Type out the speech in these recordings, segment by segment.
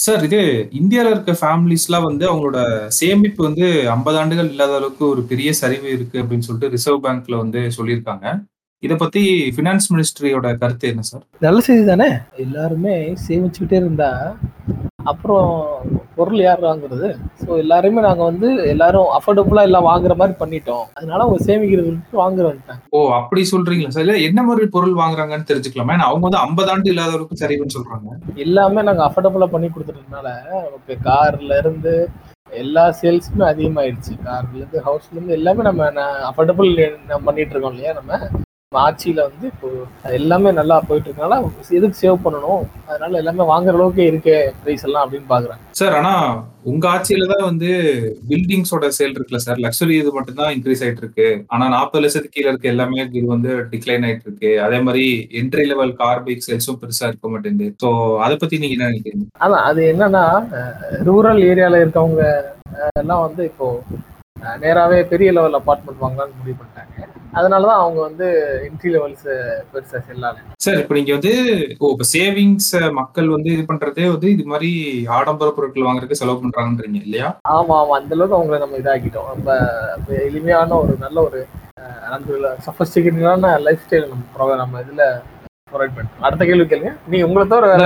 Sir இது இந்தியால இருக்க ஃபேமிலிஸ்லாம் வந்து அவங்களோட சேமிப்பு வந்து 50 ஆண்டுகள் இல்லாத அளவுக்கு ஒரு பெரிய சரிவு இருக்கு அப்படின்னு சொல்லிட்டு ரிசர்வ் பேங்க்ல வந்து சொல்லியிருக்காங்க. இத பத்தி ஃபினான்ஸ் மினிஸ்ட்ரியோட கருத்து என்ன சார்? நல்ல செய்தி தானே! எல்லாருமே சேமிச்சுக்கிட்டே இருந்தா, அப்புறம் பொருள் யார் வாங்குறது? ஸோ எல்லாரையுமே நாங்க வந்து எல்லாரும் அஃபோர்டபுளா எல்லாம் வாங்குற மாரி பண்ணிட்டோம். அதனால அவங்க சேமிக்கிறத விட்டுட்டு வாங்க வந்துட்டாங்க. ஓ! அப்படி சொல்றீங்களா சார்? என்ன மாரி பொருள் வாங்குறாங்கன்னு தெரிஞ்சுக்கலாமா? ஏன்னா அவங்க வந்து 50 ஆண்டு இல்லாத அளவுக்கு சரிவுன்னு சொல்றாங்க. எல்லாமே நாங்க அஃபோர்டபுளா பண்ணி குடுத்துட்டதுனால, நமக்கு கார்ல இருந்து எல்லா சேல்ஸுமே அதிகமாயிடுச்சு. கார்ல இருந்து, ஹவுஸ்ல இருந்து எல்லாமே நம்ம அஃபோர்டபுள் பண்ணிட்டு இருக்கோம் இல்லையா நம்ம? ஆட்சியில வந்து இப்போ எல்லாமே நல்லா போயிட்டு இருக்கனால, எதுக்கு சேவ் பண்ணணும்? அதனால எல்லாமே வாங்குற அளவுக்கு இருக்கே பிரைஸ் எல்லாம் அப்படின்னு பார்க்குறாங்க. சார் ஆனா உங்க ஆட்சியில தான் வந்து பில்டிங்ஸோட சேல் இருக்குல்ல சார், லக்ஸரி இது மட்டும் தான் இன்கிரீஸ் ஆயிட்டு இருக்கு. ஆனா 40,00,000க்கு கீழ இருக்க எல்லாமே இது வந்து டிக்ளைன் ஆயிட்டு இருக்கு. அதே மாரி என்ட்ரி லெவல் கார், பைக் சேல்ஸும் பெருசா இருக்க மாட்டேங்குது. ஸோ அத பத்தி நீங்க என்ன நினைக்கிறீங்க? அதான் அது என்னன்னா, ரூரல் ஏரியால இருக்கவங்க எல்லாம் வந்து இப்போ அ நேராவே பெரிய லெவல் அபார்ட்மெண்ட் வாங்கலாம்னு முடிவு பண்ணிட்டாங்க. அதனால தான் அவங்க வந்து என்ட்ரி லெவல்ஸ் பெருசா செல் ஆகல. சார் இப்ப நீங்க வந்து ஓ இப்ப சேவிங்ஸ் மக்கள் வந்து இது பண்றதே வந்து இது மாரி ஆடம்பர பொருட்கள் வாங்குறதுக்கு செலவு பண்றாங்கன்றீங்க இல்லையா? ஆமா, ஆமா. அந்த அளவுக்கு அவங்கள நம்ம இதாக்கிட்டோம். ரொம்ப எளிமையான ஒரு நல்ல ஒரு சஃபஸ்டிகேட்டடான லைஃப் ஸ்டைல் நம்ம நம்ம இதுல. அடுத்த கேள்வி கேளுங்க. நீங்க உங்கள தவிர வேற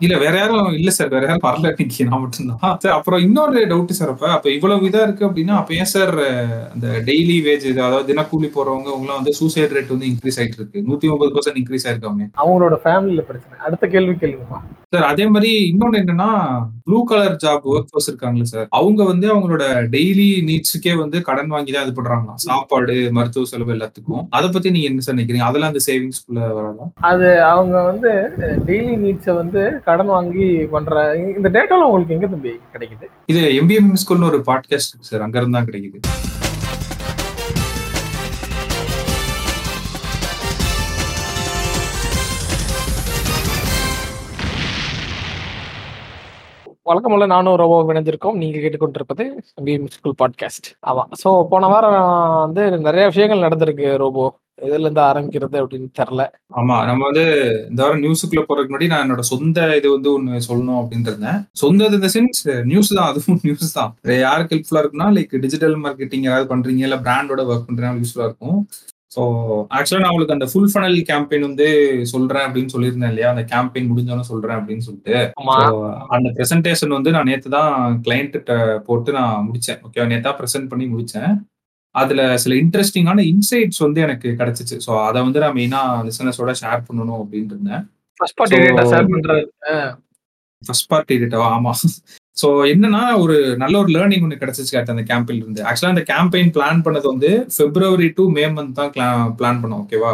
இல்ல வேற யாரும் இல்ல சார். வேற யாரும் வரல இன்னைக்கு நான் மட்டும் தான். சார் அப்புறம் இன்னொரு டவுட் சார் அப்ப. அப்ப இவ்வளவு இதா இருக்கு அப்படின்னா, அப்ப ஏன் சார் அந்த டெய்லி வேஜ் அதாவது தினக்கூலி போறவங்க அவங்கலாம் வந்து சூசைட் ரேட் வந்து இன்கிரீஸ் ஆயிட்டு இருக்கு. 130% இன்கிரீஸ் ஆயிருக்காமே. அவங்களோட ஃபேமிலில பிரச்சனை. அடுத்த கேள்வி கேளுங்கம்மா. சார் அதே மாரி இன்னொன்னு என்னன்னா, blue collar job work force இருக்காங்கல்ல சார். அவங்க வந்து அவங்களோட டெய்லி நீட்ஸ்க்கே வந்து கடன் வாங்கி தான் இது பண்றாங்களாம். சாப்பாடு, மருத்துவ செலவு எல்லாத்துக்கும். அத பத்தி நீங்க என்ன சார் நினைக்கிறீங்க? அதெல்லாம் அந்த சேவிங்ஸ்குள்ள வராதா? அது அவங்க வந்து டெய்லி நீட்ஸ வந்து கடன் வாங்கி பண்ற இந்த டேட்டாலாம் உங்களுக்கு எங்க தம்பி கிடைக்குது? இது எம்பிஎம் ஸ்கூல்னு ஒரு பாட்காஸ்ட் இருக்கு சார். அங்க இருந்து தான் கிடைக்குது. வழக்கம் போல நானும் ரோபோவும் இணைஞ்சிருக்கோம். நீங்க கேட்டுக்கொண்டிருப்பது எம்பிஎம் ஸ்கூல் பாட்காஸ்ட். ஆமா. ஸோ போன வாரம் வந்து நெறைய விஷயங்கள் நடந்திருக்கு ரோபோ. எதுலருந்து ஆரம்பிக்கிறது அப்படின்னு தெர்ல. ஆமா. நம்ம வந்து இந்த வாரம் நியூஸுக்குள்ள போறதுக்கு முன்னாடி நான் என்னோட சொந்த இது வந்து ஒண்ணு சொல்லணும் அப்படின்னு இருந்தேன். சொந்த இன் த சென்ஸ் நியூஸ் தான். அதுவும் நியூஸ் தான். யாருக்கு ஹெல்ப்ஃபுல்லா இருக்குன்னா, லைக் டிஜிட்டல் மார்க்கெட்டிங் யாராவது பண்றீங்க, இல்ல பிராண்டோட ஒர்க் பண்றீங்கன்னா யூஸ்ஃபுல்லா இருக்கும். ஸோ ஆக்சுவலா நான் உங்களுக்கு அந்த ஃபுல் ஃபனல் கேம்பெயின் வந்து சொல்றேன் அப்படின்னு சொல்லியிருந்தேன் இல்லையா? அந்த கேம்பெயின் முடிஞ்சோனே சொல்றேன் அப்படின்னு சொல்லிட்டு. அந்த பிரசன்டேஷன் வந்து நான் நேத்து தான் கிளையன்ட்ட்ட போட்டு நான் முடிச்சேன். ஓகேவா? நேத்து தான் பிரசன்ட் பண்ணி முடிச்சேன். அதுல சில இன்ட்ரஸ்டிங்கான இன்சைட்ஸ் வந்து எனக்கு கிடைச்சுச்சு. ஸோ அத வந்து நான் மெயினா லிசனர்ஸோட ஷேர் பண்ணணும் அப்படின்னு இருந்தேன். ஃபர்ஸ்ட் பார்ட்டி டேட்டா ஷேர் பண்றது. ஃபர்ஸ்ட் பார்ட்டி டேட்டாவா? ஆமா. ஸோ என்னன்னா, ஒரு நல்ல ஒரு லேர்னிங் ஒண்ணு கிடைச்சுச்சு கேட்ட அந்த கேம்பெயின்ல இருந்து. ஆக்சுவலா அந்த கேம்பெயின் பிளான் பண்ணது வந்து பிப்ரவரி டூ மே மந்த் தான் பிளான் பண்ணோம். ஓகேவா?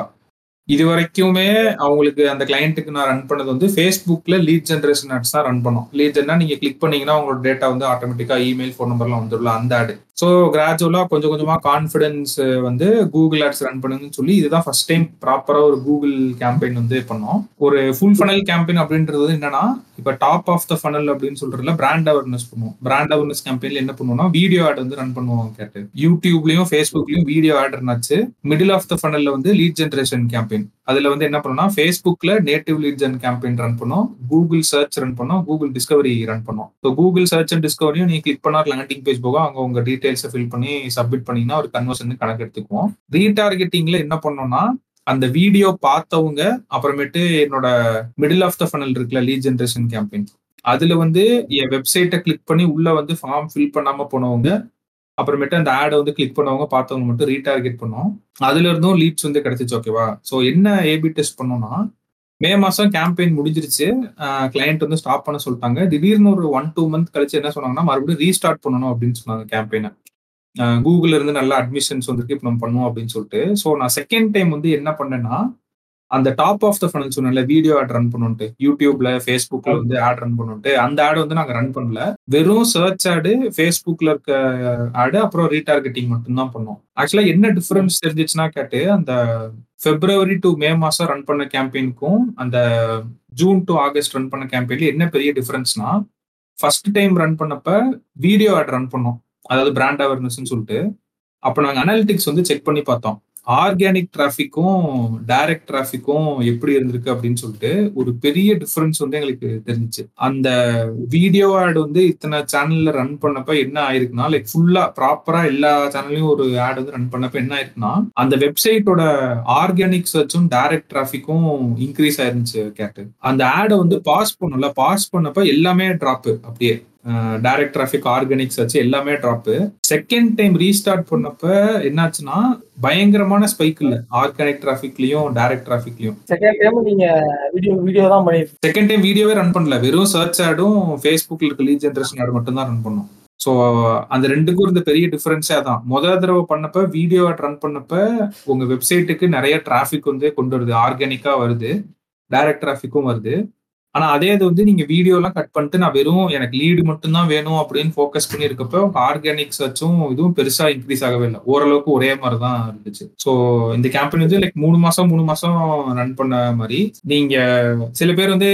இது வரைக்குமே அவங்களுக்கு அந்த கிளையண்ட்டுக்கு நான் ரன் பண்ணது வந்து ஃபேஸ்புக்கில் லீட் ஜென்ரேஷன் ஆட்ஸ் தான் ரன் பண்ணோம். லீட் ஜென்னா நீங்கள் கிளிக் பண்ணீங்கன்னா உங்களோட டேட்டா வந்து ஆட்டோமேட்டிக்காக இமெயில், ஃபோன் நம்பர்லாம் வந்துடல அந்த ஆடு ஸோ கிராஜுவலாக கொஞ்சம் கொஞ்சமாக கான்ஃபிடன்ஸ் வந்து கூகுள் ஆட்ஸ் ரன் பண்ணுங்கன்னு சொல்லி இதுதான் ஃபர்ஸ்ட் டைம் ப்ராப்பராக ஒரு கூகுள் கேம்பெயின் வந்து பண்ணோம். ஒரு ஃபுல் ஃபனல் கேம்பெயின் அப்படின்றது என்னன்னா, இப்போ டாப் ஆஃப் த ஃபனல் அப்படின்னு சொல்றதுல பிராண்ட் அவேர்னஸ் பண்ணுவோம். பிராண்ட் அவேர்னஸ் கேம்பெயினில் என்ன பண்ணுவோம்னா, வீடியோ ஆட் வந்து ரன் பண்ணுவோம் கேட்டு. யூடியூப்லையும் ஃபேஸ்புக்லையும் வீடியோ ஆட் ரன் ஆச்சு. மிடில் ஆஃப் த ஃபனலில் வந்து லீட் ஜென்ரேஷன் கேம்பெயின். அதுல வந்து என்ன பண்ணோம்னா, ஃபேஸ்புக்ல native lead gen campaign run பண்ணோம். கூகுள் சர்ச் ரன் பண்ணோம். கூகுள் டிஸ்கவரி ரன் பண்ணோம். ஸோ கூகுள் சர்ச் அண்ட் டிஸ்கவரியும் நீ கிளிக் பண்ணா லேண்டிங் பேஜ் போகும். அவங்க உங்க டீடைல்ஸை ஃபில் பண்ணி சப்மிட் பண்ணீங்கன்னா ஒரு கன்வர்ஷன் கணக்கு எடுத்துக்குவோம். ரீடார்கெட்டிங்ல என்ன பண்ணோம்னா, அந்த வீடியோ பார்த்தவங்க அப்புறமேட்டு என்னோட மிடில் ஆஃப் த ஃபனல் இருக்குல்ல லீட் ஜென்ரேஷன் கேம்பெயின். அதுல வந்து என் வெப்சைட்டை கிளிக் பண்ணி உள்ள வந்து ஃபார்ம் ஃபில் பண்ணாம போனவங்க, அப்புறமேட்டு அந்த ஆடை வந்து கிளிக் பண்ணவங்க, பார்த்தவங்க மட்டும் ரீடார்கெட் பண்ணோம். அதுல இருந்தும் லீட்ஸ் வந்து கிடைச்சிச்சு ஓகேவா? ஸோ என்ன ஏபி டெஸ்ட் பண்ணோம்னா, மே மாசம் கேம்பெயின் முடிஞ்சிருச்சு. அ வந்து ஸ்டாப் பண்ண சொல்லிட்டாங்க திடீர்னு ஒரு 1, 2 மந்த் கழிச்சு என்ன சொன்னாங்கன்னா, மறுபடியும் ரீஸ்டார்ட் பண்ணணும் அப்படின்னு சொன்னாங்க கேம்பெயினை கூகுள்ல இருந்து நல்லா அட்மிஷன்ஸ் வந்துருக்கு இப்ப நம்ம பண்ணுவோம் அப்படின்னு சொல்லிட்டு. ஸோ நான் செகண்ட் டைம் வந்து என்ன பண்ணேன்னா, அந்த டாப் ஆஃப் த ஃபனல் சொன்னேன்ல வீடியோ ஆட் ரன் பண்ணுன்ட்டு. YouTubeல, Facebookல வந்து ஆட் ரன் பண்ணுன்ட்டு. அந்த ஆட் வந்து நாங்க ரன் பண்ணல. வெறும் சர்ச் ஆட், Facebookல இருக்க ஆட் அப்புறம் ரீடார்கெட்டிங் மட்டும் தான் பண்ணோம். ஆக்சுவலா என்ன டிஃபரன்ஸ் தெரிஞ்சுச்சுன்னா கேட்டு, அந்த பிப்ரவரி டூ மே மாசம் ரன் பண்ண கேம்பெயினுக்கும், அந்த ஜூன் டூ ஆகஸ்ட் ரன் பண்ண கேம்பெயின்ல என்ன பெரிய டிஃபரன்ஸ்னா, ஃபர்ஸ்ட் டைம் ரன் பண்ணப்ப வீடியோ ஆட் ரன் பண்ணோம். அதாவது பிராண்ட் அவேர்னஸ்ன்னு சொல்லிட்டு. அப்ப நாங்க அனாலிட்டிக்ஸ் வந்து செக் பண்ணி பார்த்தோம். ஆர்கானிக் டிராஃபிக்கும் டைரக்ட் டிராஃபிக்கும் எப்படி இருந்திருக்கு அப்படின்னு சொல்லிட்டு ஒரு பெரிய டிஃபரன்ஸ் வந்து எங்களுக்கு தெரிஞ்சுச்சு. அந்த வீடியோ ஆட் வந்து இத்தனை சேனல்ல ரன் பண்ணப்ப என்ன ஆயிருக்குன்னா லைக் ஃபுல்லா ப்ராப்பரா எல்லா சேனல்லையும் ஒரு ஆட் வந்து ரன் பண்ணப்ப என்ன ஆயிருக்குன்னா அந்த வெப்சைட்டோட ஆர்கானிக் சர்ச்சும் டைரக்ட் டிராஃபிக்கும் இன்க்ரீஸ் ஆயிருந்துச்சு கேட்டு அந்த ஆடை வந்து பாஸ் பண்ணல பாஸ் பண்ணப்ப எல்லாமே டிராப்பு அப்படியே. டைரக்ட் டிராஃபிக் ஆர்கானிக் சர்ச் எல்லாமே ட்ராப் செகண்ட் டைம் ரீஸ்டார்ட் பண்ணப்ப என்னாச்சுன்னா பயங்கரமான ஸ்பைக் இல்ல. ஆர்கானிக் டிராஃபிக்லயும் டைரக்ட் டிராஃபிக்லயும் செகண்ட் டைம் நீங்க வீடியோ வீடியோ தான் பண்ணி செகண்ட் டைம் வீடியோவே ரன் பண்ணல. வெறும் சர்ச் ஆடும் ஃபேஸ்புக்ல இருக்க லீட் ஜென்ரேஷன் ஆட் மட்டும் தான் ரன் பண்ணோம். ஸோ அந்த ரெண்டுக்கும் இருந்த பெரிய டிஃபரன்ஸே அதான். முதல் தடவை பண்ணப்ப வீடியோ ரன் பண்ணப்ப உங்க வெப்சைட்டுக்கு நிறைய டிராஃபிக் வந்து கொண்டு வருது. ஆர்கானிக்கா வருது. டைரக்ட் டிராஃபிக்கும் வருது. ஆனா அதே இது வந்து நீங்க வீடியோ எல்லாம் கட் பண்ணிட்டு நான் வெறும் எனக்கு லீடு மட்டும்தான் வேணும் அப்படின்னு ஃபோக்கஸ் பண்ணி இருக்கப்ப ஆர்கானிக் சர்ச்சும் இதுவும் பெருசா இன்க்ரீஸ் ஆகவே இல்லை. ஓரளவுக்கு ஒரே மாதிரி தான் இருந்துச்சு. ஸோ இந்த கேம்பெயின் வந்து லைக் மூணு மாசம் மூணு மாசம் ரன் பண்ண மாதிரி. நீங்க சில பேர் வந்து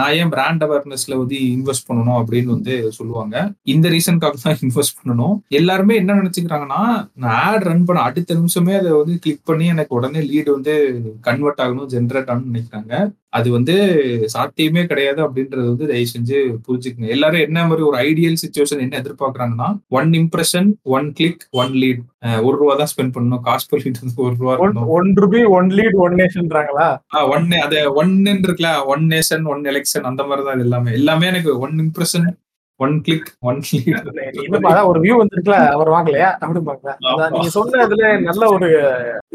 நான் ஏன் பிராண்ட் அவேர்னஸ்ல வந்து இன்வெஸ்ட் பண்ணணும் அப்படின்னு வந்து சொல்லுவாங்க. இந்த ரீசன்காக தான் இன்வெஸ்ட் பண்ணணும். எல்லாருமே என்ன நினைச்சுக்கிறாங்கன்னா நான் ஆட் ரன் பண்ண அடுத்த நிமிஷமே அதை வந்து கிளிக் பண்ணி எனக்கு உடனே லீடு வந்து கன்வெர்ட் ஆகணும் ஜென்ரேட் ஆகணும்னு நினைக்கிறாங்க. அது வந்து சாத்தியமே கிடையாது அப்படின்றது வந்து தயவு செஞ்சு புரிஞ்சுக்கங்க. எல்லாரும் என்ன மாதிரி ஒரு ஐடியல் சுச்சுவேஷன் என்ன எதிர்பார்க்கறாங்கன்னா one impression one click one lead ஒரு ரூபா தான் ஸ்பெண்ட் பண்ணணும். காசு பண்ணிட்டு ஒரு ரூபா one rupee one lead one நேஷன்றாங்களா one அது ஒன்னு இருக்குல்ல ஒன் நேஷன் ஒன் எலெக்ஷன் அந்த மாதிரி தான் எல்லாமே. எல்லாமே எனக்கு one impression one click one ஒரு வியூ வந்துருக்குல அவர் வாங்கலையா? அப்படி பாக்க நீங்க சொன்னதுல நல்ல ஒரு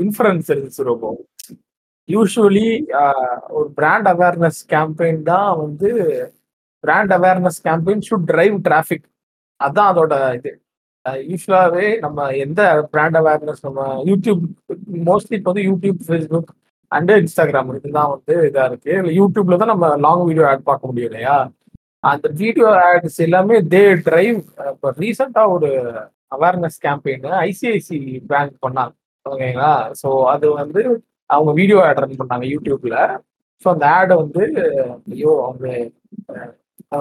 இன்ஃபரன்ஸ் இருந்துச்சு ரொம்ப. யூஸ்வலி ஒரு பிராண்ட் அவேர்னஸ் கேம்பெயின் தான் வந்து brand awareness campaign should drive traffic அதான் அதோட இது. யூஸ்வலாகவே நம்ம எந்த பிராண்ட் அவேர்னஸ் நம்ம யூடியூப் மோஸ்ட்லி இப்போ வந்து யூடியூப் ஃபேஸ்புக் அண்டு இன்ஸ்டாகிராம் இதுதான் வந்து இதாக இருக்குது இல்லை யூடியூப்ல தான் நம்ம லாங் வீடியோ ஆட் பார்க்க முடியும் இல்லையா? அந்த வீடியோ ஆட்ஸ் எல்லாமே தே டிரைவ் இப்போ ரீசெண்டாக ஒரு அவேர்னஸ் கேம்பெயின் ஐசிஐசி பேங்க் பண்ணாங்க. ஓகேங்களா? ஸோ அது வந்து அவங்க வீடியோ ஆட் ரன் பண்ணாங்க யூடியூப்ல. ஸோ அந்த ஆடை வந்து ஐயோ அவங்க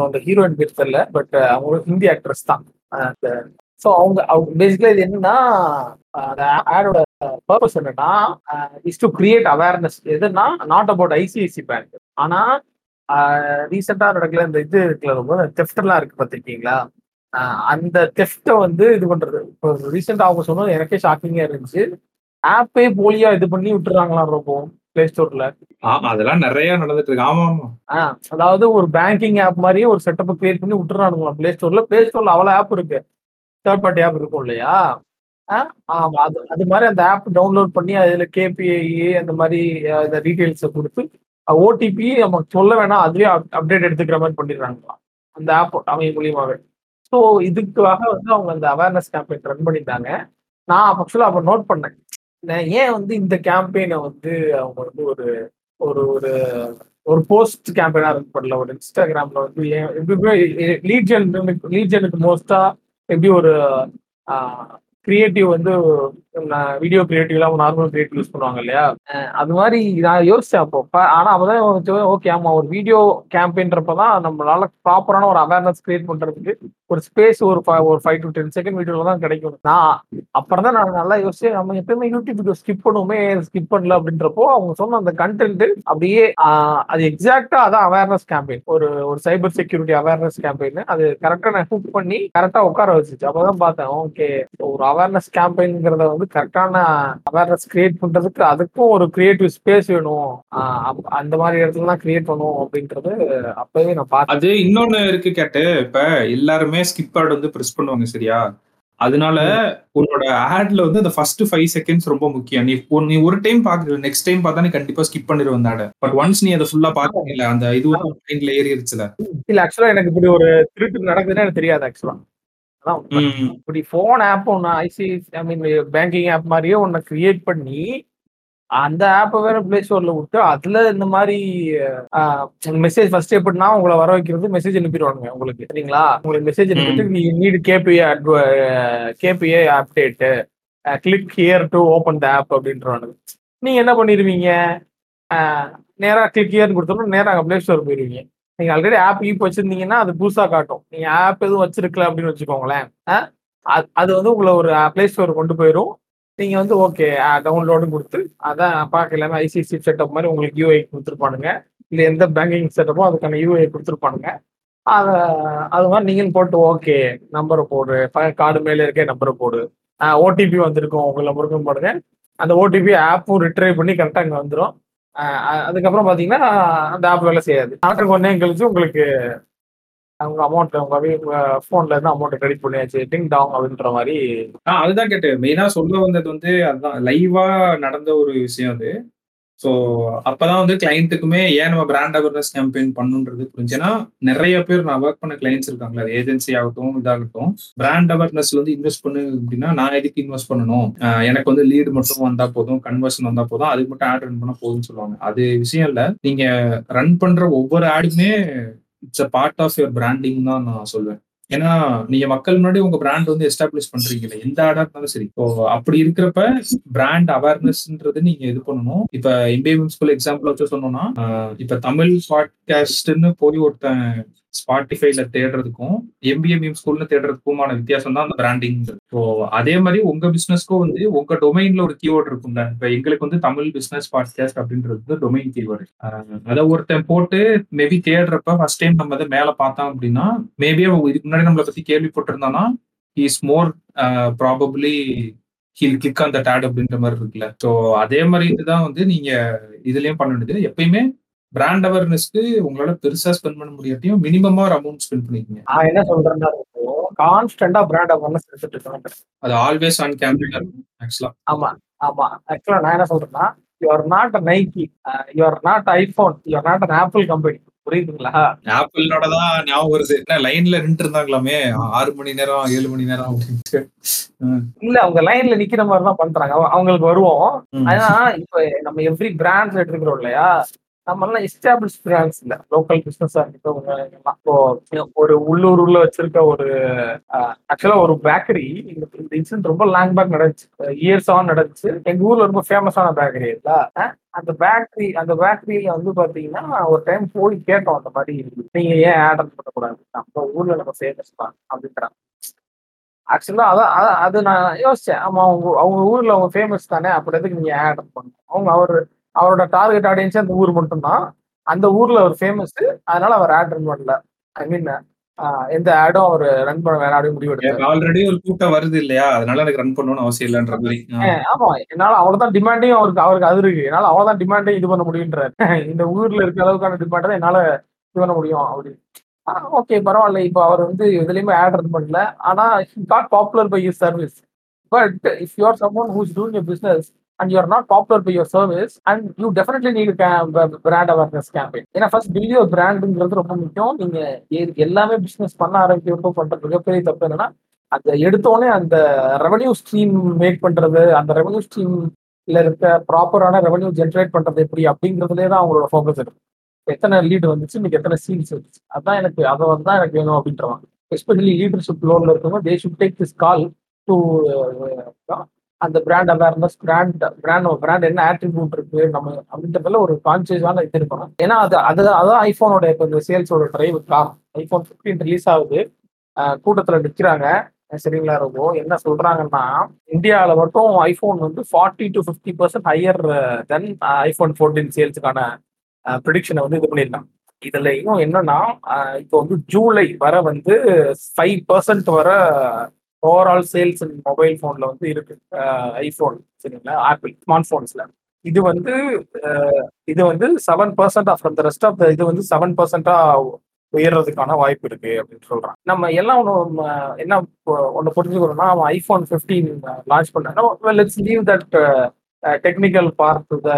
அந்த ஹீரோயின் பேர் தெரியல பட் அவங்க ஹிந்தி ஆக்ட்ரஸ் தான். ஸோ அவங்க அவங்க பேசிக்கலா இது என்னன்னா அந்த ஆடோட பர்பஸ் என்னன்னா இஸ் டு கிரியேட் அவேர்னஸ் எதுனா நாட் அபவுட் ஐசிஐசி பேங்க் ஆனா ரீசெண்டாக நடக்கல இந்த இது இருக்குல்ல ரொம்ப தெஃப்ட்லாம் இருக்கு பார்த்துருக்கீங்களா? அந்த தெஃப்டை வந்து இது பண்றது. இப்போ ரீசெண்டாக அவங்க சொன்னது எனக்கே ஷாக்கிங்காக இருந்துச்சு. ஆப்பே போலியா இது பண்ணி விட்டுறாங்களா ரொம்ப பிளே ஸ்டோர்ல அதெல்லாம் நிறைய நடந்துட்டு இருக்கு. ஆமா ஆமா. அதாவது ஒரு பேங்கிங் ஆப் மாதிரியே ஒரு செட்டப் கிரியேட் பண்ணி விட்டுறானுங்களா பிளே ஸ்டோர்ல பிளே ஸ்டோர்ல அவ்வளவு ஆப் இருக்கு. தேர்ட் பார்ட்டி ஆப் இருக்கும் இல்லையா? அது அது மாதிரி அந்த ஆப் டவுன்லோட் பண்ணி அதுல கேபிஐ அந்த மாதிரி இந்த டீட்டெயில்ஸை கொடுத்து ஓடிபி நம்ம சொல்ல வேணாம் அதுவே அப்டேட் எடுத்துக்கிற மாதிரி பண்ணிடுறாங்களாம். அந்த ஆப் அவங்க மூலியமாவே. ஸோ இதுக்காக வந்து அவங்க அந்த அவேர்னஸ் கேம்பெயின் ரன் பண்ணிட்டாங்க. நான் ஆக்சுவலாக அப்போ நோட் பண்ணேன். ஏன் வந்து இந்த கேம்பெயினை வந்து அவங்க வந்து ஒரு ஒரு ஒரு ஒரு போஸ்ட் கேம்பெயினா ரன் பண்ணல? ஒரு இன்ஸ்டாகிராம்ல வந்து ஏன் எப்படியுமே லீஜன் லீஜனுக்கு மோஸ்டா எப்படி ஒரு கிரியேட்டிவ் வந்து வீடியோ கிரியேட்டிவ்லாம் நார்மல் கிரியேட்டிவ் யூஸ் பண்ணுவாங்க இல்லையா? அது மாதிரி நான் யோசிச்சேன் அப்போ. ஆனா அப்பதான் ஓகே ஆமா ஒரு வீடியோ கேம்பெயின்றப்பதான் நம்மளால ப்ராப்பரான ஒரு அவேர்னஸ் கிரியேட் பண்றதுக்கு ஒரு ஸ்பேஸ் ஒரு ஒரு ஃபைவ் டு டென் செகண்ட் வீடியோல தான் கிடைக்கும். நான் அப்புறம் தான் நான் நல்லா யோசிச்சு நம்ம எப்பயுமே யூடியூப் வீடியோ ஸ்கிப் பண்ணுவோமே ஸ்கிப் பண்ணல அப்படின்றப்போ அவங்க சொன்ன அந்த கண்டென்ட் அப்படியே அது எக்ஸாக்டா அதான் அவேர்னஸ் கேம்பெயின் ஒரு ஒரு சைபர் செக்யூரிட்டி அவேர்னஸ் கேம்பெயின் அது கரெக்டா நான் ஹுக் பண்ணி கரெக்டா உட்கார வச்சுச்சு. அப்பதான் பார்த்தேன் ஓகே ஒரு அவேர்னஸ் கேம்பெயின்ங்கிறத வந்து கரெக்டான அவேர்னஸ் கிரியேட் பண்றதுக்கு அதுக்கும் ஒரு கிரியேட்டிவ் ஸ்பேஸ் வேணும். அந்த மாதிரி இடத்துல தான் கிரியேட் பண்ணுவோம் அப்படின்றது அப்பவே நான் பார்த்தேன். அது இன்னொன்னு இருக்கு கேட்டு. இப்ப எல்லாருமே ஸ்கிப் ஆட் வந்து ப்ரெஸ் பண்ணுவாங்க சரியா? அதனால உன்னோட ஆட்ல வந்து அந்த ஃபர்ஸ்ட் ஃபைவ் செகண்ட்ஸ் ரொம்ப முக்கியம். நீ நீ ஒரு டைம் பாக்குற நெக்ஸ்ட் டைம் பார்த்தா நீ கண்டிப்பா ஸ்கிப் பண்ணிடுவ அந்த ஆட பட் ஒன்ஸ் நீ அதை ஃபுல்லா பாக்கல அந்த இது மைண்ட்ல ஏறிடுச்சுல. இல்ல ஆக்சுவலா எனக்கு இப்படி ஒரு திருட்டு நடக்குதுன்னு எனக்கு தெரியாது ஆக்சுவலா இப்படி போன் ஆப் ஒன்று IC I mean banking app மாதிரியே ஒன்று கிரியேட் பண்ணி அந்த ஆப்பை வேற பிளே ஸ்டோர்ல விட்டு அதுல இந்த மாதிரி மெசேஜ் ஃபர்ஸ்ட் எப்படின்னா உங்களை வர வைக்கிறது மெசேஜ் அனுப்பிடுவாங்க உங்களுக்கு சரிங்களா? உங்களுக்கு மெசேஜ் அனுப்பிட்டு நீ need KPA KPA update click here to open the app அப்படின்றாங்க நீங்க என்ன பண்ணிடுவீங்க? நேரா கிளிக் ஹியர்னு கொடுத்தோம்னா நேரா அங்கே பிளே ஸ்டோர் போயிருவீங்க நீங்க ஆல்ரெடி ஆப் ஈப் வச்சிருந்தீங்கன்னா அது புதுசா காட்டும். நீங்க ஆப் எதுவும் வச்சிருக்கல அப்படின்னு வச்சுக்கோங்களேன். அது வந்து உங்களை ஒரு பிளே ஸ்டோர் கொண்டு போயிடும் நீங்க வந்து ஓகே டவுன்லோடு கொடுத்து அதான் பார்க்கலாம ஐசிசி செட்டப் மாதிரி உங்களுக்கு யூஐ கொடுத்துருப்பானுங்க. இல்லை எந்த பேங்கிங் செட்டப்போ அதுக்கான யூஐ கொடுத்துருப்பானுங்க. அதை அது மாதிரி நீங்களும் போட்டு ஓகே நம்பரை போடு கார்டு மேலே இருக்க நம்பரை போடு. ஓடிபி வந்திருக்கும் உங்கள் நம்பருக்கும் போடுங்க. அந்த ஓடிபி ஆப்பும் ரிட்ரைவ் பண்ணி கரெக்டாக இங்கே வந்துடும் அதுக்கப்புறம் பார்த்தீங்கன்னா அந்த ஆப் வேலை செய்யாது. நாட்டுக்கு ஒன்றே கழிச்சு உங்களுக்கு அவங்க அமௌண்ட் உங்க ஃபோன்ல இருந்து அமௌண்ட் கிரெடிட் பண்ணியாச்சு டிங் டாங் அப்படின்ற மாதிரி. ஆ அதுதான் கேட்டு மெயினா சொல்ல வந்தது வந்து அதுதான். லைவா நடந்த ஒரு விஷயம் அது. ஸோ அப்பதான் வந்து கிளைண்ட்டுக்குமே ஏன் நம்ம பிராண்ட் அவேர்னஸ் கேம்பெயின் பண்ணுன்றது புரிஞ்சுன்னா நிறைய பேர் நான் ஒர்க் பண்ண கிளைண்ட்ஸ் இருக்காங்களா அது ஏஜென்சி ஆகட்டும் இதாகட்டும். பிராண்ட் அவேர்னஸ்ல வந்து இன்வெஸ்ட் பண்ணு அப்படின்னா நான் எதுக்கு இன்வெஸ்ட் பண்ணணும்? எனக்கு வந்து லீடு மட்டும் வந்தா போதும் கன்வர்ஷன் வந்தா போதும் அதுக்கு மட்டும் ஆட் ரன் பண்ணா போதும்னு சொல்லுவாங்க. அது விஷயம் இல்ல. நீங்க ரன் பண்ற ஒவ்வொரு ஆடுமே it's a part of your branding தான் நான் சொல்வேன். ஏன்னா நீங்க மக்கள் முன்னாடி உங்க பிராண்ட் வந்து எஸ்டாப்ளிஷ் பண்றீங்கல்ல எந்த ஆடா இருந்தாலும் சரி. இப்போ அப்படி இருக்கிறப்ப பிராண்ட் அவேர்னஸ்ன்றது நீங்க இது பண்ணணும். இப்ப எம்பிஎம் ஸ்கூல் எக்ஸாம்பிள் வச்சு சொன்னோம்னா இப்ப தமிழ் பாட்காஸ்ட்னு போய் ஒருத்தன் ஸ்பாட்டிஃபைல தேடுறதுக்கும் எம்பிஎம்எம் ஸ்கூல்ல தேடுறதுக்குமான வித்தியாசம் தான் அந்த பிராண்டிங் ஸோ அதே மாதிரி உங்க பிசினஸ்க்கும் வந்து உங்க டொமைன்ல ஒரு கீவேர்டு இருக்கும்ல. இப்ப எங்களுக்கு வந்து தமிழ் பிசினஸ் பாட்காஸ்ட் அப்படின்றது வந்து டொமைன் கீவேர்டு அதை ஒருத்தன் போட்டு மேபி தேடுறப்ப ஃபர்ஸ்ட் டைம் நம்ம அதை மேல பார்த்தோம் அப்படின்னா மேபி அவன் இதுக்கு முன்னாடி நம்மளை பத்தி கேள்விப்பட்டிருந்தானா is more probably he'll click அந்த டேட் அப்படின்ற மாதிரி இருக்குல்ல. ஸோ அதே மாதிரி இதுதான் வந்து நீங்க இதுலயும் பண்ண வேண்டியது. எப்பயுமே பிராண்ட் அவேர்னஸ்க்கு உங்களால பெருசா ஸ்பெண்ட் பண்ண முடியாட்டியும் மினிமமா ஒரு அமௌண்ட் ஸ்பெண்ட் பண்ணிக்கங்க. நான் என்ன சொல்றேன்னா கான்ஸ்டன்டா பிராண்ட் அவேர்னஸ் எடுத்துட்டு இருக்கணும் அது ஆல்வேஸ் ஆன் கேம்பெயின் ஆக்சுவலா ஆமா ஆமா. ஆக்சுவலா நான் என்ன சொல்றேன்னா you're not a Nike you're not iPhone you're not an Apple company புரியுதுங்களா? ஆப்பிளோட தான் ஞாபகம் வருது. என்ன லைன்ல நின்று இருந்தாங்களாமே? ஆறு மணி நேரம் ஏழு மணி நேரம் அப்படின்ட்டு. இல்ல அவங்க லைன்ல நிக்கிற மாதிரி தான் பண்றாங்க அவங்களுக்கு வருவோம். ஆனா இப்ப நம்ம எவ்ரி பிராண்ட்ஸ் எடுத்துக்கிறோம் இல்லையா? நம்ம எல்லாம் எஸ்டாப்ளிஷ் பிராண்ட்ஸ் இல்ல லோக்கல் பிசினஸா இருக்கட்டும் இப்போ ஒரு உள்ளூர்ல வச்சிருக்க ஒரு ஆக்சுவலா ஒரு பேக்கரி இந்த இன்சிடென்ட் ரொம்ப லாங் பேக் நடந்துச்சு. இயர்ஸ் ஆன் நடந்துச்சு. எங்க ஊர்ல ரொம்ப ஃபேமஸான பேக்கரி இல்ல அந்த பேக்கரி அந்த பேக்கரியில வந்து பாத்தீங்கன்னா ஒரு டைம் போய் கேட்டோம் அந்த மாதிரி நீங்க ஏன் ஆர்டர் பண்ணக்கூடாது? நம்ம ஊர்ல நம்ம ஃபேமஸ் தான் அப்படின்றாங்க. ஆக்சுவலா அதான் அது நான் யோசிச்சேன். ஆமா அவங்க அவங்க ஊர்ல அவங்க ஃபேமஸ் தானே அப்படி எதுக்கு நீங்க ஆர்டர் பண்ணணும்? அவங்க அவர் அவரோட டார்கெட் ஆடியன்ஸ் அந்த ஊர் மட்டும்தான். அந்த ஊர்ல அவர் ஃபேமஸ் அதனால அவர் ஆட் ரன் பண்ணல. ஐ மீன் எந்த ஆடும் அவர் ரன் பண்ண வேணாம் அப்படின்னு முடிவு ஆல்ரெடி ஒரு கூட்டம் வருது இல்லையா? அதனால எனக்கு ரன் பண்ணணும்னு அவசியம் இல்லைன்ற மாதிரி. ஆமா. என்னால அவ்வளவுதான் டிமாண்டையும் அவருக்கு அவருக்கு அது இருக்கு. என்னால அவ்வளவுதான் டிமாண்டையும் இது பண்ண முடியுன்றாரு இந்த ஊர்ல இருக்க அளவுக்கான டிமாண்ட் என்னால இது பண்ண முடியும் அப்படின்னு. ஓகே பரவாயில்ல. இப்போ அவர் வந்து எதுலயுமே ஆட் ரன் பண்ணல. ஆனா got popular by your service but if you are someone who's doing business and you're not popular by your service and you definitely need brand brand awareness campaign. ஏன்னா first build your பிராண்டுங்கிறது ரொம்ப முக்கியம். நீங்க எல்லாமே business பண்ண ஆரம்பிக்கிறப்போ பண்ற மிகப்பெரிய தப்பு என்னன்னா அந்த எடுத்தோடனே அந்த ரெவன்யூ ஸ்ட்ரீம் மேக் பண்றது அந்த ரெவன்யூ ஸ்ட்ரீம்ல இருக்க ப்ராப்பரான ரெவன்யூ ஜென்ரேட் பண்றது எப்படி அப்படிங்கிறதுலே தான் அவங்களோட ஃபோக்கஸ் இருக்கு. எத்தனை லீடு வந்துச்சு இன்னைக்கு எத்தனை சீல்ஸ் வந்துச்சு. அதான் எனக்கு அதை வந்து தான் எனக்கு வேணும் அப்படின்றவாங்க எஸ்பெஷலி லீடர்ஷிப் லோன்ல இருக்கவங்க they should take this call to அந்த brand awareness brand brand brand என்ன ஆட்ரிபியூட் இருக்கு நம்ம அப்படின்றதுல ஒரு கான்சியஸான இது இருக்கணும். ஏன்னா அது அது அதான் ஐஃபோனோட இப்போ இந்த சேல்ஸோட டிரைவ் காரணம் ஐஃபோன் ஃபிஃப்டீன் ரிலீஸ் ஆகுது. கூட்டத்தில் நிற்கிறாங்க சரிங்களா இருக்கும் என்ன சொல்றாங்கன்னா இந்தியாவில் மட்டும் ஐஃபோன் வந்து forty to fifty percent higher than iPhone fourteen சேல்ஸுக்கான ப்ரிடிக்ஷனை வந்து இது பண்ணியிருக்காங்க. இதுல இன்னும் என்னன்னா இப்போ வந்து ஜூலை வர வந்து ஃபைவ் பர்சன்ட் வர ஓவரால் சேல்ஸ் மொபைல் ஃபோனில் வந்து இருக்கு. ஐஃபோன் சரிங்களா? ஆப்பிள் ஸ்மார்ட் ஃபோன்ஸில் இது வந்து இது வந்து seven percent from the rest of the இது வந்து செவன் பர்சன்டா உயர்றதுக்கான வாய்ப்பு இருக்கு அப்படின்னு சொல்றான் நம்ம எல்லாம் ஒன்று என்ன ஒன்று புரிஞ்சுக்கிறோம்னா அவன் ஐஃபோன் ஃபிஃப்டீன் லான்ச் பண்ணா let's leave that technical part to the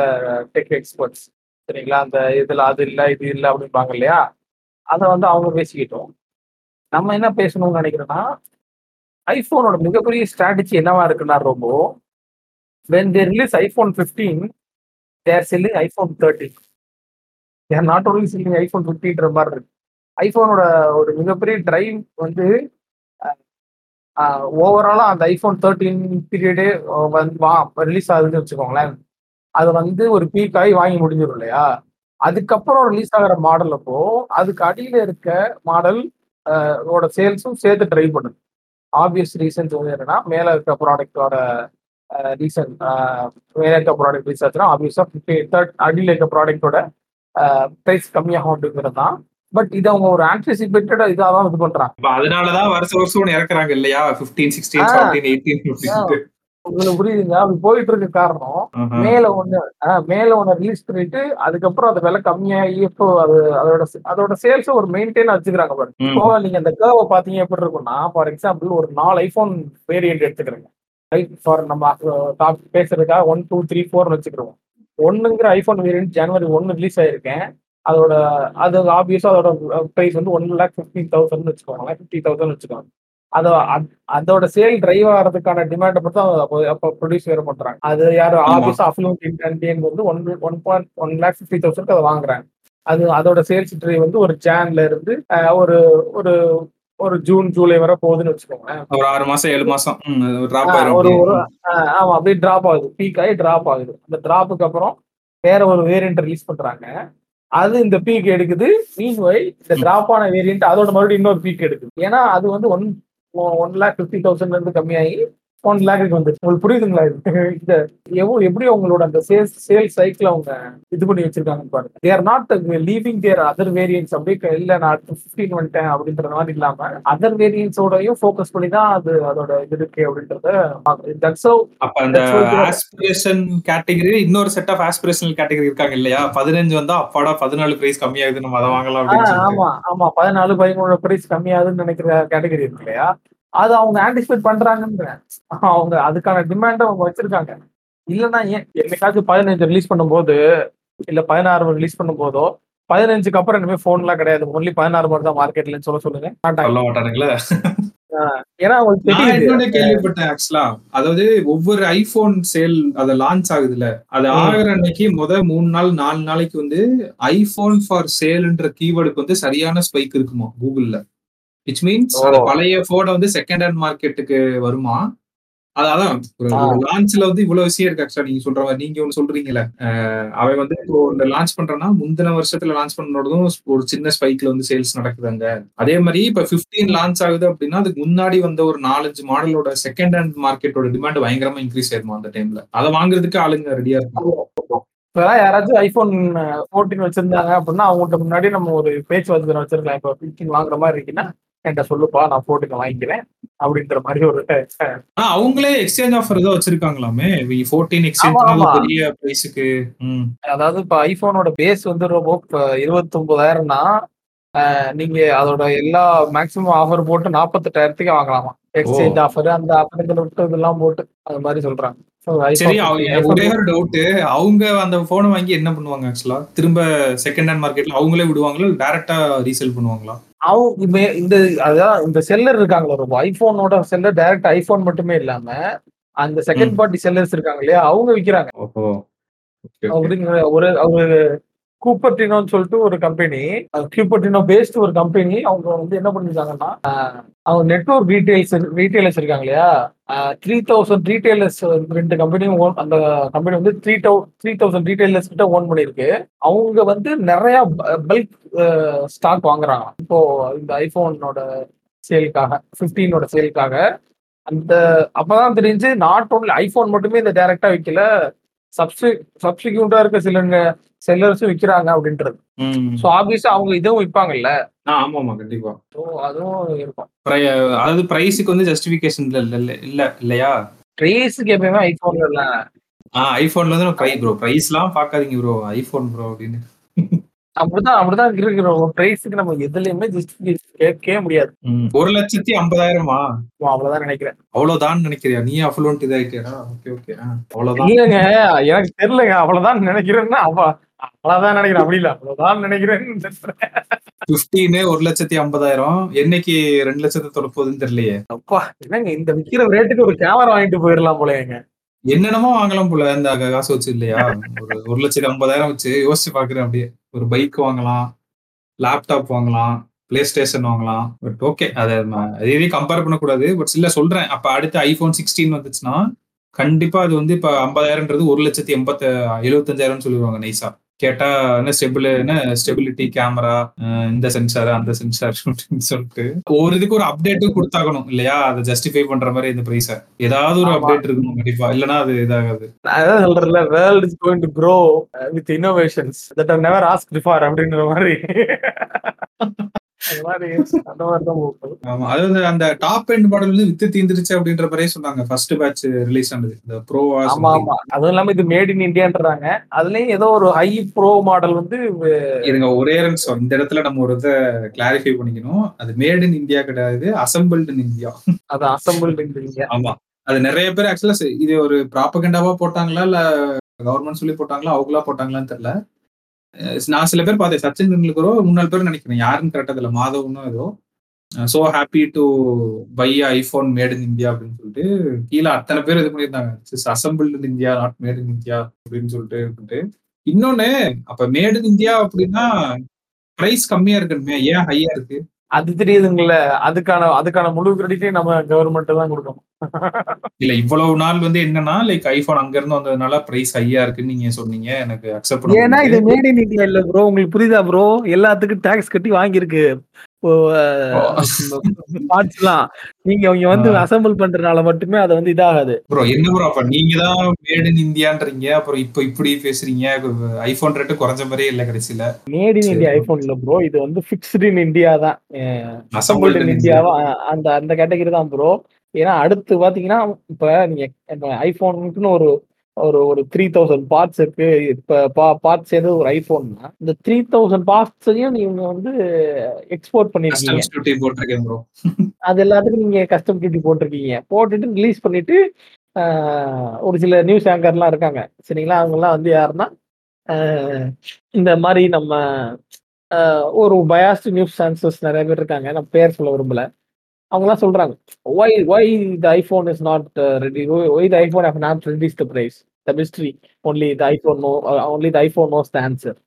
tech experts சரிங்களா? அந்த இதில் அது இல்லை இது இல்லை அப்படிம்பாங்க இல்லையா? அதை வந்து அவங்க பேசிக்கிட்டோம். நம்ம என்ன பேசணும்னு நினைக்கிறோன்னா ஐஃபோனோட மிகப்பெரிய ஸ்ட்ராட்டஜி என்னவா இருக்குன்னா ரொம்ப when they release iPhone fifteen they're selling iPhone thirteen they're not only selling iPhone ஃபிஃப்டின்ற மாதிரி இருக்கு. ஐஃபோனோட ஒரு மிகப்பெரிய டிரைவ் வந்து ஓவராலாக அந்த ஐஃபோன் தேர்ட்டின் பீரியடே வந்து வா ரிலீஸ் ஆகுதுன்னு வச்சுக்கோங்களேன். அது வந்து ஒரு பீக் ஆகி வாங்கி முடிஞ்சிடும் இல்லையா? அதுக்கப்புறம் ரிலீஸ் ஆகிற மாடல் அப்போ அதுக்கு அடியில் இருக்க மாடல் ஓட சேல்ஸும் சேர்த்து ட்ரை பண்ணுது. ஆப்வியஸ் ரீசன்ஸ் வந்து என்னன்னா மேல இருக்க ப்ராடக்டோட ரீசன் வேற இருக்க ப்ராடக்ட் ரீச் ஆச்சுன்னா ஆப்வியஸா ஃபிஃப்டி தேர்ட் அடியில் இருக்க ப்ராடக்டோட ப்ரைஸ் கம்மியாகும் அப்படிங்கிறது தான். பட் இது அவங்க ஒரு ஆன்டிசிபேட்டட் இதாக தான் இது பண்றாங்க. அதனாலதான் வருஷம் வருஷம் ஒண்ணு இறக்குறாங்க இல்லையா? Fifteen sixteen. செவன்டீன் எயிட்டீன் உங்களுக்கு புரியுதுங்க. அப்படி போயிட்டு இருக்க காரணம் மேல ஒண்ணு மேல ஒண்ணு ரிலீஸ் பண்ணிட்டு அதுக்கப்புறம் அது விலை கம்மியாகி இப்போ அது அதோட அதோட சேல்ஸ் ஒரு மெயின்டைன் வச்சுக்கிறாங்க பாருங்க. இப்போ நீங்க அந்த கேர்வை பாத்தீங்க எப்படி இருக்கும்னா ஃபார் எக்ஸாம்பிள் ஒரு நாலு ஐபோன் வேரியன்ட் எடுத்துக்கிறேங்க. ரைட் ஃபார் நம்ம டாப் பேசுறதுக்காக ஒன் டூ த்ரீ ஃபோர்னு வச்சுக்கிறோம். ஒன்னுங்கிற ஐபோன் வேரியன்ட் ஜனவரி ஒன்னு ரிலீஸ் ஆயிருக்கேன். அதோட அது ஆப்வியஸா அதோட ப்ரைஸ் வந்து ஒன் லேக் ஃபிஃப்டீன் தௌசண்ட் வச்சுக்கோங்களேன். ஃபிஃப்டி தௌசண்ட் வச்சுக்கோங்க. அதோ அத்- அதோட சேல் டிரைவ் ஆகிறதுக்கான டிமாண்டை மட்டும் அப்போ ப்ரொடியூஸ் வேற பண்றாங்க. அது யாரு? ஆமா. ஆப்வியஸா அஃப்ளூட் இண்டியன் வந்து one one point one lakh fifty thousand அதை வாங்குறாங்க. அது அதோட சேல்ஸ் டிரைவ் வந்து ஒரு ஜான்ல இருந்து ஒரு ஒரு ஒரு ஜூன் ஜூலை வரை போகுதுன்னு வச்சுக்கோங்களேன். ஒரு ஆறு மாசம் ஏழு மாசம். ஒரு. ஒரு ஆமா அப்படியே டிராப் ஆகுது. பீக் ஆகி டிராப் ஆகுது. அந்த டிராப்புக்கு அப்புறம் வேற ஒரு வேரியன்ட் ரிலீஸ் பண்றாங்க. அது இந்த பீக் எடுக்குது. மீன் வை இந்த டிராப் ஆன வேரியன்ட் அதோட மறுபடியும் இன்னொரு பீக் எடுக்குது. ஏன்னா அது வந்து ஒன் ஒன் லேக் ஃபிஃப்டி தௌசண்ட்லேருந்து கம்மியாகி ஒன் லேக்கு வந்து உங்களுக்கு புரியுதுங்களா? இது இந்த எவ்வளோ எப்படி அவங்களோட அந்த சேல்ஸ் சேல் சைக்கிள் அவங்க இது பண்ணி வச்சிருக்காங்க பாருங்க. They're not leaving their other variants அப்படியே இல்ல நான் ஃபிஃப்டீன் வந்துட்டேன் அப்படின்ற மாதிரி இல்லாம அதர் வேரியன்ஸோடயும் ஃபோக்கஸ் பண்ணி தான் அது அதோட இது இருக்கு அப்படின்றத தட்ஸ் அப்ப அந்த ஆஸ்பிரேஷன் கேட்டகரி இன்னொரு செட் ஆஃப் ஆஸ்பிரேஷனல் கேட்டகரி இருக்காங்க இல்லையா? பதினஞ்சு வந்தா அப்பாடா பதினாலு பிரைஸ் கம்மியாகுது நம்ம அதை வாங்கலாம் ஆமா ஆமா. பதினாலு பதிமூணு பிரைஸ் கம்மியாகுதுன்னு நினைக்கிற கேட்டகரி இருக்கு இல்லையா? அது அவங்க ஆன்டிசிபேட் பண்றாங்கன்ற. அவங்க அதுக்கான டிமாண்ட் அவங்க வச்சிருக்காங்க. இல்லைன்னா ஏன்? என்னைக்காச்சும் பதினஞ்சு ரிலீஸ் பண்ணும்போது இல்ல பதினாறு ரிலீஸ் பண்ணும்போதோ பதினஞ்சுக்கு அப்புறம் இனிமே போன்லாம் கிடையாது. ஒன்லி பதினாறு மட்டும் தான் மார்க்கெட்லன்னு சொல்ல சொல்லுங்க. மாட்டாங்க. சொல்ல மாட்டானுங்களே. ஏன்னா அவங்களுக்கு கேள்விப்பட்டேன் ஆக்சுவலா அதாவது ஒவ்வொரு ஐபோன் சேல் அது லான்ச் ஆகுதுல்ல. அது. ஆகுற அன்னைக்கு முத மூணு நாள் நாலு நாளைக்கு வந்து ஐபோன் ஃபார் சேல்ன்ற கீவேர்டுக்கு வந்து சரியான ஸ்பைக் இருக்குமா? கூகுள்ல விச் மீன்ஸ். அந்த பழைய போனை வந்து செகண்ட் ஹேண்ட் மார்க்கெட்டுக்கு வருமா? அது அதான். லான்ச்ல வந்து இவ்வளவு விஷயம் இருக்கு ஆக்சுவலா நீங்க சொல்ற மாதிரி. நீங்க ஒண்ணு சொல்றீங்கல்ல. அவன் வந்து இப்போ இந்த லான்ச் பண்றேன்னா முந்தின வருஷத்துல லான்ச் பண்ணோடதும் ஒரு சின்ன ஸ்பைக்ல வந்து சேல்ஸ் நடக்குதுங்க அதே மாதிரி இப்ப 15 லான்ச் ஆகுது அப்படின்னா அதுக்கு முன்னாடி வந்த ஒரு நாலஞ்சு மாடலோட செகண்ட் ஹேண்ட் மார்க்கெட்டோட டிமாண்ட் பயங்கரமா இன்க்ரீஸ் ஆயிருமா அந்த டைம்ல அதை வாங்குறதுக்கு ஆளுங்க ரெடியா இருக்காங்க. இப்பதான் யாராச்சும் ஐபோன் ஃபோர்டீன் வச்சிருந்தாங்க அப்படின்னா அவங்கள்ட்ட முன்னாடி நம்ம ஒரு பேச்சுவார்த்தை வச்சிருக்கலாம். இப்போ ஃபிஃப்டீன் வாங்குற மாதிரி இருக்குன்னா என்கிட்ட சொல்லுப்பா நான் ஃபோர்டீன் வாங்கிக்கிறேன் அப்படின்ற மாதிரி ஒரு அவங்களே எக்ஸ்சேஞ்ச் ஆஃபர் ஏதோ வச்சிருக்காங்களாமே? Fourteen exchange. பெரிய பிரைஸுக்கு அதாவது இப்போ ஐபோனோட பேஸ் வந்து ரொம்ப இருபத்தி ஒன்பதாயிரம்னா நீங்க அதோட எல்லா மேக்ஸிமம் ஆஃபர் போட்டு நாற்பத்தெட்டாயிரத்துக்கு வாங்கலாமா? எக்ஸ்சேஞ்ச் ஆஃபர் அந்த ஆஃபர் விட்டு இதெல்லாம் போட்டு அது மாதிரி சொல்றாங்க. சரி 15, அவங்க iPhone ஒரே ஒரு டவுட் அவங்க அந்த போனை வாங்கி என்ன பண்ணுவாங்க ஆக்சுவலா திரும்ப செகண்ட் ஹேண்ட் மார்க்கெட்ல அவங்களே விடுவாங்களா டைரக்டா ரீசேல் பண்ணுவாங்களா? அவங்க இப்ப இந்த அதான் இந்த செல்லர் இருக்காங்களா ரொம்ப ஐபோனோட செல்லர் டைரக்ட் ஐபோன் மட்டுமே இல்லாம அந்த செகண்ட். பார்ட்டி செல்லர்ஸ் இருக்காங்க இல்லையா அவங்க விக்கிறாங்க. அப்படிங்கிற ஒரு ஒரு கூப்பர்டினோன்னு சொல்லிட்டு ஒரு கம்பெனி கூப்பர்டினோ பேஸ்ட் ஒரு கம்பெனி அவங்க வந்து என்ன பண்ணிருக்காங்கன்னா அவங்க நெட்ஒர்க் ரீட்டைல்ஸ் ரீட்டைலர்ஸ் இருக்காங்க இல்லையா? த்ரீ தௌசண்ட் ரீட்டைலர்ஸ் ரெண்டு கம்பெனியும் ஓன் அந்த கம்பெனி வந்து three thou three thousand retailers கிட்ட ஓன் பண்ணியிருக்கு. அவங்க வந்து நிறைய பல்க் ஸ்டாக் வாங்குறாங்க. இப்போ இந்த ஐபோனோட சேலுக்காக ஃபிஃப்டீனோட சேலுக்காக அந்த அப்பதான் தெரிஞ்சு நாட் ஓன்லி ஐபோன் மட்டுமே இந்த டைரக்டா விற்கல சப்ஸ்டி சப்ஸ்டிக்யூட்டா இருக்க சில செல்லர்ஸும் விற்கிறாங்க அப்படின்றது. ஸோ ஆப்வியஸா அவங்க இதுவும் விற்பாங்கல்ல ஆமா ஆமா கண்டிப்பா. ஸோ அதுவும் இருக்கும். அதாவது பிரைஸுக்கு வந்து ஜஸ்டிபிகேஷன் இல்ல இல்ல இல்ல இல்ல இல்லையா? ட்ரேஸுக்கு எப்பயுமே ஐபோன்ல இல்ல. ஆ ஐபோன்ல வந்து ப்ரை ப்ரோ பிரைஸ் எல்லாம் பாக்காதீங்க ப்ரோ ஐபோன் ப்ரோ அப்படின்னு. அப்படிதான் அப்படிதான் இருக்கிறோம் ட்ரேஸுக்கு நம்ம எதுலயுமே ஜஸ்டிஃபிகேஷன் கேட்கவே முடியாது. ஒரு லட்சத்தி ஐம்பதாயிரமா? அவ்வளவுதான் நினைக்கிறேன். அவ்வளவுதான் நினைக்கிறியா? நீ அஃபுளுன்ட் இதாயிட்டியா ஓகே ஓகே. அவ்வளவுதான். இல்லைங்க எனக்கு தெரியலங்க அவ்வளவுதான் நினைக்கிறேன்னா அவ அவ்வளவுதான் நினைக்கிறேன். அப்படி இல்ல. அவ்வளவுதான் நினைக்கிறேன். ஒரு லட்சத்தி ஐம்பதாயிரம். என்னைக்கு ரெண்டு லட்சத்தை தொட போகுதுன்னு தெரியலையே. அப்பா என்னங்க இந்த விக்கிற ரேட்டுக்கு ஒரு கேமரா வாங்கிட்டு போயிடலாம் போலங்க என்னென்னமோ வாங்கலாம் போல. இந்த காசு வச்சு இல்லையா? ஒரு ஒரு லட்சத்தி ஐம்பதாயிரம் வச்சு யோசிச்சு பாக்குறேன் அப்படியே. ஒரு பைக் வாங்கலாம் லேப்டாப் வாங்கலாம் பிளே ஸ்டேஷன் வாங்கலாம். பட் ஓகே அதை எதையும் கம்பேர் பண்ணக்கூடாது. பட் இல்ல சொல்றேன். அப்ப அடுத்து ஐபோன் சிக்ஸ்டீன் வந்துச்சுன்னா கண்டிப்பா அது வந்து இப்ப ஐம்பதாயிரம்ன்றது ஒரு லட்சத்தி எண்பத்த எழுபத்தஞ்சாயிரம்னு சொல்லிடுவாங்க நைஸா கேட்டா என்ன ஸ்டெபிள் என்ன ஸ்டெபிலிட்டி கேமரா இந்த சென்சார் அந்த சென்சார் அப்படின்னு சொல்லிட்டு ஒரு இதுக்கு ஒரு அப்டேட்டும் கொடுத்தாகணும் இல்லையா? அதை ஜஸ்டிஃபை பண்ற மாதிரி இந்த பிரைஸ ஏதாவது ஒரு. அப்டேட் இருக்கணும் கண்டிப்பா. இல்லைன்னா அது இதாகாது. அதான் சொல்றேன்ல world is going to grow with innovations that have never asked before அப்படின்ற மாதிரி. ஆமா அதாவது அந்த டாப் எண்ட் மாடல் வந்து வித்து தீந்துருச்சு அப்படின்ற மாதிரியே சொன்னாங்க ஃபர்ஸ்ட் பேட்ச் ரிலீஸ் ஆனது. இந்த ஆமா ஆமா. அதுவும் இல்லாம இது மேட் இன் இந்தியான்றாங்க அதுலயும் ஏதோ ஒரு ஹை ப்ரோ மாடல் வந்து இதுங்க ஒரே நிமிஷம். இந்த இடத்துல நம்ம ஒரு இதை கிளாரிஃபை பண்ணிக்கணும். அது மேட் இன் இந்தியா கிடையாது அசம்பிள்டு இன் இந்தியா அது அசம்பிள்டுன்றீங்க ஆமா. அது நிறைய பேர் ஆக்சுவலா இது ஒரு ப்ராப்பகண்டாவா போட்டாங்களா இல்ல கவர்மெண்ட் சொல்லி போட்டாங்களா அவங்களா போட்டாங்களான்னு தெரியல. நான் சில பேர் பார்த்தேன். சச்சின் டெண்டுல்கரோ முன்னாள் பேர் நினைக்கிறேன். யாருன்னு கரெக்டாக தெரியல. மாதவனும் ஏதோ. So happy to buy iPhone made in India அப்படின்னு சொல்லிட்டு கீழே அத்தனை பேர் இது பண்ணியிருந்தாங்க. Assemble in India not made in India அப்படின்னு சொல்லிட்டு இருந்துட்டு இன்னொன்னு அப்ப மேட் இன் இந்தியா அப்படின்னா பிரைஸ் கம்மியா இருக்கணுமே. ஏன் ஹையா இருக்கு? அது தெரியுதுங்களே. அதுக்கான அதுக்கான முழு கிரெடிட்டையும் நம்ம கவர்மெண்ட் தான் கொடுக்கணும். இல்ல இவ்வளவு நாள் வந்து என்னன்னா லைக் ஐபோன் அங்க இருந்து வந்ததுனால பிரைஸ் ஹையா இருக்குன்னு நீங்க சொன்னீங்க. எனக்கு அக்செப்ட் பண்ண ஏன்னா இது. மேட் இன் இந்தியா இல்ல ப்ரோ உங்களுக்கு புரியுதா ப்ரோ எல்லாத்துக்கும் டாக்ஸ் கட்டி வாங்கியிருக்கு. பார்ட்ஸ்லாம் நீங்க அவங்க வந்து. அசெம்பிள் பண்றதுனால மட்டுமே அது வந்து இதாகாது. ப்ரோ என்ன ப்ரோ அப்ப நீங்க தான் மேட் இன் இந்தியான்றீங்க அப்புறம் இப்ப இப்படி பேசுறீங்க. ஐபோன் ரேட்டு குறைஞ்ச மாதிரியே இல்ல கடைசியில. Made in. இந்தியா ஐபோன் இல்ல ப்ரோ இது வந்து ஃபிக்ஸ்டு இன் இந்தியா தான். இன் இன் இந்தியாவா அந்த அந்த கேட்டகரி தான் ப்ரோ ஏன்னா அடுத்து பாத்தீங்கன்னா இப்ப நீங்க ஐபோனுக்குன்னு ஒரு ஒரு ஒரு த்ரீ தௌசண்ட் பார்ட்ஸ் இருக்கு. இப்ப பார்ட்ஸ் சேர்ந்து ஒரு ஐபோன்னா இந்த த்ரீ தௌசண்ட் பார்ட்ஸையும் நீங்க வந்து எக்ஸ்போர்ட் பண்ணிருக்கீங்க. அது எல்லாத்துக்கும் நீங்க கஸ்டம் டியூட்டி போட்டிருக்கீங்க. போட்டுட்டு ரிலீஸ் பண்ணிட்டு ஒரு சில நியூஸ் ஆங்கர்லாம் இருக்காங்க. சரிங்களா? அவங்கெல்லாம் வந்து யாருன்னா இந்த மாதிரி நம்ம ஒரு பயாஸ்ட் நியூஸ் சான்சஸ் நிறைய பேர் இருக்காங்க. நான் பேர் சொல்ல விரும்பல. அவங்கலாம் சொல்றாங்க why why the iPhone is not ready why the iPhone have not reduce the price the mystery only the iPhone know only the iPhone knows the answer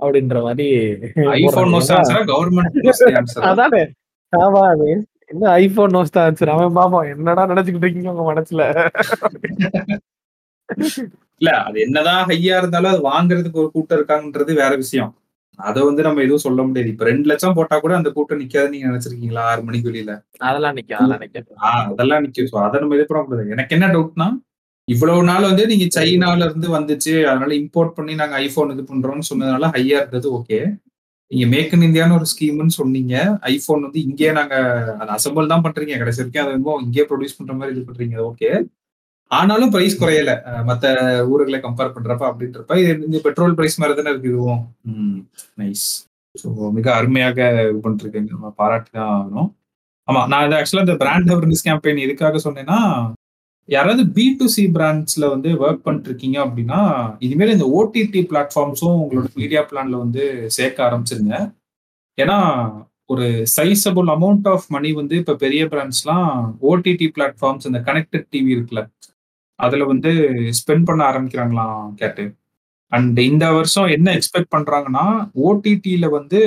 அப்படின்ற மாதிரி iPhone knows. Answer government knows answer அதானே. ஆமா அது. என்ன iPhone nose தான் answer அவன் பாப்பா என்னடா நினைச்சுக்கிட்டு இருக்கீங்க உங்க மனசுல? இல்ல அது என்னதான் ஹையா இருந்தாலும் அது வாங்குறதுக்கு ஒரு கூட்டம் இருக்காங்கன்றது வேற விஷயம். அதை வந்து நம்ம எதுவும் சொல்ல முடியாது. இப்ப ரெண்டு லட்சம் போட்டா கூட அந்த கூட்டம் நிக்காது நீங்க நினைச்சிருக்கீங்களா? ஆறு மணிக்கு வெளியில? அதெல்லாம் நிக்கும் அதெல்லாம் நிக்கும் அதெல்லாம் நிக்கும். So அதை நம்ம இது பண்ண எனக்கு என்ன டவுட்னா இவ்வளவு நாள் வந்து நீங்க சைனால இருந்து வந்துச்சு. அதனால இம்போர்ட் பண்ணி நாங்க ஐபோன் இது பண்றோம்னு சொன்னதுனால ஹையா இருந்தது ஓகே நீங்க மேக் இன் இந்தியான்னு ஒரு ஸ்கீம்னு சொன்னீங்க. ஐபோன் வந்து இங்கேயே நாங்க அதை அசம்பிள் தான் பண்றீங்க. கடைசி வரைக்கும் அதை இங்கேயே ப்ரொடியூஸ் பண்ற மாதிரி இது பண்றீங்க ஓகே ஆனாலும் பிரைஸ் குறையல. மத்த ஊர்களை கம்பேர் பண்றப்ப அப்படின்றப்ப இது இந்த பெட்ரோல் பிரைஸ் மாதிரி தானே இருக்கு இதுவும். நைஸ் ஸோ மிக அருமையாக இது பண்ணிருக்கேங்க. நம்ம பாராட்டு தான் ஆகணும். ஆமா நான் இது ஆக்சுவலா இந்த பிராண்ட் அவேர்னஸ் கேம்பெயின் எதுக்காக சொன்னேன்னா யாராவது பி டு சி பிராண்ட்ஸ்ல வந்து ஒர்க் பண்ணிட்டு இருக்கீங்க அப்படின்னா இனிமேல் இந்த ஓடிடி பிளாட்ஃபார்ம்ஸும் உங்களோட மீடியா பிளான்ல வந்து சேர்க்க ஆரம்பிச்சிருங்க. ஏன்னா ஒரு சைஸபிள் அமௌண்ட் ஆஃப் மணி வந்து இப்ப பெரிய பிராண்ட்ஸ்லாம் ஓடிடி பிளாட்ஃபார்ம்ஸ் இந்த கனெக்டட் டிவி இருக்குல்ல அதுல வந்து ஸ்பெண்ட் பண்ண ஆரம்பிக்கிறாங்களாம் கேட்டு. அண்ட் இந்த வருஷம் என்ன எக்ஸ்பெக்ட் பண்றாங்கன்னா ஓடிடியில வந்து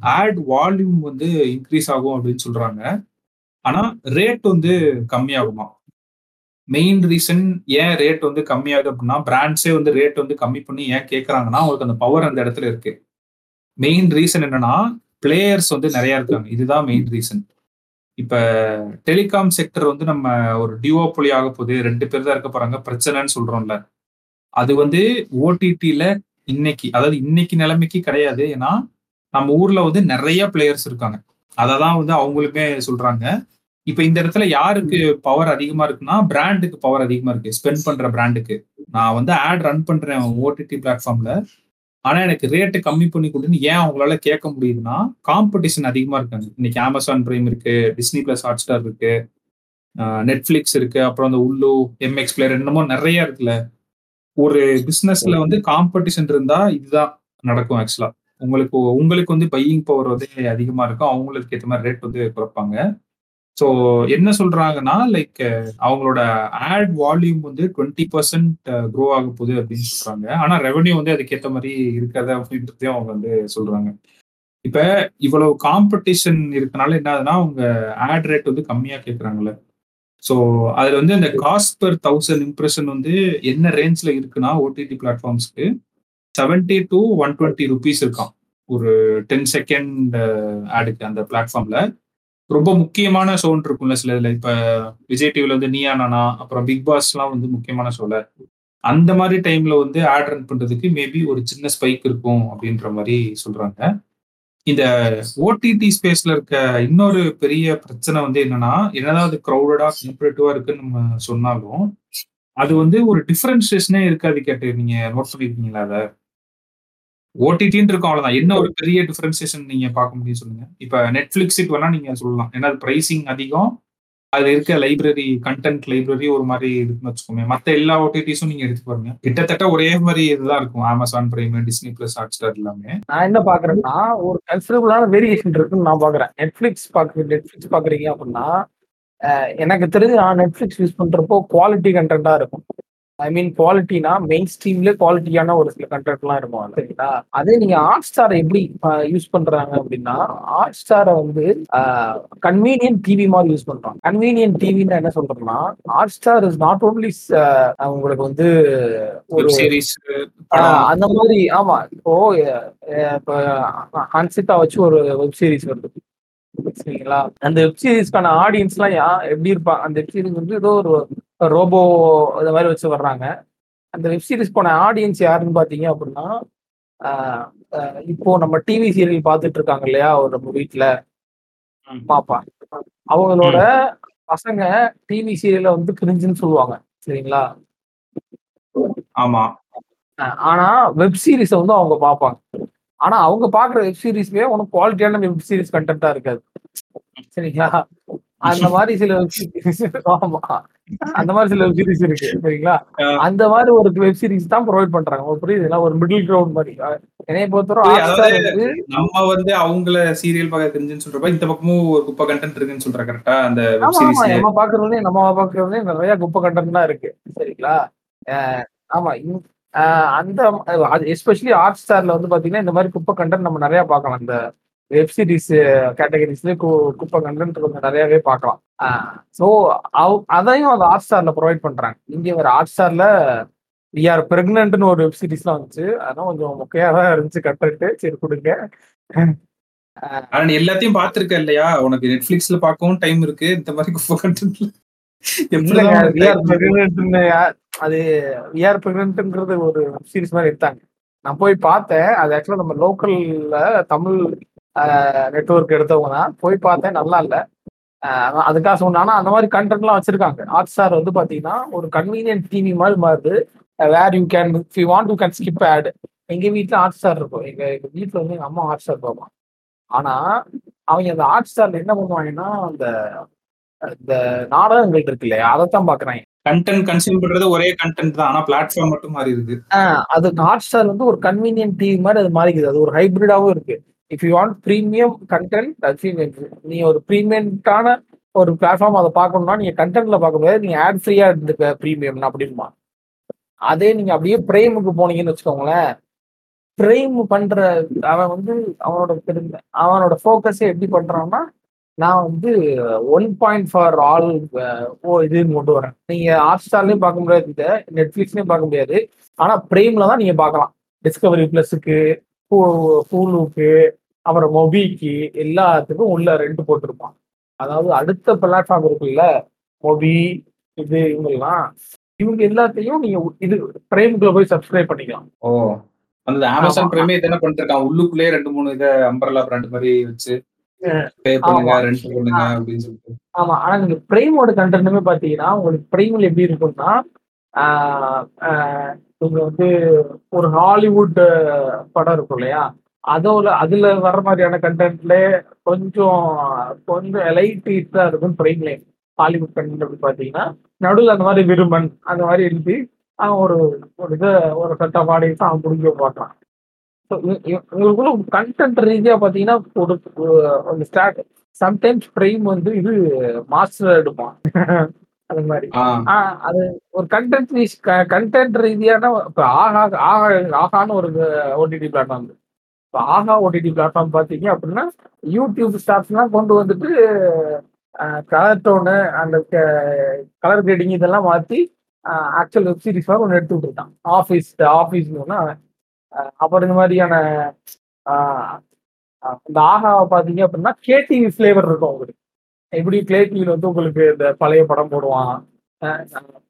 ஆட் வால்யூம் வந்து இன்க்ரீஸ் ஆகும் அப்படின்னு சொல்றாங்க. ஆனா ரேட் வந்து கம்மியாகுமா? மெயின் ரீசன் ஏன் ரேட் வந்து கம்மியாகுது அப்படின்னா பிராண்ட்ஸே வந்து ரேட் வந்து கம்மி பண்ணி ஏன் கேட்கறாங்கன்னா அவங்களுக்கு அந்த பவர் அந்த இடத்துல இருக்கு. மெயின் ரீசன் என்னன்னா பிளேயர்ஸ் வந்து நிறைய இருக்காங்க. இதுதான் மெயின் ரீசன் இப்ப டெலிகாம் செக்டர் வந்து நம்ம ஒரு டியோபொலி ஆக போகுது ரெண்டு பேர் தான் இருக்க போறாங்க பிரச்சனைன்னு சொல்றோம்ல. அது வந்து ஓடிடியில இன்னைக்கு அதாவது இன்னைக்கு நிலைமைக்கு கிடையாது. ஏன்னா நம்ம ஊர்ல வந்து நிறைய பிளேயர்ஸ் இருக்காங்க. அததான் வந்து அவங்களுமே சொல்றாங்க. இப்ப இந்த இடத்துல யாருக்கு பவர் அதிகமா இருக்குன்னா பிராண்டுக்கு பவர் அதிகமா இருக்கு. ஸ்பெண்ட் பண்ற பிராண்டுக்கு நான் வந்து ஆட் ரன் பண்றேன் ஓடிடி பிளாட்ஃபார்ம்ல ஆனா எனக்கு ரேட்டு கம்மி பண்ணி கொடுன்னு ஏன் அவங்களால கேட்க முடியுதுன்னா காம்படிஷன் அதிகமா இருக்காங்க. இன்னைக்கு அமேசான் பிரைம் இருக்கு டிஸ்னி பிளஸ் ஹாட் ஸ்டார் இருக்கு நெட்ஃபிளிக்ஸ் இருக்கு அப்புறம் அந்த உள்ளு எம்எக்ஸ் பிளேயர் என்னமோ நிறைய இருக்குல்ல. ஒரு பிசினஸ்ல வந்து காம்படிஷன் இருந்தா இதுதான் நடக்கும் ஆக்சுவலா உங்களுக்கு உங்களுக்கு வந்து பையிங் பவர் வந்து அதிகமா இருக்கும். அவங்களுக்கு ஏற்ற மாதிரி ரேட் வந்து குறைப்பாங்க. ஸோ என்ன சொல்றாங்கன்னா லைக் அவங்களோட ஆட் வால்யூம் வந்து டுவெண்ட்டி பர்சன்ட் க்ரோ ஆக போகுது அப்படின்னு சொல்றாங்க. ஆனா ரெவன்யூ வந்து அதுக்கேற்ற மாதிரி இருக்காது அப்படின்றதையும் அவங்க வந்து சொல்றாங்க. இப்ப இவ்வளவு காம்படிஷன் இருக்கனால என்ன ஆகுதுன்னா அவங்க ஆட் ரேட் வந்து கம்மியா கேட்கறாங்கல்ல ஸோ அதுல வந்து அந்த காஸ்ட் பர் தௌசண்ட் இம்ப்ரெஷன் வந்து என்ன ரேஞ்ச்ல இருக்குன்னா OTT பிளாட்ஃபார்ம்ஸ்க்கு seventy to one twenty rupees இருக்கான் ஒரு டென் செகண்ட் ஆடுக்கு அந்த பிளாட்ஃபார்ம்ல ரொம்ப முக்கியமான ஷோன் இருக்கும்ல சில இதில். இப்போ விஜய் டிவியில் வந்து நீயா நானா அப்புறம் பிக் பாஸ்லாம் வந்து முக்கியமான ஷோல அந்த மாதிரி டைம்ல வந்து ஆட் ரன் பண்றதுக்கு மேபி ஒரு சின்ன ஸ்பைக் இருக்கும் அப்படின்ற மாதிரி சொல்றாங்க. இந்த ஓடிடி ஸ்பேஸ்ல இருக்க இன்னொரு பெரிய பிரச்சனை வந்து என்னன்னா என்னதான் அது க்ரௌடடா கம்பரேட்டிவா இருக்குன்னு நம்ம சொன்னாலும் அது வந்து ஒரு டிஃபரன்சியேஷனே இருக்காது கேட்டு நீங்க நோட் பண்ணிருக்கீங்களா அதை? ஓடிடின்னு இருக்கும் அவ்வளவுதான். என்ன ஒரு பெரிய டிஃபரன்சியேஷன் நீங்க பார்க்க முடியும் சொல்லுங்க. இப்ப நெட்ஃபிளிக்ஸுக்கு வேணா நீங்க சொல்லலாம். ஏன்னா அது பிரைசிங் அதிகம். அதுல இருக்க லைப்ரரி கண்டென்ட் லைப்ரரி ஒரு மாதிரி இருக்குன்னு வச்சுக்கோங்க மத்த எல்லா ஓடிடிஸும் நீங்க எடுத்து பாருங்க. கிட்டத்தட்ட ஒரே மாதிரி இதுதான் இருக்கும். Amazon Prime Disney Plus Hotstar எல்லாமே. நான் என்ன பாக்குறேன்னா ஒரு கன்சிடபிளான வேரியேஷன் இருக்குன்னு நான் பாக்குறேன் நெட்ஃபிளிக்ஸ் பாக்கு நெட்ஃபிளிக்ஸ் பாக்குறீங்க அப்படின்னா எனக்கு தெரிஞ்சு நான் நெட்ஃபிளிக்ஸ் யூஸ் பண்றப்போ குவாலிட்டி கண்டென்ட்டா இருக்கும். ஐ மீன் குவாலிட்டினா மெயின் ஸ்ட்ரீம்ல குவாலிட்டியான ஒரு சில கண்டென்ட்லாம் இருக்கும் சரிங்களா? அதே நீங்க ஹாட் ஸ்டார் எப்படி யூஸ் பண்றாங்க அப்படின்னா ஹாட் ஸ்டாரை வந்து கன்வீனியன்ட் டிவி மாதிரி யூஸ் பண்றாங்க கன்வீனியன்ட் டிவின்னு என்ன சொல்றோம்னா Hotstar is not only உங்களுக்கு வந்து ஒரு வெப் சீரிஸ் அந்த மாதிரி ஆமா இப்போ இப்போ ஹன்சிதா வச்சு ஒரு வெப் சீரிஸ் வருது சரிங்களா? அந்த வெப் சீரிஸ்க்கான ஆடியன்ஸ்லாம் யா எப்படி இருப்பாங்க அந்த வெப் சீரிஸ் வந்து ஏதோ ஒரு ரோபோ இந்த மாதிரி வச்சு வர்றாங்க. அந்த வெப் சீரிஸ் போன ஆடியன்ஸ் யாருன்னு பாத்தீங்க அப்படின்னா இப்போ நம்ம டிவி சீரியல் பார்த்துட்டு இருக்காங்க இல்லையா ஒரு நம்ம வீட்டுல பாப்பா. அவங்களோட பசங்க டிவி சீரியல்ல வந்து கிரிஞ்சுன்னு சொல்லுவாங்க. சரிங்களா? ஆமா. ஆனா வெப் சீரிஸை வந்து அவங்க பார்ப்பாங்க. ஆனா அவங்க பாக்குற வெப் சீரிஸ்லயே ஒன்றும் குவாலிட்டியான வெப் சீரிஸ் கண்டென்ட்டா இருக்காது. சரிங்களா? அந்த மாதிரி சில வெப் சீரிஸ் ஆமா. அந்த மாதிரி சில வெப் சீரிஸ் இருக்கு சரிங்களா? அந்த மாதிரி ஒரு வெப் சீரிஸ் தான் ப்ரொவைட் பண்றாங்க. ஒரு புரியுதுங்களா ஒரு மிடில் கிரவுண்ட் மாதிரி. என்னைய பொறுத்தவரை புரியுது. நம்ம வந்து அவங்கள சீரியல் பார்க்க தெரிஞ்சுன்னு சொல்றப்ப இந்த பக்கமும் ஒரு குப்பை கண்டென்ட் இருக்குன்னு சொல்ற கரெக்டா அந்த வெப் சீரிஸ் நம்ம பாக்குறதுலயே நம்ம பாக்குறதுலயே நிறைய குப்பை கண்டென்ட் தான் இருக்கு சரிங்களா? ஆமா. அந்த எஸ்பெஷலி ஹாட் ஸ்டார்ல வந்து பாத்தீங்கன்னா இந்த மாதிரி குப்பை கண்டென்ட் நம்ம நிறைய பார்க்கலாம். இந்த வெப் சீரிஸ் கேட்டகரிஸ்ல குப்பை கண்டென்ட் கொஞ்சம் நிறையவே பார்க்கலாம். ஸோ அதையும் அந்த ஹாட் ஸ்டார்ல ப்ரொவைட் பண்றாங்க. இங்க ஒரு ஹாட் ஸ்டார்ல வி ஆர் பிரெக்னன்ட்னு ஒரு வெப் சீரிஸ்லாம் வந்துச்சு. அதெல்லாம் கொஞ்சம் மொக்கையா தான் இருந்துச்சு கண்டென்ட் சரி கொடுங்க. ஆனா நீ எல்லாத்தையும் பாத்திருக்க இல்லையா? உனக்கு நெட்ஃபிளிக்ஸ்ல பார்க்கவும் டைம் இருக்கு. இந்த மாதிரி குப்பை கண்டென்ட்ல அது வி ஆர் பிரெக்னன்ட்ங்கிறது ஒரு சீரிஸ் மாதிரி எடுத்தாங்க. நான் போய் பார்த்தேன். அது ஆக்சுவலா நம்ம லோக்கல்ல தமிழ் நெட்வொர்க் எடுத்தவங்க தான் போய் பார்த்தேன் நல்லா இல்லை. அதுக்காக சொன்னானா. அந்த மாதிரி கண்டென்ட்லாம் வச்சிருக்காங்க. ஹாட் ஸ்டார் வந்து பாத்தீங்கன்னா ஒரு கன்வீனியன்ட் டிவி மாதிரி மாறுது. Where you can if you want you can skip ad எங்க வீட்ல ஹாட் ஸ்டார் இருக்கும். எங்க எங்க வீட்ல வந்து எங்க அம்மா ஹாட் ஸ்டார் பார்ப்பான் ஆனா அவங்க அந்த ஹாட் ஸ்டார்ல என்ன பண்ணுவாங்கன்னா அந்த இந்த நாடகங்கள் இருக்கு இல்லையா? அதைத்தான் பாக்குறாங்க. கண்டென்ட் கன்சியூம் பண்றது ஒரே கண்டென்ட் தான். ஆனா பிளாட்ஃபார்ம் மட்டும் மாறி இருக்கு அது ஹாட் ஸ்டார் வந்து ஒரு கன்வீனியன்ட் டிவி மாதிரி அது மாறிக்குது. அது ஒரு ஹைபிரிடாவும் இருக்கு. If you want premium content நீ ஒரு ப்ரீமியம்டான ஒரு பிளாட்ஃபார்ம் அதை பார்க்கணும்னா நீங்க கண்டென்ட்ல பார்க்க முடியாது நீங்க ஆட் ஃப்ரீயா இருந்துக்க ப்ரீமியம்னா அப்படிமா அதே நீங்க அப்படியே பிரேமுக்கு போனீங்கன்னு வச்சுக்கோங்களேன். பிரேம் பண்ற அவன் வந்து அவனோட திரும்ப அவனோட ஃபோக்கஸே எப்படி பண்றான்னா நான் வந்து ஒன் பாயிண்ட் ஃபார் ஆல் ஓ இதுன்னு கொண்டு வரேன். நீங்க ஹாட் ஸ்டார்லயும் பார்க்க முடியாது இதை நெட்ஃபிளிக்ஸ்லயும் பார்க்க முடியாது. ஆனா பிரேம்ல தான் நீங்க பார்க்கலாம். டிஸ்கவரி பிளஸுக்கு ஹூலுக்கு அப்புறம் மொபிக்கு எல்லாத்துக்கும் உள்ள ரெண்ட் போட்டிருப்பான். அதாவது அடுத்த பிளாட்ஃபார்ம் இருக்குல்ல மொபி இது இவங்கெல்லாம் இவங்க எல்லாத்தையும் நீங்க இது பிரேம்குள்ள போய் சப்ஸ்கிரைப் பண்ணிக்கலாம். ஓ அந்த அமேசான் பிரைமே இது என்ன பண்ணிட்டு இருக்கான் உள்ளுக்குள்ளேயே ரெண்டு மூணு இதை அம்பர்லா பிராண்ட் மாதிரி வச்சு ஆமா. ஆனா நீங்க பிரைமோட கண்டென்ட்டுமே பாத்தீங்கன்னா உங்களுக்கு பிரைம்ல எப்படி இருக்கும்னா நீங்க வந்து ஒரு ஹாலிவுட் படம் இருக்கும் இல்லையா? அதோட அதுல வர்ற மாதிரியான கண்டென்ட்ல கொஞ்சம் கொஞ்சம் எலைட்டா இருக்கும் பிரைம்ல ஹாலிவுட் கண்டென்ட் அப்படி பாத்தீங்கன்னா நடுவில் அந்த மாதிரி விருமன் அந்த மாதிரி எழுதி அவன் ஒரு ஒரு இதை ஒரு செட் ஆஃப் ஆடியன்ஸ் அவன் முடிஞ்ச பார்க்கலாம் உங்களுக்குள்ள கண்டென்ட் ரீதியா பாத்தீங்கன்னா ஒரு ஒரு ஸ்டார்ட் சம்டைம்ஸ் பிரைம் வந்து இது மாஸ்டர் எடுப்பான் அது மாதிரி. அது ஒரு கண்டென்ட் கண்டென்ட் ரீதியான இப்போ ஆகா ஆகா ஆகான்னு ஒரு ஓடிடி பிளாட்ஃபார்ம் இப்போ ஆஹா ஓடிடி பிளாட்ஃபார்ம் பார்த்தீங்க அப்படின்னா யூடியூப் ஸ்டாஃப்ஸ்லாம் கொண்டு வந்துட்டு கலர் டோனு அந்த கலர் கிரேடிங் இதெல்லாம் மாற்றி ஆக்சுவல் வெப் சீரிஸ் மாதிரி ஒன்று எடுத்து விட்டுருக்கான். ஆஃபீஸ் ஆஃபீஸ்னு ஒன்று அப்புறம் இந்த மாதிரியான இந்த ஆகாவை பார்த்தீங்க அப்படின்னா கேடிவி ஃப்ளேவர் இருக்கும் உங்களுக்கு எப்படி பிளே டிவியில் வந்து உங்களுக்கு இந்த பழைய படம் போடுவான்.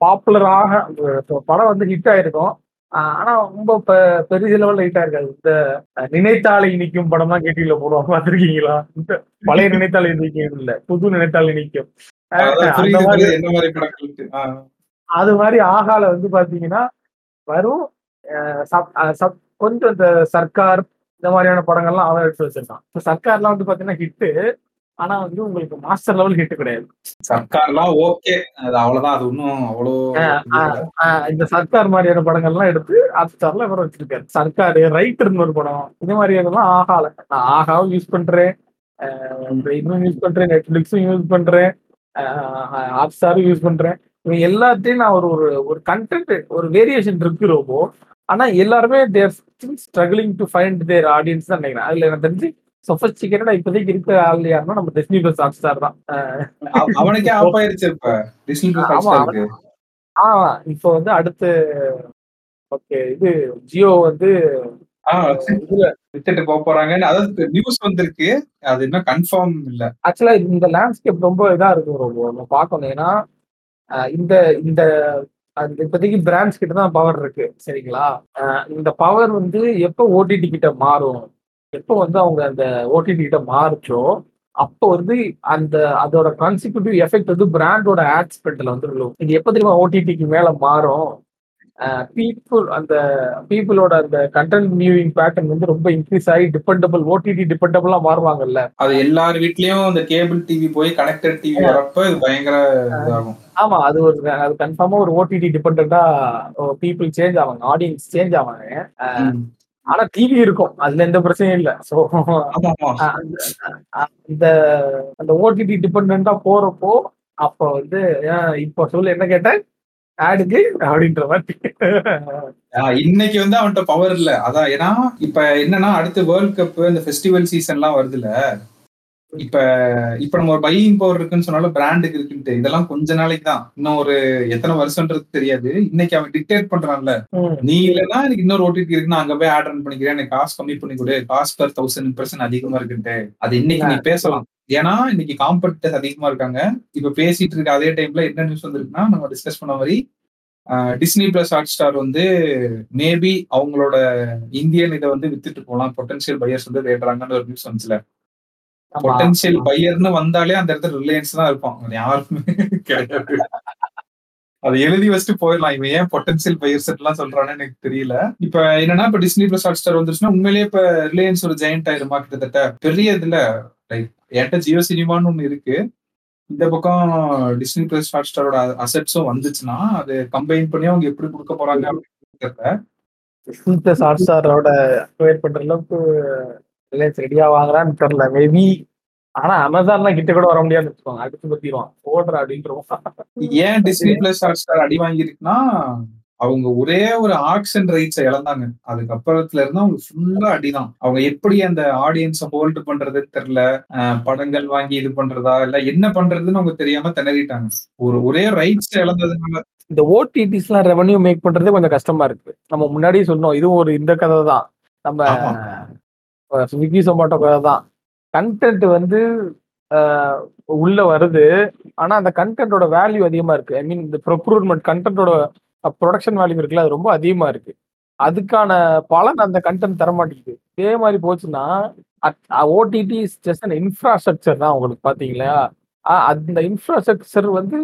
பாப்புலராக படம் வந்து ஹிட் ஆயிருக்கும். ஆனா ரொம்ப பெரிய லெவல்ல ஹிட் ஆயிருக்காது இந்த நினைத்தாலே இனிக்கும் படம்லாம் கேட்டிவில போடுவாங்க பார்த்திருக்கீங்களா? இந்த பழைய நினைத்தாலே இனிக்கும் இல்ல புது நினைத்தாலே ஆ. அது மாதிரி ஆகால வந்து பாத்தீங்கன்னா வரும் சப்- கொஞ்சம் இந்த சர்க்கார் இந்த மாதிரியான படங்கள்லாம் அவன் எடுத்து வச்சிருக்கான். இப்ப சர்க்கார்லாம் வந்து பாத்தீங்கன்னா ஹிட்டு ஆனா வந்து உங்களுக்கு மாஸ்டர் லெவல் ஹிட் கிடையாது. சர்க்கார்லாம் ஓகே அது அவ்வளவுதான். அது ஒன்றும் அவ்வளோ இந்த சர்க்கார் மாதிரியான படங்கள்லாம் எடுத்து ஆஸ்டார்ல இவர் வச்சிருக்காரு. சர்க்கார் ரைட்டர்னு ஒரு படம். இந்த மாதிரி இதெல்லாம் ஆகால. நான் ஆகாவும் யூஸ் பண்றேன். இன்னும் யூஸ் பண்றேன். நெட்ஃபிளிக்ஸும் யூஸ் பண்றேன். ஹாட் ஸ்டாரும் யூஸ் பண்றேன். இவங்க எல்லாத்தையும் நான் ஒரு ஒரு ஒரு கண்டென்ட் ஒரு வேரியேஷன் இருக்கு ரொம்ப. ஆனா எல்லாருமே they're struggling to find their audience தான் நினைக்கிறேன். அதுல எனக்கு தெரிஞ்சு சொஃபஸ்டிகேட்டடா இப்போதைக்கு இருக்க ஆள் யாருன்னா நம்ம டிஸ்னி பிளஸ் ஹாட் ஸ்டார் தான் அவனுக்கே ஆஃப் ஆயிருச்சு இப்ப. டிஸ்னி பிளஸ் இருக்கு ஆ இப்போ வந்து அடுத்து ஓகே இது ஜியோ வந்து வித்துட்டு போக போறாங்கன்னு அதாவது நியூஸ் வந்திருக்கு. அது இன்னும் கன்ஃபார்ம் இல்ல. ஆக்சுவலா இந்த லேண்ட்ஸ்கேப் ரொம்ப இதா இருக்கும் ரொம்ப நம்ம பார்க்கணும். ஏன்னா இந்த இந்த அந்த இப்போதைக்கு பிராண்ட்ஸ் கிட்ட தான் பவர் இருக்கு. சரிங்களா? இந்த பவர் வந்து எப்போ ஓடிடி கிட்ட மாறும்? எப்போ வந்து அவங்க அந்த ஓடிடி கிட்ட மாறுச்சோ அப்போ வந்து அந்த அதோட கான்சிக்யூட்டிவ் எஃபெக்ட் வந்து பிராண்டோட ஆட் ஸ்பெண்ட்ல வந்து விழும் இது எப்போ தெரியுமா ஓடிடிக்கு மேல மாறும்? பீப்புள் அந்த பீப்புளோட அந்த கண்டென்ட் வியூவிங் பேட்டர்ன் வந்து ரொம்ப இன்க்ரீஸ் ஆகி டிபெண்டபிள் ஓடிடி டிபெண்டபிளா மாறுவாங்கல்ல. அது எல்லார் வீட்லயும் அந்த கேபிள் டிவி போய் கனெக்டட் டிவி வரப்ப இது பயங்கர இதாகும். ஆமா அது ஒரு அது கன்ஃபார்மா ஒரு ஓடிடி டிபெண்டா பீப்புள் சேஞ்ச் ஆவாங்க ஆடியன்ஸ் சேஞ்ச் ஆவாங்க. ஆனா டிவி இருக்கும். அதுல எந்த பிரச்சனையும் இல்ல. சோ அந்த அந்த ஓடிடி டிபெண்டா போறப்போ அப்ப வந்து இப்ப சொல்லு என்ன கேட்ட ஆடுக்கு அப்படின்ற மாதிரி. இன்னைக்கு வந்து அவன்கிட்ட பவர் இல்ல. அதான் ஏன்னா இப்ப என்னன்னா அடுத்து வேர்ல்ட் கப் இந்த ஃபெஸ்டிவல் சீசன் எல்லாம் வருதுல. இப்ப இப்ப நம்ம ஒரு பையிங் பவர் இருக்குன்னு சொன்னாலும் பிராண்டுக்கு இருக்குன்ட்டு இதெல்லாம் கொஞ்ச நாளைக்கு தான். இன்னும் ஒரு எத்தனை வருஷம்ன்றது தெரியாது. இன்னைக்கு அவன் டிக்டேட் பண்றான்ல. நீ இல்லைன்னா எனக்கு இன்னொரு ஓடிடி இருக்கு நான் அங்க போய் ஆட் ரன் பண்ணிக்கிறேன். எனக்கு காசு கம்மி பண்ணி கொடு. காசு பர் தௌசண்ட் பர்சன்ட் அதிகமா இருக்குன்ட்டு. அது இன்னைக்கு நீ பேசலாம். ஏன்னா இன்னைக்கு காம்படிட்டர்ஸ் அதிகமா இருக்காங்க. இப்ப பேசிட்டு இருக்க அதே டைம்ல என்ன நியூஸ் வந்திருக்குன்னா நம்ம டிஸ்கஸ் பண்ண மாதிரி டிஸ்னி பிளஸ் ஹாட் ஸ்டார் வந்து மேபி அவங்களோட இந்தியன் இதை வந்து வித்துட்டு போகலாம். பொட்டன்ஷியல் பையர்ஸ் வந்து தேடுறாங்கன்னு ஒரு நியூஸ் வந்துச்சுல. பொட்டன்ஷியல் பையர்னு வந்தாலே அந்த இடத்துல ரிலையன்ஸ் தான் இருப்பான். அங்க யாருக்குமே கிடையாது. அதை எழுதி வச்சுட்டு போயிடலாம். இவன் ஏன் பொட்டன்ஷியல் பையர்ஸ் எல்லாம் சொல்றான்னு எனக்கு தெரியல. இப்ப என்னன்னா இப்ப டிஸ்னி பிளஸ் ஹாட் ஸ்டார் வந்துருச்சுன்னா உண்மையிலேயே இப்ப ரிலையன்ஸ் ஒரு ஜெயண்ட் ஆயிருமா கிட்டத்தட்ட? பெரிய இதுல லைக் என்கிட்ட ஜியோ சினிமான்னு ஒண்ணு இருக்கு. இந்த பக்கம் டிஸ்னி பிளஸ் ஹாட் ஸ்டாரோட அசெட்ஸும் வந்துச்சுன்னா அது கம்பைன் பண்ணி அவங்க எப்படி கொடுக்க போறாங்க அப்படின்னு தெரியல ஹாட் ஸ்டாரோட பண்ற அளவுக்கு ரிலையன்ஸ் ரெடியா வாங்குறான்னு தெரியல. மேபி ஆனா அமேசான்லாம் கிட்ட கூட வர முடியாதுன்னு வச்சுக்கோங்க. அடுத்து பத்திடுவான். ஓடுற அப்படின்றோம் ஏன் டிஸ்னி பிளஸ் ஹாட் ஸ்டார் அடி வாங்கியிருக்குன்னா அவங்க ஒரே ஒரு ஆக்ஷன் ரைட்ஸை இழந்தாங்க. அதுக்கப்புறத்துல இருந்து அவங்க ஃபுல்லா அடிதான். அவங்க எப்படி அந்த ஆடியன்ஸை ஹோல்டு பண்றதுன்னு தெரியல. படங்கள் வாங்கி இது பண்றதா? இல்ல என்ன பண்றதுன்னு அவங்க தெரியாம திணறிட்டாங்க. ஒரு ஒரே ரைட்ஸ் இழந்ததுனால. இந்த ஓடிடிஸ்லாம் ரெவன்யூ மேக் பண்றதே கொஞ்சம் கஷ்டமா இருக்கு. நம்ம முன்னாடியே சொன்னோம். இதுவும் ஒரு இந்த கதை தான் நம்ம. ஸ்விக்கி சொமாட்டோ தான் கண்டென்ட் வந்து உள்ள வருது. ஆனா அந்த கண்டென்ட்டோட வேல்யூ அதிகமா இருக்கு. ஐ மீன் இந்த ப்ரொக்ரூட்மெண்ட் கண்டென்ட்டோட ப்ரொடக்ஷன் வேல்யூ இருக்குல்ல அது ரொம்ப அதிகமா இருக்கு. அதுக்கான பலன் அந்த கண்டென்ட் தர மாட்டேங்குது இதே மாதிரி போச்சுன்னா ஓடிடி ஜஸ்ட் அந்த இன்ஃப்ராஸ்ட்ரக்சர் தான் உங்களுக்கு பாத்தீங்களா? அந்த இன்ஃப்ராஸ்ட்ரக்சர் வந்து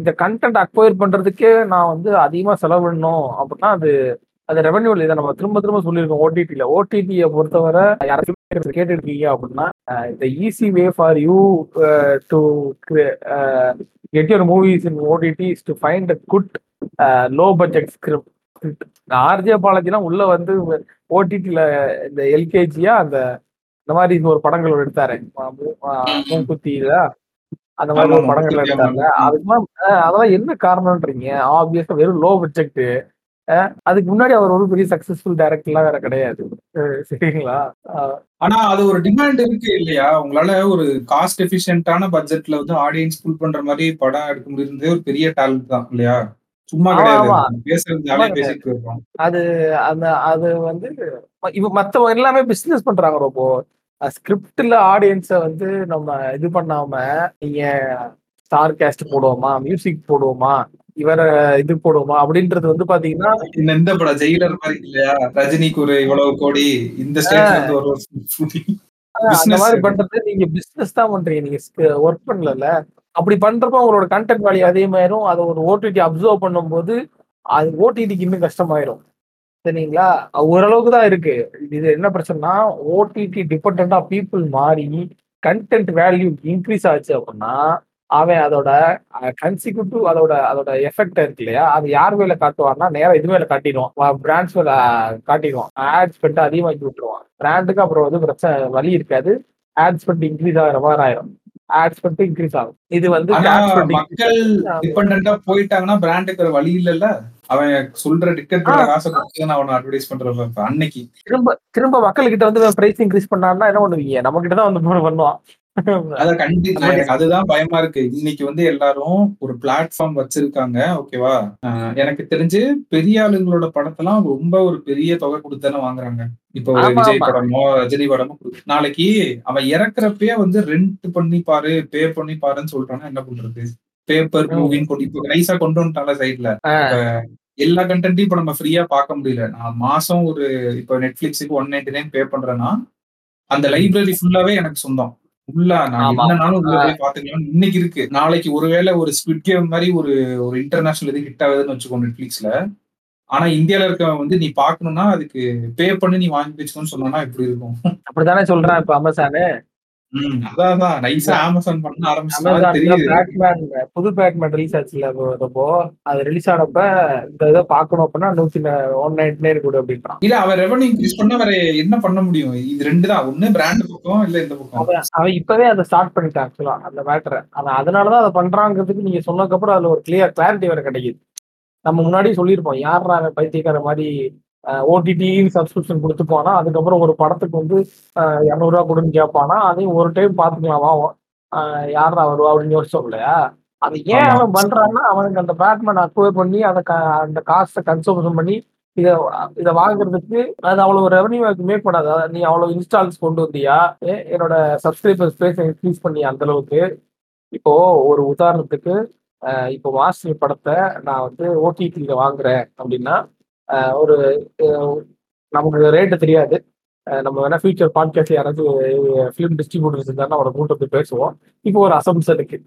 இந்த கண்டென்ட் அக்வயர் பண்றதுக்கே நான் வந்து அதிகமா செலவிடணும் அப்படின்னா அது அது ரெவன்யூ இதை நம்ம திரும்ப திரும்ப சொல்லியிருக்கோம் ஓடிடியில் ஓடிடியை பொறுத்தவரை யாராச்சும் கேட்டுருக்கீங்க அப்படின்னா இந்த easy way for you to get your movies in OTT is to find a good low budget script RJ பாலாஜிலாம் உள்ள வந்து ஓடிடியில் இந்த எல்கேஜியா அந்த இந்த மாதிரி ஒரு படங்கள் எடுத்தாரு. மூக்குத்தியில அந்த மாதிரி ஒரு படங்கள் எடுத்தாங்க அஹ் அதெல்லாம் என்ன காரணம்ன்றீங்க? ஆப்வியஸா வெறும் லோ பட்ஜெட் அதுக்கு முன்னாடி அவர் ஒரு பெரிய சக்சஸ்ஃபுல் டைரக்டர்லாம் வேற கிடையாது. சரிங்களா? ஆனா அது ஒரு டிமாண்ட் இருக்கு இல்லையா? உங்களால ஒரு காஸ்ட் எஃபிஷியன்டான பட்ஜெட்ல வந்து ஆடியன்ஸ் புல் பண்ற மாதிரி படம் எடுக்க முடியுறதே ஒரு பெரிய டேலண்ட் தான் இல்லையா? சும்மா கிடையாது. அது அந்த அது வந்து இவ மத்தவங்க எல்லாமே பிசினஸ் பண்றாங்க ரொம்ப ஸ்கிரிப்ட்ல ஆடியன்ஸ வந்து நம்ம இது பண்ணாம நீங்க ஸ்டார் கேஸ்ட் போடுவோமா மியூசிக் போடுவோமா இவர இது போடுவோமா? அப்படின்றது வந்து பாத்தீங்கன்னா இந்த படம் ஜெயிலர் மாதிரி இல்லையா? ரஜினிக்கு ஒரு இவ்வளவு கோடி இந்த ஸ்டேட்ல ஒரு அந்த மாதிரி. பண்றது நீங்க பிசினஸ் தான் பண்றீங்க. நீங்க ஒர்க் பண்ணல அப்படி பண்றப்ப உங்களோட கண்டென்ட் வேல்யூ அதிகமாயிரும் அதை ஒரு ஓடிடி அப்சர்வ் பண்ணும்போது அது ஓடிடிக்கு இன்னும் கஷ்டமாயிரும். சரிங்களா? ஓரளவுக்கு தான் இருக்கு. இது என்ன பிரச்சனைனா ஓடிடி டிபெண்டா பீப்புள் மாறி கண்டென்ட் வேல்யூ இன்க்ரீஸ் ஆச்சு அப்படின்னா அவன் அதோட கன்சிக்யூட்டிவ் அதோட அதோட எஃபெக்ட் இருக்கு இல்லையா? அது யார் மேல காட்டுவான்னா நேரா இது மேல காட்டிடுவான். பிராண்ட்ஸ் மேல காட்டிடுவான். ஆட் ஸ்பெண்ட் அதிகமாக்கி விட்டுருவான். பிராண்டுக்கு அப்புறம் வந்து பிரச்சனை வழி இருக்காது. ஆட் ஸ்பெண்ட் இன்க்ரீஸ் ஆகிற மாதிரி ஆயிரும். ஆட் ஸ்பெண்ட் இன்க்ரீஸ் ஆகும். இது வந்து மக்கள் டிபெண்டா போயிட்டாங்கன்னா பிராண்டுக்கு ஒரு வழி இல்லல்ல? அவன் சொல்ற டிக்கெட் காசை கொடுத்து அவனை அட்வர்டைஸ் இப்ப அன்னைக்கு. திரும்ப திரும்ப மக்கள்கிட்ட வந்து பிரைஸ் இன்க்ரீஸ் பண்ணான்னா என்ன பண்ணுவீங்க? நம்ம கிட்ட தான் வந்து பண்ணுவான். அதுதான் பயமா இருக்கு. இன்னைக்கு வந்து எல்லாரும் ஒரு பிளாட்ஃபார்ம் வச்சிருக்காங்க. ஓகேவா எனக்கு தெரிஞ்சு பெரிய ஆளுங்களோட படத்தெல்லாம் ரொம்ப ஒரு பெரிய தொகை கொடுத்தானே வாங்குறாங்க. இப்போ விஜய். படமோ ரஜினி படமோ நாளைக்கு அவன் இறக்குறப்பயே வந்து ரெண்ட் பண்ணி பாரு பே பண்ணி பாருன்னு சொல்றான்னா என்ன பண்றது? பேப்பர். மூவின்னு கொண்டு இப்போ நைஸா கொண்டு வந்துட்டால சைட்ல எல்லா கண்டென்ட்டையும் இப்ப நம்ம ஃப்ரீயா பார்க்க முடியல. நான் மாசம் ஒரு இப்போ நெட்ஃபிளிக்ஸுக்கு ஒன் நைன்டி நைன் பே பண்றேன்னா அந்த லைப்ரரி ஃபுல்லாவே எனக்கு சொந்தம். நான் ஆமா. என்னனாலும் உள்ள போய் பாத்துக்கலாம் இன்னைக்கு இருக்கு. நாளைக்கு ஒருவேளை ஒரு ஸ்குவிட் கேம் மாதிரி ஒரு ஒரு இன்டர்நேஷனல் இது ஹிட் ஆகுதுன்னு வச்சுக்கோ நெட்ஃபிளிக்ஸ்ல ஆனா இந்தியால இருக்கவன் வந்து நீ பாக்கணும்னா அதுக்கு பே பண்ணி நீ வாங்கி வச்சுக்கோன்னு சொன்னா எப்படி இருக்கும். அப்படித்தானே சொல்றான் இப்ப அமேசானு புது பேட்மேன் ரிலீஸ் ஆச்சுல ரொம்ப அது ரிலீஸ் ஆனப்ப இந்த இதை பார்க்கணும் அப்படின்னா நூத்தி ஒன் நைன்டி நைன் கொடு அப்படின்றான். இல்ல அவன் ரெவன்யூ இன்க்ரீஸ் பண்ண வேற என்ன பண்ண முடியும்? இது ரெண்டு தான். ஒண்ணு பிராண்ட் பக்கம் இல்ல இந்த பக்கம்? அவன் அவன் இப்பவே அதை ஸ்டார்ட் பண்ணிட்டான் ஆக்சுவலா அந்த மேட்டரை அவன் அதனாலதான் அதை பண்றாங்கிறதுக்கு நீங்க சொன்னதுக்கு அப்புறம் அதுல ஒரு கிளியர் கிளாரிட்டி வேற கிடைக்குது. நம்ம முன்னாடியே சொல்லியிருப்போம் யாரா அவன் பைத்தியக்கார மாதிரி ஓடிடி சப்ஸ்கிரிப்ஷன் கொடுத்து போனா அதுக்கப்புறம் ஒரு படத்துக்கு வந்து இரநூறுவா கொடுன்னு கேட்பானா அதையும் ஒரு டைம் பாத்துக்கலாமா அஹ், யாரா வருவா அப்படின்னு யோசிச்சோம் இல்லையா அது ஏன். அவன் பண்றான்னா அவனுக்கு அந்த பேட்மேன் அக்வயர் பண்ணி அதை க- அந்த காசை கன்சம்ஷன் பண்ணி இதை இதை வாங்குறதுக்கு அது அவ்வளவு ரெவன்யூ மேக் பண்ணாது. நீ அவ்வளவு இன்ஸ்டால்ஸ் கொண்டு வந்தியா? என்னோட சப்ஸ்கிரைபர் ஸ்பேஸ் இன்க்ரீஸ் பண்ணி அந்த அளவுக்கு? இப்போ ஒரு உதாரணத்துக்கு இப்போ மாஸ்டர் படத்தை நான் வந்து ஓடிடியில் வாங்குறேன் அப்படின்னா ஒரு நமக்கு ரேட்டு தெரியாது. நம்ம வேணா ஃபியூச்சர் பாட்காஸ்ட் யாராச்சும் ஃபிலிம் டிஸ்ட்ரிபியூட்டர்ஸ் இருந்தாலும் அவரை கூட்டு போய் பேசுவோம். இப்போ ஒரு அசம்சனுக்கு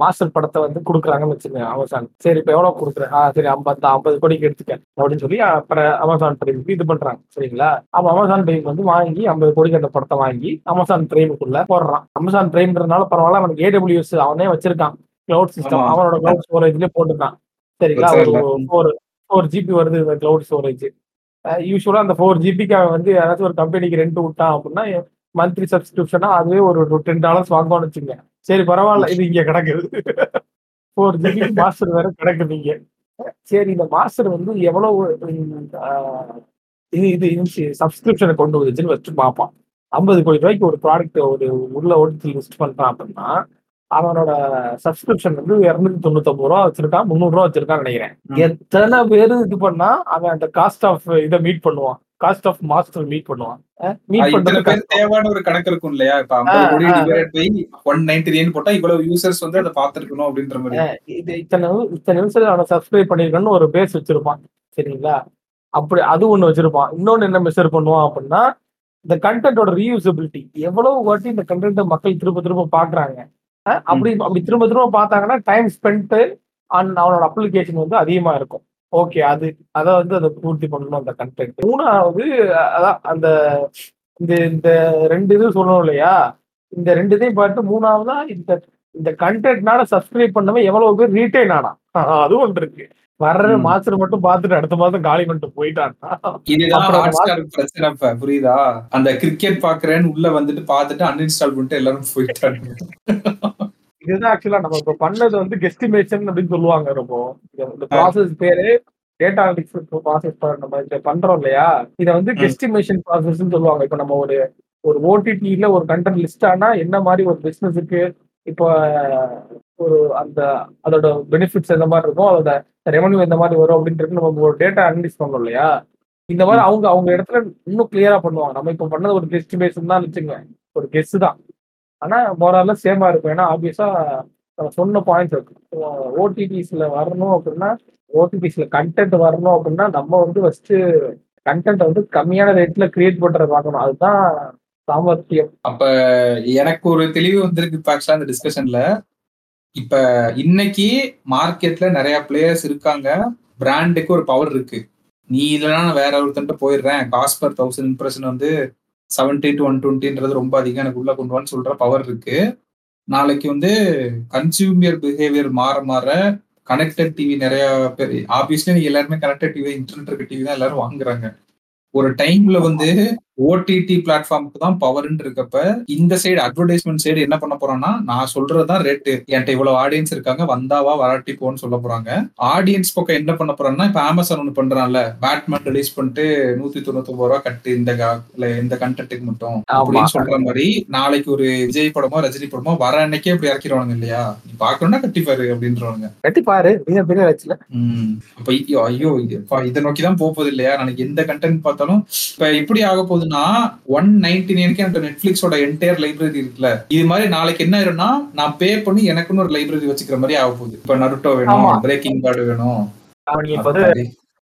மாஸ்டர் படத்தை வந்து கொடுக்குறாங்கன்னு வச்சுங்க அமேசான் சரி இப்போ எவ்வளோ கொடுக்குறேன் ஆ சரி ஐம்பது ஐம்பது கோடிக்கு எடுத்துக்கேன் அப்படின்னு சொல்லி அப்புறம் அமேசான் பிரைமுக்கு இது பண்றாங்க சரிங்களா? அப்ப அமேசான் பிரைம் வந்து வாங்கி ஐம்பது கோடிக்கு அந்த படத்தை வாங்கி அமேசான் பிரைமுக்குள்ள போடுறான். அமேசான் பிரைம்ன்றதுனால பரவாயில்ல அவனுக்கு ஏடபிள்யூஎஸ் அவனே வச்சிருக்கான். Cloud system. அவனோட கிளவுட் ஸ்டோரேஜ்லேயே போட்டுருக்கான் சரிங்களா? ஒரு. ஃபோர் ஜிபி வருது இந்த கிளவுட் ஸ்டோரேஜ் யூஸ்வலாக அந்த ஃபோர் ஜிபிக்கு அவன் வந்து யாராச்சும் ஒரு கம்பெனிக்கு ரெண்ட் விட்டான் அப்படின்னா மந்த்லி சப்ஸ்கிரிப்ஷனா அதுவே ஒரு டென் டாலர்ஸ் வாங்குவான்னு வச்சுங்க சரி பரவாயில்ல இது இங்கே கிடக்குது. ஃபோர் ஜிபி மாஸ்டர் வேற கிடக்குது இங்கே. சரி இந்த மாஸ்டர் வந்து எவ்வளவு இது இது சப்ஸ்கிரிப்ஷனை கொண்டு வந்துச்சுன்னு வச்சு பார்ப்பான் ஐம்பது கோடி ரூபாய்க்கு ஒரு ப்ராடக்ட் ஒரு உள்ள ஓடிச்சு லிஸ்ட் பண்றான் அப்படின்னா அவனோட சப்ஸ்கிரிப்ஷன் வந்து இருநூத்தி தொண்ணூத்தொன்பது ரூபா வச்சிருக்கான் முந்நூறு ரூபா வச்சிருக்கான்னு நினைக்கிறேன். எத்தனை பேரு இது பண்ணா அவன் அந்த காஸ்ட் ஆஃப் இதை மீட் பண்ணுவான். காஸ்ட் ஆஃப் மாஸ்டர் மீட் பண்ணுவான். மீட் பண்றது. தேவையான ஒரு கணக்கு இருக்கும் இல்லையா? இப்ப ஐம்பது ஆ, கோடி ஆ. Divide by one ninety nine போட்டா இவ்வளவு யூசர்ஸ் வந்து அதை பாத்துருக்கணும் அப்படின்ற மாதிரி. இது இத்தனை இத்தனை நிமிஷம் அவனை சப்ஸ்கிரைப் பண்ணிருக்கன்னு ஒரு பேஸ் வச்சிருப்பான். சரிங்களா? அப்படி அது ஒண்ணு வச்சிருப்பான். இன்னொன்னு என்ன மெஷர் பண்ணுவான் அப்படின்னா இந்த கண்டென்ட்டோட ரீயூசபிலிட்டி எவ்வளவு வாட்டி இந்த கண்டென்ட்டை மக்கள் திரும்ப திரும்ப பாக்குறாங்க அப்படி அப்படி திரும்ப திரும்ப பார்த்தாங்கன்னா டைம் ஸ்பெண்ட் ஆன் அவனோட அப்ளிகேஷன் வந்து அதிகமா இருக்கும். ஓகே அது அதை வந்து அதை பூர்த்தி பண்ணணும் அந்த கண்டென்ட் மூணாவது அதான் அந்த இந்த இந்த ரெண்டு இது சொல்லணும் இல்லையா? இந்த ரெண்டு இதையும் பார்த்து மூணாவதா இந்த இந்த கண்டென்ட்னால சப்ஸ்கிரைப் பண்ணவன் எவ்வளவு பேர் ரீட்டைன் ஆனா அதுவும் ஒன்று இருக்கு. வர்ற. மாஸ்டர் மட்டும் பார்த்துட்டு அடுத்த மாதம் காலி பண்ணிட்டு இப்ப புரியுதா? அந்த கிரிக்கெட் பாக்குறேன்னு உள்ள வந்துட்டு பாத்துட்டு அன்இன்ஸ்டால் பண்ணிட்டு எல்லாரும் போயிட்டாங்க இதுதான் ஆக்சுவலா நம்ம இப்ப பண்ணது வந்து கெஸ்டிமேஷன் அப்படின்னு சொல்லுவாங்க ரொம்ப. இந்த- ப்ராசஸ் பேரு டேட்டா அனலிட்டிக்ஸ் ப்ராசஸ் நம்ம இத பண்றோம் இல்லையா? இதை வந்து. கெஸ்டிமேஷன் ப்ராசஸ் சொல்லுவாங்க. இப்ப நம்ம ஒரு ஒரு ஓடிடில ஒரு கண்டென்ட் லிஸ்ட் ஆனா என்ன மாதிரி ஒரு பிசினஸுக்கு இப்போ ஒரு அந்த அதோட பெனிஃபிட்ஸ் எந்த மாதிரி இருக்கும் அதோட ரெவன்யூ எந்த மாதிரி வரும் அப்படின்றது நம்ம ஒரு டேட்டா அனலிஸ் பண்ணோம் இல்லையா? இந்த மாதிரி அவங்க அவங்க இடத்துல இன்னும் கிளியரா பண்ணுவாங்க. நம்ம இப்போ பண்ணது ஒரு கெஸ்ட் பேஸ் தான் வச்சுங்க ஒரு கெஸ்ட் தான். ஆனா மோரால சேமா இருக்கும். ஏன்னா ஆப்வியஸா சொன்ன பாயிண்ட்ஸ் இருக்கு. ஓடிபிஸ்ல வரணும் அப்படின்னா ஓடிபிஸ்ல கண்டென்ட் வரணும் அப்படின்னா நம்ம வந்து ஃபர்ஸ்ட் கண்டென்ட் வந்து கம்மியான ரேட்ல கிரியேட் பண்றத பார்க்கணும். அதுதான் சாமர்த்தியம். அப்ப எனக்கு ஒரு தெளிவு வந்திருக்கு இப்ப ஆக்சுவலா இந்த டிஸ்கஷன்ல இப்ப இன்னைக்கு மார்க்கெட்ல நிறைய பிளேயர்ஸ் இருக்காங்க. பிராண்டுக்கு ஒரு பவர் இருக்கு. நீ இல்லைன்னா நான் வேற ஒருத்தன்ட்ட போயிடுறேன். காஸ்ட் பர் தௌசண்ட் இம்ப்ரெஷன் வந்து செவன்டி டு ஒன் டுவெண்ட்டின்றது ரொம்ப அதிகம் எனக்கு உள்ள கொண்டு வான்னு சொல்ற பவர் இருக்கு. நாளைக்கு வந்து கன்சியூமர் பிஹேவியர் மாற மாற கனெக்டட் டிவி நிறைய பேர் ஆப்வியஸ்லி எல்லாருமே கனெக்டட் டிவி இன்டர்நெட் இருக்க டிவி தான் எல்லாரும் வாங்குறாங்க. ஒரு டைம்ல வந்து ஓடிடி பிளாட்ஃபார்முக்கு தான் பவர்ன்னு இருக்கப்ப இந்த சைடு அட்வர்டைஸ்மெண்ட் சைடு என்ன பண்ண போறோம்னா நான் சொல்றதுதான் ரேட்டு என்கிட்ட இவ்வளவு ஆடியன்ஸ் இருக்காங்க வந்தாவா வராட்டி போன்னு சொல்ல போறாங்க. ஆடியன்ஸ் பக்கம் என்ன பண்ண போறாங்கன்னா இப்ப அமேசான் ஒண்ணு பண்றான்ல பேட்மேன் ரிலீஸ் பண்ணிட்டு நூத்தி தொண்ணூத்தி ஒன்பது ரூபா கட்டு இந்த இந்த கண்டென்ட்டுக்கு மட்டும் அப்படின்னு சொல்ற மாதிரி நாளைக்கு ஒரு விஜய் படமோ ரஜினி படமோ வர அன்னைக்கே இப்படி இறக்கிடுவானுங்க இல்லையா? நீ பாக்கணும்னா கட்டிப்பாரு அப்படின்றவானுங்க. கட்டி பாரு நீங்க பெரிய வச்சுல. உம் அப்ப ஐயோ ஐயோ இது- நோக்கி தான் போக போகுது இல்லையா? எனக்கு எந்த கண்டென்ட் பார்த்தாலும் இப்ப எப்படி ஆக போகுதுன்னா ஒன் நைன்டி நைனுக்கு எனக்கு நெட்ஃபிளிக்ஸோட என்டையர் லைப்ரரி இருக்குல்ல. இது மாதிரி நாளைக்கு என்ன ஆயிரும்னா நான் பே பண்ணி எனக்குன்னு ஒரு லைப்ரரி வச்சுக்கிற மாதிரி ஆக போகுது. இப்ப நருட்டோ வேணும். பிரேக்கிங் பேட் வேணும்.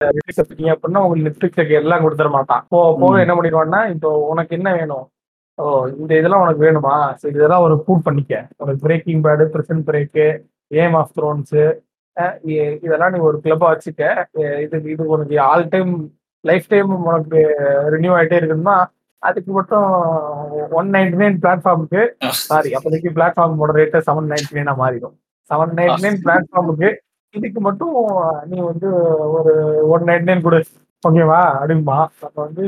நெட்ஃபிளிக்ஸ் எடுத்தீங்க அப்படின்னா உங்களுக்கு நெட்ஃபிளிக்ஸ் எல்லாம் கொடுத்துட மாட்டான். போக. என்ன பண்ணிடுவான்னா இப்போ உனக்கு என்ன வேணும்? ஓ இந்த இதெல்லாம் உனக்கு வேணுமா? சரி இதெல்லாம் ஒரு ஃபுட் பண்ணிக்க. உனக்கு Breaking Bad Prison Break Game of Thrones இதெல்லாம் நீ ஒரு கிளப்பா வச்சுக்க. இது இது உனக்கு ஆல் டைம் லைஃப் டைம் உனக்கு ரினியூ ஆயிட்டே இருக்குன்னா அதுக்கு மட்டும் ஒன் நைன்டி நைன் பிளாட்ஃபார்முக்கு சாரி அப்போதைக்கு பிளாட்ஃபார்மோட ரேட்டு செவன் நைன்டி நைனாக மாறிடும். செவன் நைன்டி நைன் பிளாட்ஃபார்முக்கு இதுக்கு மட்டும் நீ வந்து ஒரு ஒன் நைன்டி நைன் கொடு ஓகேவா அப்படின்பா. அப்போ வந்து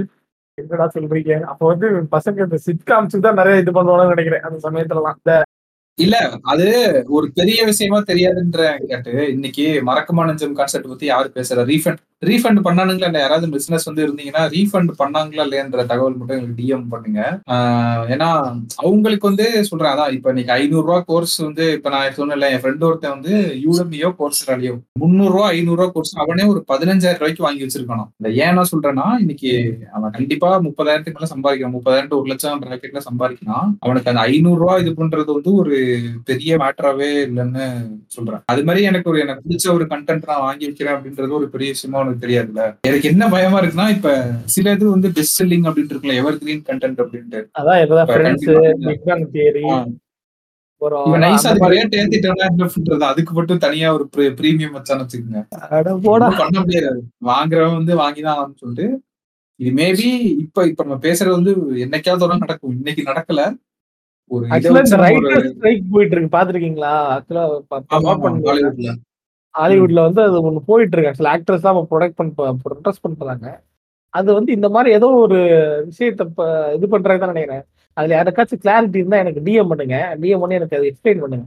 என்னடா சொல்றீங்க? அப்போ வந்து பசங்க இந்த சிட்காம்ஸுக்கு தான் நிறைய இது பண்ணுவாங்கன்னு நினைக்கிறேன் அந்த சமயத்துலலாம். இந்த இல்ல அது ஒரு பெரிய விஷயமா தெரியாதுன்ற கேட்டு இன்னைக்கு மறக்கமான நெஞ்சம் கான்செப்ட் பத்தி யாரு பேசுற ரீஃபண்ட் ரீஃபண்ட் பண்ணானுங்களா இல்ல? யாராவது பிசினஸ் வந்து இருந்தீங்கன்னா ரீஃபண்ட் பண்ணாங்களா இல்லையன்ற தகவல் மட்டும் எங்களுக்கு டிஎம் பண்ணுங்க. ஏன்னா அவங்களுக்கு வந்து சொல்றேன் அதான் இப்ப இன்னைக்கு ஐநூறு ரூபா கோர்ஸ் வந்து இப்ப நான் சொன்னேன்ல என் ஃப்ரெண்ட் ஒருத்தன் வந்து யூடமியோ கோர்ஸ் ராலியோ முந்நூறு ரூபா ஐநூறு ரூபா கோர்ஸ் அவனே ஒரு பதினஞ்சாயிரம் ரூபாய்க்கு வாங்கி வச்சிருக்கானோ இந்த ஏன் நான் சொல்றேன்னா இன்னைக்கு அவன் கண்டிப்பா முப்பதாயிரத்துக்கு மேல சம்பாதிக்கிறான். முப்பதாயிரம் ஒரு லட்சம் பிராக்கெட்ல சம்பாதிக்கிறான். அவனுக்கு அந்த ஐநூறு ரூபா இது பண்றது வந்து ஒரு பெரிய மேட்டராவே இல்லைன்னு சொல்றேன். அது மாதிரி எனக்கு ஒரு எனக்கு பிடிச்ச ஒரு கண்டென்ட் நான் வாங்கி வைக்கிறேன் அப்படின்றது ஒரு பெரிய விஷயமா உனக்கு தெரியாதுல்ல? எனக்கு என்ன பயமா இருக்குன்னா இப்ப சில இது வந்து பெஸ்ட் செல்லிங் அப்படின்னு இருக்குல்ல எவர் கிரீன் கண்டென்ட் அப்படின்ட்டு. அதான் இப்பதான் ஃப்ரெண்ட்ஸ் அதுக்கு மட்டும் தனியா ஒரு பிரீமியம் வச்சான்னு வச்சுக்கோங்க. பண்ண முடியாது. வாங்குறவன் வந்து வாங்கிதான் சொல்லிட்டு இது மேபி இப்ப இப்ப நம்ம பேசுறது வந்து என்னைக்காவது நடக்கும். இன்னைக்கு நடக்கல. ஒரு போயிட்டு இருக்கு. பாத்துருக்கீங்களா ஹாலிவுட்ல வந்து அது ஒண்ணு போயிட்டு இருக்கு ஆக்சுவலா ஆக்ட்ரஸ் தான் ப்ரொடக்ட் பண்ண ப்ரொடெஸ்ட் பண்றாங்க. அது வந்து இந்த மாதிரி ஏதோ ஒரு விஷயத்த இது பண்றது தான் நினைக்கிறேன். அதுல யாருக்காச்சும் கிளாரிட்டி இருந்தா எனக்கு டிஎம் பண்ணுங்க. டிஎம் பண்ணி எனக்கு அதை எக்ஸ்பிளைன் பண்ணுங்க.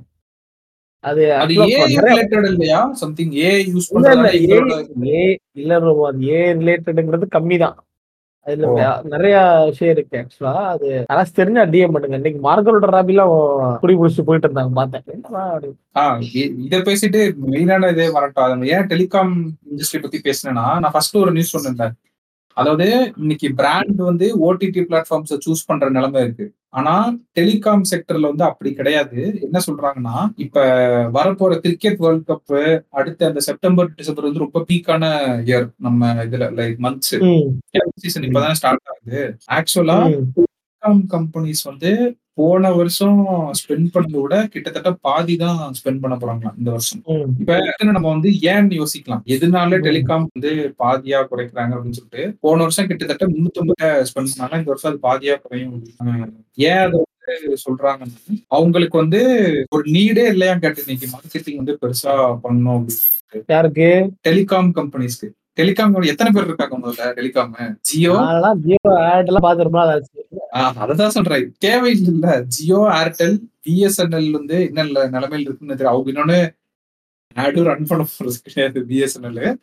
அது சம்திங் ஏ யூஸ் இல்ல இல்ல பண்றதால ஏ இல்ல அது ஏ ரிலேட்டடுங்கிறது கம்மி தான் அதுல நிறைய விஷயம் இருக்கு ஆக்சுவலா அது யாராச்சும் தெரிஞ்சா டிஎம் பண்ணுங்க. இன்னைக்கு மார்கரோட ராபிலாம் குடி குடிச்சு போயிட்டு இருந்தாங்க பார்த்தேன் இத பேசிட்டு மெயினான இதே வரட்டும். அது ஏன் டெலிகாம் இண்டஸ்ட்ரி பத்தி பேசினேன்னா நான் ஃபர்ஸ்ட் ஒரு நியூஸ் சொன்னேன் அதாவது இன்னைக்கு பிராண்ட் வந்து ஓடிடி பிளாட்ஃபார்ம்ஸை சூஸ் பண்ற நிலைமை இருக்கு. ஆனா டெலிகாம் செக்டர்ல வந்து அப்படி கிடையாது. என்ன சொல்றாங்கன்னா இப்ப வரப்போற கிரிக்கெட் வேர்ல்ட் கப் அடுத்து அந்த செப்டம்பர் டிசம்பர் வந்து ரொம்ப பீக்கான இயர் நம்ம இதுல லைக் மந்த்ஸ் சீசன் இப்பதான் ஸ்டார்ட் ஆகுது. ஆக்சுவலா. டெலிகாம் கம்பெனிஸ் வந்து போன வருஷம் ஸ்பெண்ட் பண்ணதை விட கிட்டத்தட்ட பாதி தான் ஸ்பெண்ட் பண்ண போறாங்களாம் இந்த வருஷம். இப்ப நம்ம வந்து ஏன் யோசிக்கலாம். எதனால. டெலிகாம் வந்து பாதியா குறைக்கிறாங்க அப்படின்னு சொல்லிட்டு போன வருஷம் கிட்டத்தட்ட முன்னூத்தி ஸ்பெண்ட் பண்ணாங்க. இந்த வருஷம் அது பாதியா குறையும். ஏன் அதை வந்து சொல்றாங்கன்னா அவங்களுக்கு வந்து ஒரு நீடே இல்லையா கேட்டு இன்னைக்கு மார்க்கெட்டிங் வந்து பெருசா பண்ணணும் அப்படின்னு யாருக்கு? டெலிகாம் கம்பெனிஸ்க்கு டெலிகாம் எத்தனை பேர் இருக்காங்க முதல்ல? டெலிகாம் ஜியோ ஜியோ ஆட் எல்லாம் பாத்து ஆஹ் அததான் சொல்றேன். தேவை இல்ல ஜியோ ஏர்டெல் பிஎஸ்என்எல் வந்து என்ன நிலைமையில் இருக்குன்னு தெரியும் அவங்க இன்னொன்னு ஆடும் ரன் பண்ண போறது கிடையாது பிஎஸ்என்எல்.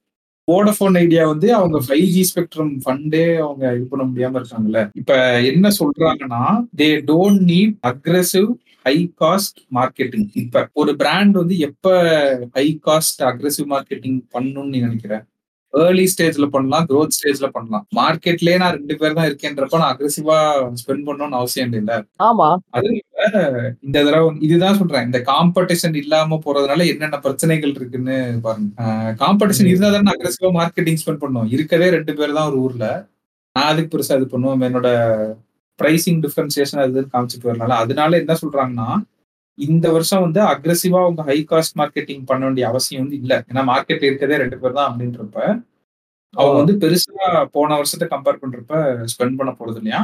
வோடபோன் ஐடியா வந்து அவங்க ஃபைவ் ஜி ஸ்பெக்ட்ரம் ஃபண்டே அவங்க இது பண்ண முடியாம இருக்காங்கல்ல. இப்ப என்ன சொல்றாங்கன்னா they don't need aggressive high cost marketing இப்ப ஒரு பிராண்ட் வந்து எப்ப ஹை காஸ்ட் அக்ரெசிவ் மார்க்கெட்டிங் பண்ணணும்னு நீ நினைக்கிறேன் ஏர்லி ஸ்டேஜ்ல பண்ணலாம் growth ஸ்டேஜ்ல பண்ணலாம். மார்க்கெட்லயே நான் ரெண்டு பேர் தான் இருக்கேன்றப்ப நான் அக்ரெசிவா ஸ்பெண்ட் பண்ணணும்னு அவசியம் இல்லை. ஆமா. அது இந்த தடவை இதுதான் சொல்றேன். இந்த காம்படிஷன் இல்லாம போறதுனால என்னென்ன பிரச்சனைகள் இருக்குன்னு பாருங்க. காம்படிஷன் இருந்தா தானே அக்ரெசிவா மார்க்கெட்டிங் ஸ்பெண்ட் பண்ணுவோம் இருக்கவே ரெண்டு பேர் தான் ஒரு ஊர்ல. நான் அதுக்கு பெருசா இது பண்ணுவோம் என்னோட பிரைசிங் டிஃபரன்சியேஷன் அது காமிச்சிட்டு வரனால. அதனால என்ன சொல்றாங்கன்னா இந்த வருஷம் வந்து அக்ரெசிவா அவங்க ஹை காஸ்ட் மார்க்கெட்டிங் பண்ண வேண்டிய அவசியம் வந்து இல்ல. ஏன்னா மார்க்கெட் இருக்கதே ரெண்டு பேர் தான் அப்படின்றப்ப அவங்க வந்து பெருசா போன வருஷத்தை கம்பேர் பண்றப்ப ஸ்பெண்ட் பண்ண போறது இல்லையா?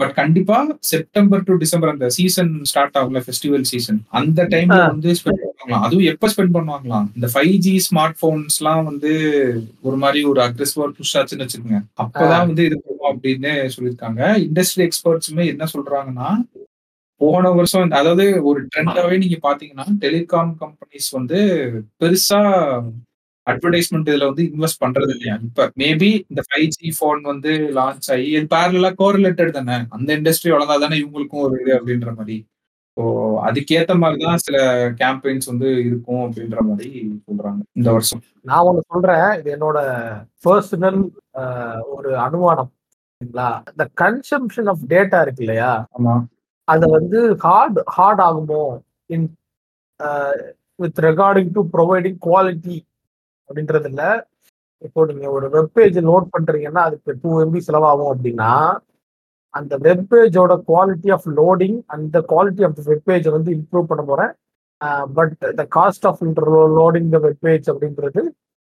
பட் கண்டிப்பா செப்டம்பர் டு டிசம்பர் அந்த சீசன் ஸ்டார்ட் ஆகும்ல ஃபெஸ்டிவல் சீசன் அந்த டைம்ல. வந்து ஸ்பெண்ட் பண்ணுவாங்களாம் அதுவும் எப்ப ஸ்பெண்ட் பண்ணுவாங்களாம்? இந்த ஃபைவ் ஜி ஸ்மார்ட் போன்ஸ் எல்லாம் வந்து ஒரு மாதிரி ஒரு அக்ரெசிவா புஷ் ஆச்சுன்னு வச்சுக்கோங்க. அப்பதான் வந்து இது அப்படின்னு சொல்லியிருக்காங்க. இண்டஸ்ட்ரி எக்ஸ்பர்ட்ஸுமே என்ன சொல்றாங்கன்னா போன வருஷம் அதாவது ஒரு ட்ரெண்டாவே நீங்க பாத்தீங்கன்னா டெலிகாம் கம்பெனிஸ் வந்து பெருசா அட்வர்டைஸ்மெண்ட் இதுல வந்து இன்வெஸ்ட் பண்றது இல்லையா? இப்ப மேபி இந்த ஃபைவ் ஜி போன் வந்து லான்ச் ஆகி இது பேரலா கோரிலேட்டட் தானே? அந்த இண்டஸ்ட்ரி வளர்ந்தா தானே இவங்களுக்கும் ஒரு இது அப்படின்ற மாதிரி. ஸோ அதுக்கேத்த மாதிரி தான் சில கேம்பெயின்ஸ் வந்து இருக்கும் அப்படின்ற மாதிரி சொல்றாங்க இந்த வருஷம். நான் ஒண்ணு சொல்றேன் இது என்னோட பர்சனல் ஒரு அனுமானம். சரிங்களா? இந்த கன்சம்ஷன் ஆஃப் டேட்டா இருக்கு இல்லையா? ஆமா. அதை வந்து ஹார்ட் ஹார்ட் ஆகுமோ? In with regarding to providing quality அப்படின்றது இல்லை. இப்போ நீங்க ஒரு வெப்பேஜ் லோட் பண்றீங்கன்னா அதுக்கு டூ எம்பி செலவாகும் அப்படின்னா அந்த வெப்பேஜோட குவாலிட்டி ஆஃப் லோடிங் அந்த குவாலிட்டி ஆஃப் த வெப் பேஜை வந்து இம்ப்ரூவ் பண்ண போறேன். But the cost of loading the web page அப்படின்றது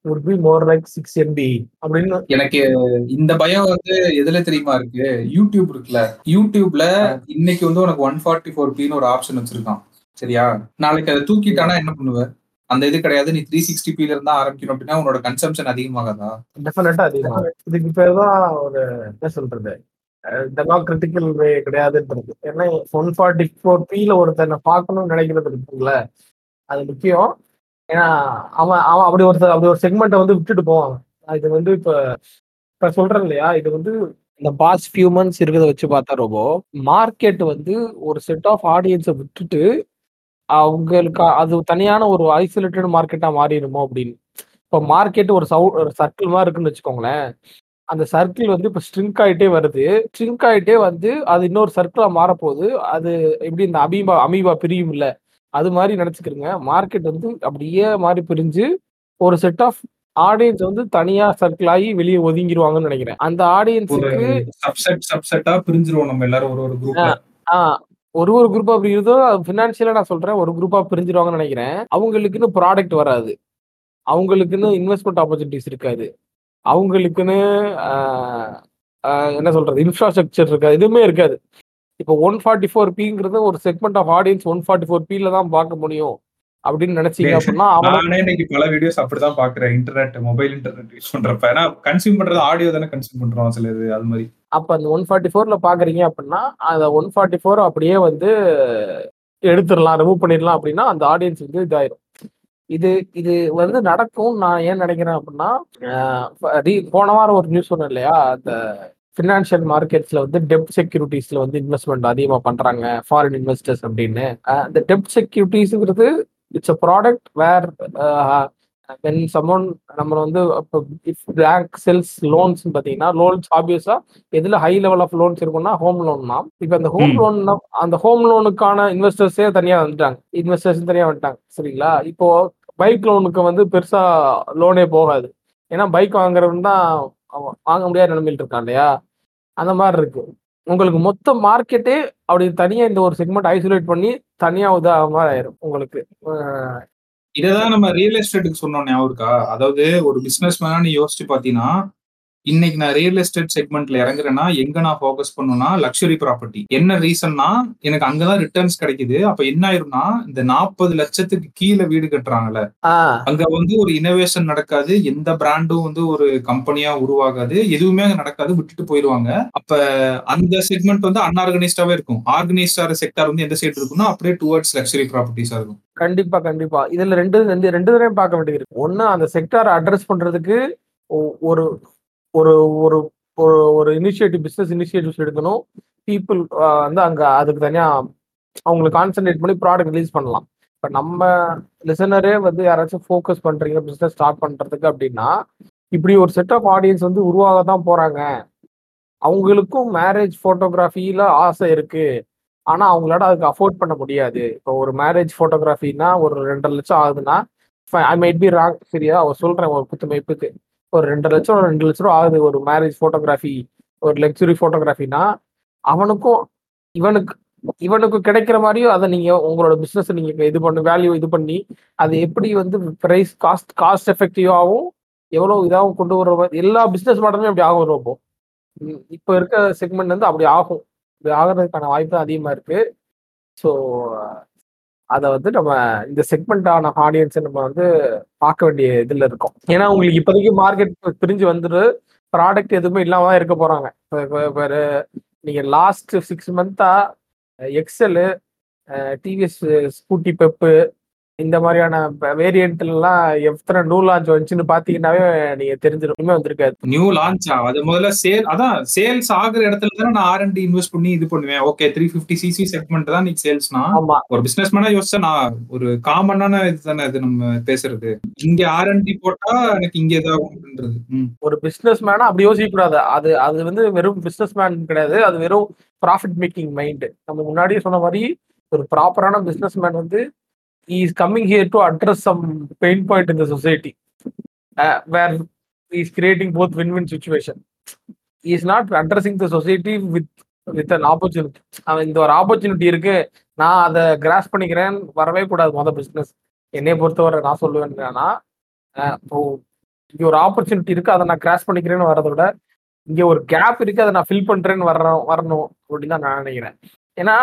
would be more like six MB அப்படின்னு எனக்கு இந்த பயம் வந்து எதுல தெரியுமா இருக்கு? யூடியூப் இருக்குல்ல. யூடியூப்ல இன்னைக்கு வந்து உனக்கு ஒன் ஃபார்ட்டி ஃபோர் பின்னு ஒரு ஆப்ஷன் வச்சிருக்கான். சரியா? நாளைக்கு அதை தூக்கிட்டானா என்ன பண்ணுவ? அந்த இது கிடையாது. நீ த்ரீ சிக்ஸ்டி பில இருந்தா ஆரம்பிக்கணும் அப்படின்னா உன்னோட கன்சம்ஷன் அதிகமாகாதா? டெஃபினட்டா அதிகமாக இதுக்கு பேர் தான் ஒரு என்ன சொல்றது? டெமோக்ராட்டிக்கல் வே கிடையாதுன்றது. ஏன்னா ஒன் ஃபார்ட்டி ஃபோர் பில ஒருத்தனை பார்க்கணும்னு நினைக்கிறது இருக்குல்ல. அது முக்கியம். ஏன்னா அவன் அவன் அப்படி ஒரு அப்படி ஒரு செக்மெண்ட்டை வந்து விட்டுட்டு போவான். இது வந்து இப்போ இப்போ சொல்றேன் இல்லையா? இது வந்து இந்த பாஸ்ட் ஃபியூ மந்த்ஸ் இருக்கிறத வச்சு பார்த்தா ரொம்ப மார்க்கெட் வந்து ஒரு செட் ஆஃப் ஆடியன்ஸை விட்டுட்டு அவங்களுக்கு அது தனியான ஒரு ஐசோலேட்டட் மார்க்கெட்டாக மாறிடுமோ அப்படின்னு. இப்போ மார்க்கெட் ஒரு சவு ஒரு சர்க்கிள் மாதிரி இருக்குன்னு வச்சுக்கோங்களேன். அந்த சர்க்கிள் வந்து இப்போ ஸ்ட்ரிங்க் ஆகிட்டே வருது. ஸ்ட்ரிங்க் ஆகிட்டே வந்து அது இன்னொரு சர்க்கிளாக மாறப்போகுது. அது எப்படி இந்த அமீபா அமீபா பிரியும் இல்லை அது மாதிரி நினச்சிக்கிறங்க மார்க்கெட் வந்து அப்படியே மாறி பிரிஞ்சு ஒரு செட் ஆஃப் ஆடியன்ஸ் வந்து தனியா சர்க்கிள் ஆகி வெளியே ஒதுங்கிடுவாங்கன்னு நினைக்கிறேன். அந்த ஆடியன்ஸுக்கு சப்செட் சப்செட்டா பிரிஞ்சிருவோம் நம்ம எல்லாரும் ஒரு ஒரு குரூப்ல ஆ ஒரு ஒரு குரூப்பா பிரிக்கிறதோ ஃபினான்ஷியலா நான் சொல்றேன் ஒரு குரூப்பா பிரிஞ்சிருவாங்கன்னு நினைக்கிறேன். அவங்களுக்குன்னு ப்ராடக்ட் வராது. அவங்களுக்குன்னு இன்வெஸ்ட்மெண்ட் ஆப்பர்ச்சுனிட்டிஸ் இருக்காது. அவங்களுக்குன்னு என்ன சொல்றது இன்ஃப்ராஸ்ட்ரக்சர் இருக்காது. எதுவுமே இருக்காது. இப்போ ஒன் ஃபார்ட்டி ஃபோர் பிங்கிறது ஒரு segment of audience one forty four பில தான் பார்க்க முடியும் அப்படின்னு நினைச்சீங்க அப்படின்னா அவன இன்னைக்கு பல வீடியோஸ் அப்படிதான் பாக்குறேன் இன்டர்நெட் மொபைல் இன்டர்நெட் யூஸ் பண்றப்ப. ஏன்னா கன்சியூம் பண்றது ஆடியோ தானே கன்சியூம் பண்றோம் சில இது அது மாதிரி. அப்ப அந்த ஒன் ஃபார்ட்டி ஃபோர்ல பாக்குறீங்க அப்படின்னா அந்த ஒன் ஃபார்ட்டி ஃபோர் அப்படியே வந்து எடுத்துடலாம் ரிமூவ் பண்ணிடலாம் அப்படின்னா அந்த ஆடியன்ஸ் வந்து இதாயிரும். இது இது வந்து நடக்கும் நான் ஏன் நினைக்கிறேன் அப்படின்னா போன வாரம் ஒரு நியூஸ் சொன்னேன் இல்லையா? அந்த ஃபினான்ஷியல் மார்க்கெட்ஸ்ல வந்து டெப்ட் செக்யூரிட்டிஸ்ல வந்து இன்வெஸ்ட்மெண்ட் அதிகமா பண்றாங்க ஃபாரின் இன்வெஸ்டர்ஸ் அப்படின்னு. இந்த டெப்ட் செக்யூரிட்டிஸ்ங்கிறது it's a product where when someone நம்ம வந்து இஃப் பேங்க் செல்ஸ் லோன்ஸ் பார்த்தீங்கன்னா லோன்ஸ் ஆப்வியஸா எதுல ஹை லெவல் ஆஃப் லோன்ஸ் இருக்கும்னா ஹோம் லோன் தான். இப்போ அந்த ஹோம். லோன் அந்த ஹோம் லோனுக்கான இன்வெஸ்டர்ஸே தனியா வந்துட்டாங்க. இன்வெஸ்டர்ஸ் தனியா வந்துட்டாங்க சரிங்களா? இப்போ பைக் லோனுக்கு வந்து பெருசா லோனே போகாது. ஏன்னா பைக் வாங்குறவன் தான் வாங்க முடியாத நிலைமையில் இருக்கான் இல்லையா? அந்த மாதிரி இருக்கு. உங்களுக்கு மொத்த மார்க்கெட்டே அப்படி தனியா இந்த ஒரு செக்மெண்ட் ஐசோலேட் பண்ணி தனியா உதா மாதிரி ஆயிரும் உங்களுக்கு. இதைதான் நம்ம ரியல் எஸ்டேட்டுக்கு சொன்னோம் ஞாபகம் இருக்கா? அதாவது ஒரு பிசினஸ் மேனா யோசிச்சு பாத்தீங்கன்னா இன்னைக்கு நான் ரியல் எஸ்டேட் செக்மெண்ட்ல இறங்குறேன்னா எங்க நான் ஃபோக்கஸ் பண்ணுனா லக்ஸுரி ப்ராப்பர்ட்டி என்ன ரீசன்னா எனக்கு அங்கதான் ரிட்டர்ன்ஸ் கிடைக்குது. அப்ப என்ன ஆயிரும்னா இந்த நாற்பது லட்சத்துக்கு கீழே வீடு கட்டுறாங்கல்ல. அங்க வந்து ஒரு இனோவேஷன் நடக்காது. எந்த பிராண்டும் வந்து ஒரு கம்பெனியா உருவாகாது. எதுவுமே அங்க நடக்காது. விட்டுட்டு போயிருவாங்க அப்ப அந்த செக்மெண்ட் வந்து அன்ஆர்கனைஸ்டாவே இருக்கும். ஆர்கனைஸ்டார செக்டார் வந்து எந்த சைடு இருக்கும்னா அப்படியே டுவர்ட்ஸ் லக்ஸரி ப்ராப்பர்ட்டிஸா இருக்கும். கண்டிப்பா கண்டிப்பா. இதுல ரெண்டு ரெண்டு ரெண்டு தடவை பார்க்க வேண்டியது இருக்கு. ஒண்ணு அந்த செக்டாரை அட்ரஸ் பண்றதுக்கு ஒரு ஒரு ஒரு ஒரு ஒரு இனிஷியேட்டிவ் பிஸ்னஸ் இனிஷியேட்டிவ்ஸ் எடுக்கணும். பீப்புள் வந்து அங்கே அதுக்கு தனியாக அவங்களுக்கு கான்சென்ட்ரேட் பண்ணி ப்ராடக்ட் ரிலீஸ் பண்ணலாம். இப்போ நம்ம லிசனரே வந்து யாராச்சும் ஃபோக்கஸ் பண்ணுறீங்க பிஸ்னஸ் ஸ்டார்ட் பண்ணுறதுக்கு அப்படின்னா இப்படி ஒரு செட் ஆஃப் ஆடியன்ஸ் வந்து உருவாக தான் போகிறாங்க அவங்களுக்கும் மேரேஜ் ஃபோட்டோகிராஃபியில் ஆசை இருக்குது ஆனால் அவங்களால அதுக்கு அஃபோர்ட் பண்ண முடியாது. இப்போ ஒரு மேரேஜ் ஃபோட்டோகிராஃபின்னா ஒரு ரெண்டரை லட்சம் ஆகுதுன்னா ஐ மைட் பி ராங் சரியா? அவர் சொல்கிறேன் ஒரு குத்து மைப்புக்கு ஒரு ரெண்டு லட்சம் ஒரு ரெண்டு லட்சம் ரூபா ஆகுது. ஒரு மேரேஜ் ஃபோட்டோகிராஃபி ஒரு லக்ஸுரி ஃபோட்டோகிராஃபினா அவனுக்கும் இவனுக்கு இவனுக்கு கிடைக்கிற மாதிரியும் அதை நீங்க உங்களோட பிசினஸ் நீங்க இது பண்ணி வேல்யூ இது பண்ணி அது எப்படி வந்து பிரைஸ் காஸ்ட் காஸ்ட் எஃபெக்டிவாகவும் எவ்வளவு இதாகவும் கொண்டு வர மாதிரி- எல்லா பிசினஸ் மாடலுமே அப்படி ஆகும் ரொம்ப இப்போ இருக்க செக்மெண்ட் வந்து அப்படி ஆகும். இப்படி ஆகிறதுக்கான வாய்ப்பு அதிகமா இருக்கு. ஸோ அதை வந்து நம்ம இந்த செக்மெண்டான ஆடியன்ஸை நம்ம வந்து பார்க்க வேண்டிய இதில் இருக்கோம். ஏன்னா உங்களுக்கு இப்போதைக்கு மார்க்கெட் பிரிஞ்சு வந்துட்டு ப்ராடக்ட் எதுவுமே இல்லாம தான் இருக்க போறாங்க. இப்போ- இப்போ லாஸ்ட் சிக்ஸ் மந்த்தா எக்ஸலு டிவிஎஸ் ஸ்கூட்டி பெப்பு இந்த மாதிரியான வேரியன்ட்லாம் எத்தனை நியூ லான்ச் வந்துச்சுன்னு பாத்தீங்கன்னாவே நீங்க தெரிஞ்சிருக்குமே வந்திருக்காது. நியூ லான்ச்சா அது முதல்ல சேல் அதான் சேல்ஸ் ஆகுற இடத்துல தானே நான் ஆர் இன்வெஸ்ட் பண்ணி இது பண்ணுவேன். Okay three fifty CC segment தான் நீ சேல்ஸ்னா ஆமா. ஒரு பிசினஸ் மேனா யோசிச்சா நான் ஒரு காமனான இது தானே இது நம்ம பேசுறது. இங்க ஆர் போட்டா எனக்கு இங்க ம். ஒரு பிசினஸ் மேனா அப்படி யோசிக்க கூடாது. அது அது வந்து வெறும் பிசினஸ் மேன் கிடையாது. அது வெறும் ப்ராஃபிட் மேக்கிங் மைண்ட் நம்ம முன்னாடியே சொன்ன மாதிரி ஒரு ப்ராப்பரான பிசினஸ் மேன் வந்து is coming here to address some pain point in the society where is creating both win win situation is not addressing the society with with an opportunity அவன் இந்த ஒரு ஆப்பர்ச்சுனிட்டி இருக்கு. நான் அதை கிராஸ் பண்ணிக்கிறேன். வரவே கூடாது மொதல் பிஸ்னஸ் என்னை பொறுத்தவரை நான் சொல்லுவேன் என்னன்னா இப்போ இங்கே ஒரு ஆப்பர்ச்சுனிட்டி இருக்கு. அதை நான் கிராஸ் பண்ணிக்கிறேன்னு வரதை விட இங்கே ஒரு கேப் இருக்கு. அதை நான் ஃபில் பண்றேன்னு வர்றோம் வரணும் அப்படின்னு தான் நான் நினைக்கிறேன். ஏன்னா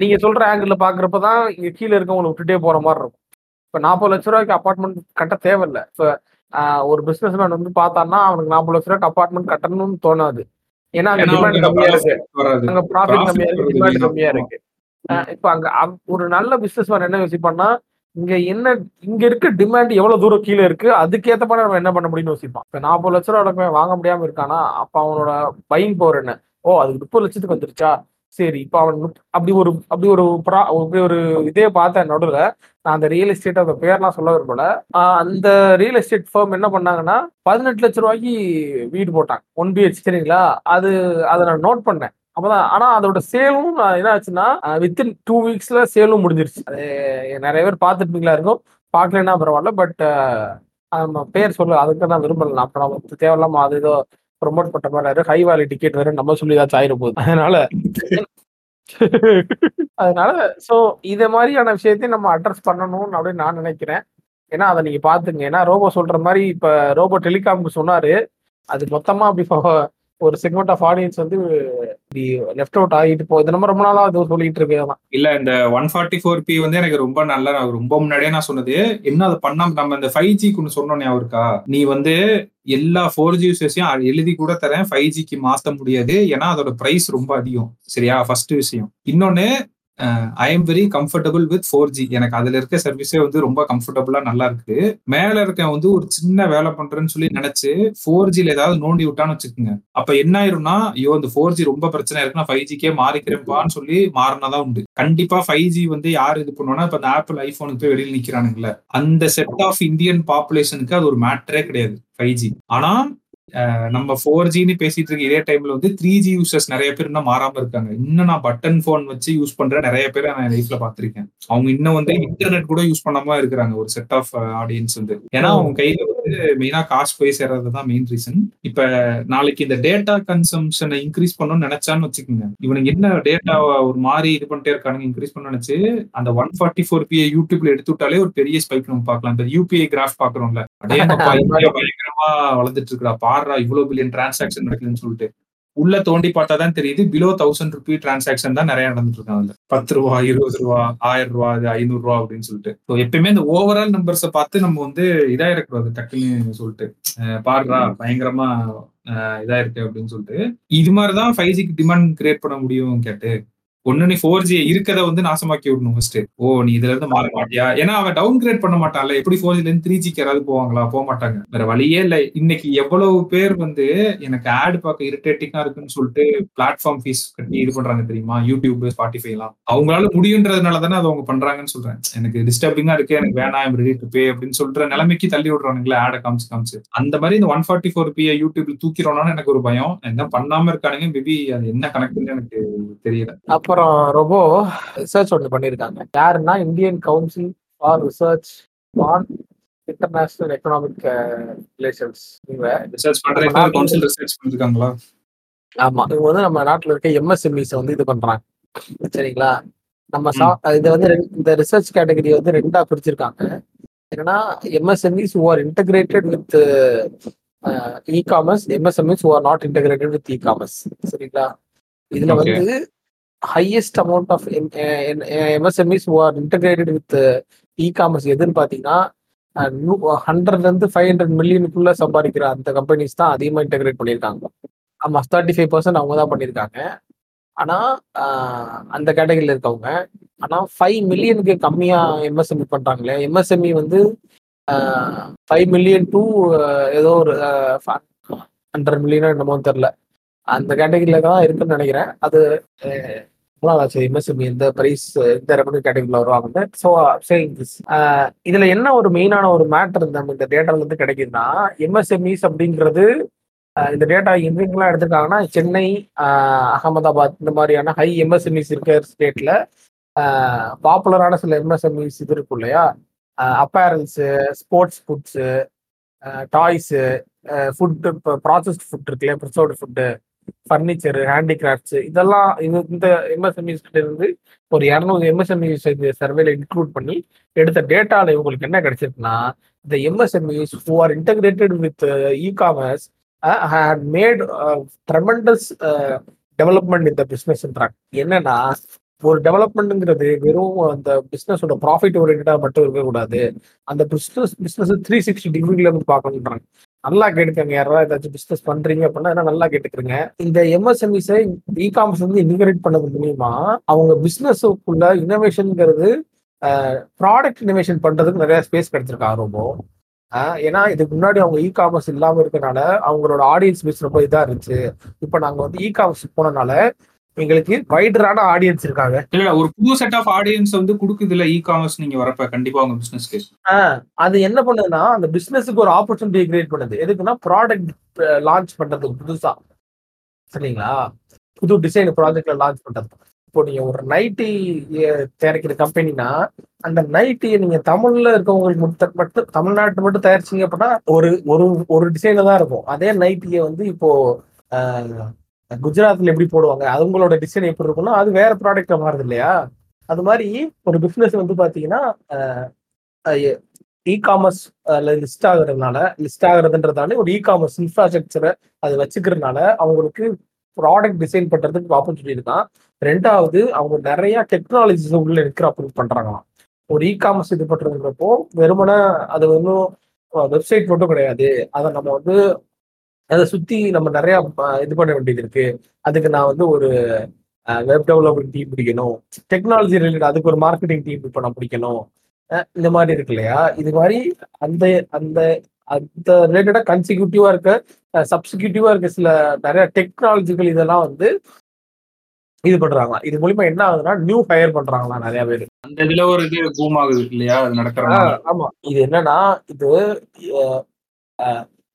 நீங்க சொல்ற ஆங்கிள் பாக்குறப்ப தான் இங்க கீழே இருக்கவங்களை விட்டுட்டே போற மாதிரி இருக்கும். இப்ப நாற்பது லட்ச ரூபாய்க்கு அப்பார்ட்மெண்ட் கட்ட தேவையில்ல. இப்ப ஒரு பிசினஸ் மேன் வந்து பார்த்தான்னா அவனுக்கு நாற்பது லட்ச ரூபாய்க்கு அப்பார்ட்மெண்ட் கட்டணும்னு தோணாது. ஏன்னா அங்க டிமாண்ட் கம்மியா இருக்கு. அங்க ப்ராஃபிட் கம்மியா இருக்கு டிமாண்ட் கம்மியா. இருக்கு. இப்ப அங்க ஒரு நல்ல பிசினஸ் மேன் என்ன யோசிப்பான்னா இங்க என்ன இங்க இருக்க டிமாண்ட் எவ்வளவு தூரம் கீழே இருக்கு அதுக்கேத்த மாதிரி நம்ம என்ன பண்ண முடியும்னு யோசிப்பான். இப்ப நாற்பது லட்ச ரூபா வாங்க முடியாம இருக்கானா அப்ப அவனோட பையிங் பவர் என்ன? ஓ அதுக்கு முப்பது லட்சத்துக்கு வந்துருச்சா? சரி இப்போ அவன் அப்படி ஒரு அப்படி ஒரு ப்ரா- அப்படி ஒரு இதே பார்த்தேன் நடுவில் நான் அந்த ரியல் எஸ்டேட் அந்த பேர்லாம் சொல்ல விரும்பல. அந்த ரியல் எஸ்டேட் ஃபேம் என்ன பண்ணாங்கன்னா பதினெட்டு லட்ச ரூபாய்க்கு வீடு போட்டாங்க. ஒன் பிஹெச் சரிங்களா? அது அதை நான் நோட் பண்ணேன். அப்பதான் ஆனா அதோட சேலும் என்ன ஆச்சுன்னா வித்தின் டூ வீக்ஸ்ல சேலும் முடிஞ்சிருச்சு. அது நிறைய பேர் பார்த்துருப்பீங்களா இருக்கும். பார்க்கலன்னா பரவாயில்ல பட் நம்ம பேர் சொல்ல அதுக்கு நான் விரும்பல. அப்புறம் தேவையில்லாம அது ஏதோ ப்ரொமோட் பண்ற மாதிரி ஹை வேல்யூ டிக்கெட் வேற நம்ம சொல்லி ஏதாச்சும் ஆயிரும் போகுது. அதனால அதனால சோ இத மாதிரியான விஷயத்தையும் நம்ம அட்ரஸ் பண்ணணும்னு அப்படின்னு நான் நினைக்கிறேன். ஏன்னா அதை நீங்க பாத்துங்க ஏன்னா ரோபோ சொல்ற மாதிரி இப்ப ரோபோ டெலிகாம்க்கு சொன்னாரு. அது மொத்தமா அப்படி ஒரு செக்மெண்ட் ஆஃப் ஆடியன்ஸ் வந்து லெஃப்ட் அவுட் ஆகிட்டு போ நம்ம ரொம்ப நாளா அது சொல்லிட்டு இருக்கேன் இல்ல இந்த ஒன் ஃபார்ட்டி ஃபோர் பி வந்து எனக்கு ரொம்ப நல்லா ரொம்ப முன்னாடியே நான் சொன்னது என்ன அதை பண்ணாம நம்ம இந்த ஃபைவ் ஜிக்கு ஒன்று சொன்னோன்னே அவருக்கா நீ வந்து எல்லா ஃபோர் ஜி யூசர்ஸையும் எழுதி கூட தரேன் ஃபைவ் ஜிக்கு மாத்த முடியாது ஏன்னா அதோட பிரைஸ் ரொம்ப அதிகம். சரியா? ஃபர்ஸ்ட் விஷயம். இன்னொன்னு I am very comfortable with four G எனக்கு அதுல இருக்க சர்வீஸே வந்து ரொம்ப கம்ஃபர்டபுளா நல்லா இருக்கு. மேல இருக்க வந்து ஒரு சின்ன வேலை பண்றேன்னு சொல்லி நினைச்சு ஃபோர் ஜில ஏதாவது நோண்டி விட்டான்னு வச்சுக்கோங்க. அப்ப என்ன ஆயிரும்னா ஐயோ இந்த ஃபோர் ஜி ரொம்ப பிரச்சனை இருக்கு நான் ஃபைவ் ஜிக்கே மாறிக்கிறேன்பான்னு சொல்லி மாறினதான் உண்டு. கண்டிப்பா ஃபைவ் ஜி வந்து யார் இது பண்ணுவோம்னா இப்ப இந்த ஆப்பிள் ஐபோனுக்கு போய் வெளியில் நிக்கிறானுங்களே. அந்த செட் ஆஃப் இந்தியன் பாப்புலேஷனுக்கு அது ஒரு மேட்டரே கிடையாது ஃபைவ் ஜி ஆனா நம்ம ஃபோர் ஜின்னு பேசிட்டு இருக்க இதே டைம்ல வந்து த்ரீ ஜி யூசர்ஸ் நிறைய பேர் இன்னும் மாறாம இருக்காங்க. இன்னும் நான் பட்டன் போன் வச்சு யூஸ் பண்ற நிறைய பேரை நான் லைஃப்ல பாத்திருக்கேன் அவங்க இன்னும் வந்து இன்டர்நெட் கூட யூஸ் பண்ணாம இருக்கிறாங்க. ஒரு செட் ஆஃப் ஆடியன்ஸ் வந்து. ஏன்னா அவங்க கையில வந்து மெயினா காசு போய் சேர்றது தான் மெயின் ரீசன் இப்ப நாளைக்கு இந்த டேட்டா கன்சம்ஷனை இன்க்ரீஸ் பண்ணணும்னு நினைச்சான்னு வச்சுக்கோங்க. இவனுக்கு என்ன டேட்டா ஒரு மாதிரி இது பண்ணிட்டே இருக்கானுங்க இன்க்ரீஸ் பண்ண நினைச்சு அந்த ஒன் ஃபார்ட்டி ஃபோர் பி யூடியூப்ல எடுத்து விட்டாலே ஒரு பெரிய ஸ்பைக் நம்ம பார்க்கலாம். இந்த யூபிஐ கிராஃப் பாக்குறோம்ல இந்தியா பயங்கரமா வளர்ந்துட்டு இருக்குடா. பாடுறா இவ்வளவு பில்லியன் டிரான்சாக்ஷன் நடக்குதுன்னு சொல்லிட்டு. உள்ள தோண்டி பார்த்தா தான் தெரியுது பிலோ தௌசண்ட் ருபி டிரான்சாக்ஷன் தான் நிறைய நடந்துட்டு இருக்காங்க பத்து ரூபா இருபது ரூபா ஆயிரம் ரூபா அது ஐநூறு ரூபா அப்படின்னு சொல்லிட்டு. So எப்பயுமே இந்த ஓவரால் நம்பர்ஸை பார்த்து நம்ம வந்து இதா இருக்கக்கூடாது டக்குன்னு சொல்லிட்டு. பாருடா பயங்கரமா இதா இருக்கு அப்படின்னு சொல்லிட்டு. இது மாதிரிதான் ஃபைவ் ஜிக்கு டிமாண்ட் கிரியேட் பண்ண முடியும் கேட்டு. ஒன்னு நீ ஃபோர் ஜி இருக்கத வந்து நாசமாக்கி விடணும் ஃபர்ஸ்ட் ஓ நீ இதுல இருந்து மாற மாட்டியா? ஏன்னா அவன் டவுன் கிரேட் பண்ண மாட்டான்ல. எப்படி ஃபோர் ஜில இருந்து த்ரீ ஜிக்கு யாராவது போவாங்களா? போக மாட்டாங்க. வேற வழியே இல்ல. இன்னைக்கு எவ்வளவு பேர் வந்து எனக்கு ஆட் பார்க்க இரிட்டேட்டிங்கா இருக்குன்னு சொல்லிட்டு பிளாட்ஃபார்ம் ஃபீஸ் கட்டி இது பண்றாங்க தெரியுமா? யூடியூப் ஸ்பாட்டிஃபை எல்லாம். அவங்களால முடியுன்றதுனால தானே அது அவங்க பண்றாங்கன்னு சொல்றேன். எனக்கு டிஸ்டர்பிங்கா இருக்கு. எனக்கு வேணாம் ரெடி டு பே அப்படின்னு சொல்ற நிலைமைக்கு தள்ளி விடுறானுங்களே ஆட காமிச்சு காமிச்சு. அந்த மாதிரி இந்த ஒன் ஃபார்ட்டி ஃபோர் பி யூடியூப்ல தூக்கிறோம்னா எனக்கு ஒரு பயம். என்ன பண்ணாம இருக்கானுங்க? மேபி அது என்ன கணக்குன்னு எனக்கு தெரியல. அப்புறம் ரொம்ப ரிசர்ச் ஒன்று பண்ணியிருக்காங்க. யாருன்னா Indian Council for Research on International Economic Relations இவங்க. ஆமா. இவங்க வந்து நம்ம நாட்டுல இருக்க எம்எஸ்எம்இஸ் வந்து இது பண்றாங்க. சரிங்களா? நம்ம சா- இது வந்து இந்த ரிசர்ச் கேட்டகரி வந்து ரெண்டா பிரிச்சிருக்காங்க. என்னன்னா MSMEs who are integrated with e commerce MSMEs who are not integrated with e commerce சரிங்களா? இதுல. வந்து highest amount of MSMEs are integrated with e commerce எதுன்னு பார்த்தீங்கன்னா ஹண்ட்ரட்ல ஹண்ட்ரட்லேருந்து ஃபைவ் ஹண்ட்ரட் மில்லியனுக்குள்ளே சம்பாதிக்கிற அந்த கம்பெனிஸ் தான் அதிகமாக இன்டகிரேட் பண்ணியிருக்காங்க. ஆமாம் தேர்ட்டி ஃபைவ் பர்சன்ட் அவங்க தான் பண்ணியிருக்காங்க. ஆனால் அந்த கேட்டகரியில் இருக்கவங்க ஆனால் ஃபைவ் மில்லியனுக்கு கம்மியாக எம்எஸ்எம்இ பண்ணுறாங்களே எம்எஸ்எம்இ வந்து ஃபைவ் மில்லியன் டூ ஏதோ ஒரு ஹண்ட்ரட் மில்லியனோ என்னமோ தெரில அந்த கேட்டகிரியில் தான் இருக்குன்னு நினைக்கிறேன். அது அஹ், எம்எஸ்எம்இ இந்த பிரைஸ் இந்த ரெவன்யூ கேட்டகரியில் வருவாங்க ஸோ சேயிங் திஸ் என்ன ஒரு மெயினான ஒரு மேட்டர் நம்ம இந்த டேட்டால இருந்து கிடைக்குதுன்னா எம்எஸ்எம்இஸ் அப்படிங்கிறது இந்த டேட்டா எங்கெங்கெல்லாம் எடுத்துருக்காங்கன்னா சென்னை அகமதாபாத் இந்த மாதிரியான ஹை எம்எஸ்எம்இஸ் இருக்கிற ஸ்டேட்ல பாப்புலரான சில எம்எஸ்எம்இஸ் இது இருக்கும் இல்லையா? Apparels sports foods toys food இப்போ ப்ராசஸ்ட் ஃபுட் இருக்குல்லையா ப்ரிசர்வ்டு ஃபுட்டு ஃபர்னிச்சரு ஹேண்டிகிராஃப்ட்ஸ் இதெல்லாம் இது இந்த எம்எஸ்எம்இஸ் இருந்து ஒரு இரநூறு எம்எஸ்எம்இஸ் சர்வேல இன்க்ளூட் பண்ணி எடுத்த டேட்டாவில் இவங்களுக்கு என்ன கிடைச்சிருக்குன்னா இந்த MSMEs who are integrated with e commerce made made uh, tremendous uh, development என்னன்னா ஒரு டெவலப்மெண்ட்ங்கிறது வெறும் அந்த பிசினஸோட ப்ராஃபிட் ஓரியன்டா மட்டும் இருக்கக்கூடாது. அந்த பிசினஸ் பிசினஸ் த்ரீ சிக்ஸ்டி டிகிரில இருந்து பார்க்கணுன்றாங்க நல்லா கேட்டுக்கங்க. யாராவது ஏதாச்சும் பிசினஸ் பண்றீங்க அப்படின்னா என்ன நல்லா கேட்டுக்கிறங்க இந்த எம்எஸ்எம்இஸை இ காமர்ஸ் வந்து இன்டிகிரேட் பண்ணது மூலியமா அவங்க பிசினஸுக்குள்ள இனோவேஷன்ங்கிறது ப்ராடக்ட் இனோவேஷன் பண்றதுக்கு நிறைய ஸ்பேஸ் கிடைச்சிருக்கு ரொம்ப ஏன்னா இதுக்கு முன்னாடி அவங்க இ காமர்ஸ் இல்லாம இருக்கனால அவங்களோட ஆடியன்ஸ் பேஸ் ரொம்ப இதா இருந்துச்சு. இப்போ நாங்க வந்து இ காமர்ஸ் போனனால எங்களுக்கு வைடரான ஆடியன்ஸ் இருக்காங்க. இல்ல ஒரு புது செட் ஆஃப் ஆடியன்ஸ் வந்து கொடுக்குது இல்ல இ காமர்ஸ் நீங்க வரப்ப. கண்டிப்பா உங்க பிசினஸ்க்கு ஆஹ் அது என்ன பண்ணுதுன்னா அந்த பிசினஸுக்கு ஒரு ஆப்பர்ச்சுனிட்டி கிரியேட் பண்ணுது. எதுக்குன்னா ப்ராடக்ட் லான்ச் பண்றதுக்கு புதுசா. சரிங்களா? புது டிசைன் ப்ராஜெக்ட்ல லான்ச் பண்றது. இப்போ நீங்க ஒரு நைட்டி தயாரிக்கிற கம்பெனினா அந்த நைட்டியை நீங்க தமிழ்ல இருக்கவங்களுக்கு மட்டும் மட்டும் தமிழ்நாட்டு மட்டும் தயாரிச்சீங்க அப்படின்னா ஒரு ஒரு ஒரு டிசைன்ல தான் இருக்கும். அதே நைட்டியை வந்து இப்போ குஜராத்ல எப்படி போடுவாங்க? அவங்களோட டிசைன் எப்படி இருக்கும்னா அது வேற ப்ராடக்டா மாறுது இல்லையா? அது மாதிரி ஒரு பிசினஸ் வந்து பாத்தீங்கன்னா இ காமர்ஸ் லிஸ்ட் ஆகுறதுனால லிஸ்ட் ஆகுறதுன்றதால ஒரு இ காமர்ஸ் இன்ஃப்ராஸ்ட்ரக்சரை அது வச்சுக்கிறதுனால அவங்களுக்கு ப்ராடக்ட் டிசைன் பண்றதுக்கு ஆப்பர்ச்சுனிட்டி இருக்கான் ரெண்டாவது அவங்க நிறைய டெக்னாலஜிஸ் உள்ள இருக்கிற அப்ரூவ் பண்றாங்களாம். ஒரு இ காமர்ஸ் இது பண்றதுன்றப்போ வெறுமனே அது ஒன்றும் வெப்சைட் மட்டும் கிடையாது. அதை நம்ம வந்து அதை சுத்தி நம்ம நிறைய இது பண்ண வேண்டியது இருக்கு. அதுக்கு நான் வந்து ஒரு வெப் டெவலப்மெண்ட் டீம் பிடிக்கணும். டெக்னாலஜி ரிலேட்டட் அதுக்கு ஒரு மார்க்கெட்டிங் டீம் இப்போ நான் பிடிக்கணும். இந்த மாதிரி இருக்கு இல்லையா? இது மாதிரி அந்த அந்த அந்த ரிலேட்டடா கன்சிக்யூட்டிவா இருக்க சப்ஸ்டிக்யூட்டிவா இருக்க சில நிறைய டெக்னாலஜிக்கல் இதெல்லாம் வந்து இது பண்றாங்க. இது மூலியமா என்ன ஆகுதுன்னா நியூ ஹையர் பண்றாங்களா நிறைய பேர். அந்த இதுல ஒரு இது பூம் ஆகுது இல்லையா? அது நடக்கிறனால ஆமா. இது என்னன்னா இது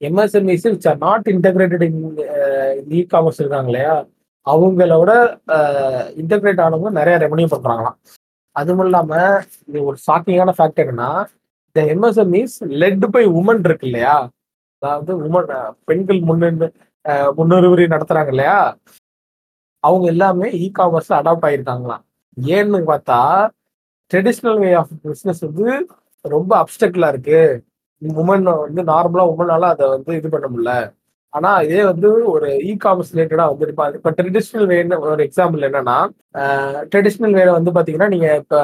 MSMEs which are not integrated in e commerce இருக்காங்க இல்லையா? அவங்களோட இன்டகிரேட் uh, ஆனவங்க நிறைய ரெவன்யூ பண்றாங்களாம் அதுவும் இல்லாம இது ஒரு ஷாக்கிங்கான ஃபேக்ட் என்னன்னா இந்த எம்எஸ்எம்இஸ் லெட் பை உமன் இருக்கு இல்லையா? அதாவது உமன் uh, பெண்கள் முன்னின்று uh, முன்னுரிமை நடத்துறாங்க இல்லையா? அவங்க எல்லாமே இ காமர்ஸ்ல அடாப்ட் ஆயிருக்காங்களாம் ஏன்னு பார்த்தா ட்ரெடிஷ்னல் வே ஆஃப் பிஸ்னஸ் வந்து ரொம்ப அப்டக்கலா இருக்கு. உமன் வந்து நார்மலா உமனால அதை வந்து இது பண்ண முடியல. ஆனா இதே வந்து ஒரு இ காமர்ஸ் ரிலேட்டடா வந்து இப்ப இப்ப ட்ரெடிஷ்னல் வேன்னு ஒரு எக்ஸாம்பிள் என்னன்னா ட்ரெடிஷ்னல் வேல வந்து பாத்தீங்கன்னா நீங்க இப்ப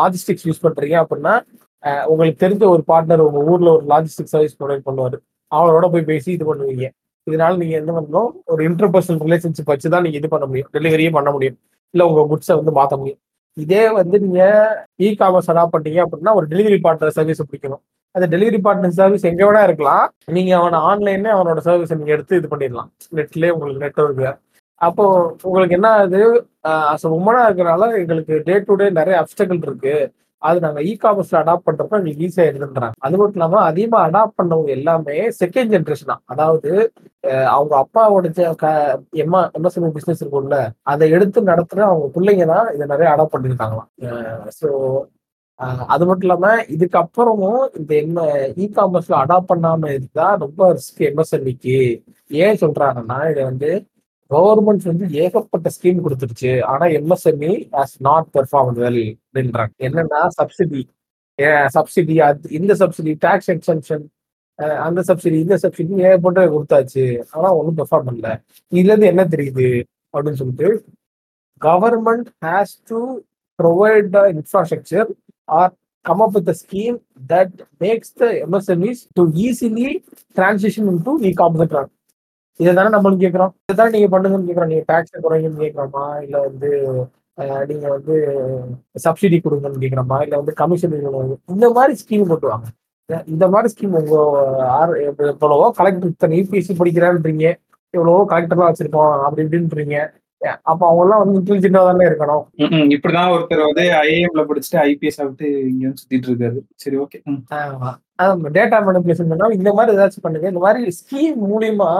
லாஜிஸ்டிக்ஸ் யூஸ் பண்றீங்க அப்படின்னா உங்களுக்கு தெரிஞ்ச ஒரு பார்ட்னர் உங்க ஊர்ல ஒரு லாஜிஸ்டிக் சர்வீஸ் ப்ரொவைட் பண்ணுவாரு. அவரோட போய் பேசி இது பண்ணுவீங்க. இதனால நீங்க என்ன பண்ணணும்? ஒரு இன்டர்பர்சனல் ரிலேஷன்ஷிப் வச்சு தான் நீங்க இது பண்ண முடியும். டெலிவரியே பண்ண முடியும். இல்ல உங்க குட்ஸை வந்து மாத்த முடியும். இதே வந்து நீங்க இ காமர்ஸ் அடாப்ட் பண்ணீங்க அப்படின்னா ஒரு டெலிவரி பார்ட்னர் சர்வீஸ் பிடிக்கணும். அந்த டெலிவரி பார்ட்னர் சர்வீஸ் எங்க வேணா இருக்கலாம். நீங்க அவனை ஆன்லைன்ல அவனோட சர்வீஸ் நீங்க எடுத்து இது பண்ணிடலாம். நெட்லயே உங்களுக்கு நெட்ஒர்க் அப்போ உங்களுக்கு என்ன ஆகுது? அஸ் உமனா இருக்கிறனால எங்களுக்கு டே டு டே நிறைய அப்டக்கல் இருக்கு. அது நாங்க இ காமர்ஸ்ல அடாப்ட் பண்றப்ப எங்களுக்கு ஈஸியா இருக்குன்றாங்க அது மட்டும் இல்லாம அதிகமா அடாப்ட் பண்ணவங்க எல்லாமே செகண்ட் ஜென்ரேஷன் தான். அதாவது அவங்க அப்பாவோட எம்மா எம்எஸ்எம்இ பிசினஸ் இருக்கும்ல அதை எடுத்து நடத்துற அவங்க பிள்ளைங்க தான் இதை நிறைய அடாப்ட் பண்ணிருக்காங்களாம். ஸோ அது மட்டும் இல்லாம இதுக்கப்புறமும் இந்த என்ன இ காமர்ஸ்ல அடாப்ட் பண்ணாம இருந்தா ரொம்ப ரிஸ்க் எம்எஸ்எம்இக்கு ஏன் சொல்றாங்கன்னா இதை வந்து கவர்மெண்ட் வந்து ஏகப்பட்ட ஸ்கீம் கொடுத்துருச்சு. ஆனா MSME has not perform well அப்படின்றாங்க என்னன்னா சப்சிடி சப்சிடி அது இந்த சப்சிடி டேக்ஸ் எக்ஸம்ஷன் அந்த சப்சிடி இந்த சப்சிடி ஏகப்பட்ட கொடுத்தாச்சு? ஆனா ஒன்றும் பெர்ஃபார்ம் பண்ணல. இதுல இருந்து என்ன தெரியுது? அப்படின்னு சொல்லிட்டு government has to provide the infrastructure or come up with a scheme that makes the MSMEs to easily transition into e-commerce இதை தானே நம்மளும் கேட்குறோம். இதை தானே நீங்கள் பண்ணுங்கன்னு கேட்குறோம். நீங்க டேக்ஸ் குறைங்கன்னு கேட்குறோமா? இல்லை வந்து நீங்கள் வந்து சப்சிடி கொடுங்கன்னு கேட்குறோமா? இல்லை வந்து கமிஷன் இந்த மாதிரி ஸ்கீம் போட்டுவாங்க இந்த- மாதிரி ஸ்கீம் உங்கள் ஆர் எவ்வளவோ கலெக்டர் இத்தனை யூபிஎஸ்சி படிக்கிறான்றீங்க. எவ்வளவோ கலெக்டர்லாம் வச்சிருக்கோம். அப்படி இப்படின்றீங்க. அப்ப அவங்க எல்லாம் வந்து இன்டெலிஜென்டா தானே இருக்கணும். இப்படிதான் ஒருத்தர் வந்து ஐஏஎம்ல படிச்சுட்டு ஐபிஎஸ் ஆகிட்டு இங்க வந்து சுத்திட்டு இருக்காரு. சரி ஓகே. டேட்டா மேனிபுலேஷன் பண்ணா இந்த மாதிரி ஏதாச்சும் பண்ணுங்க. இந்த மாதிரி ஸ்கீம் மூலியமா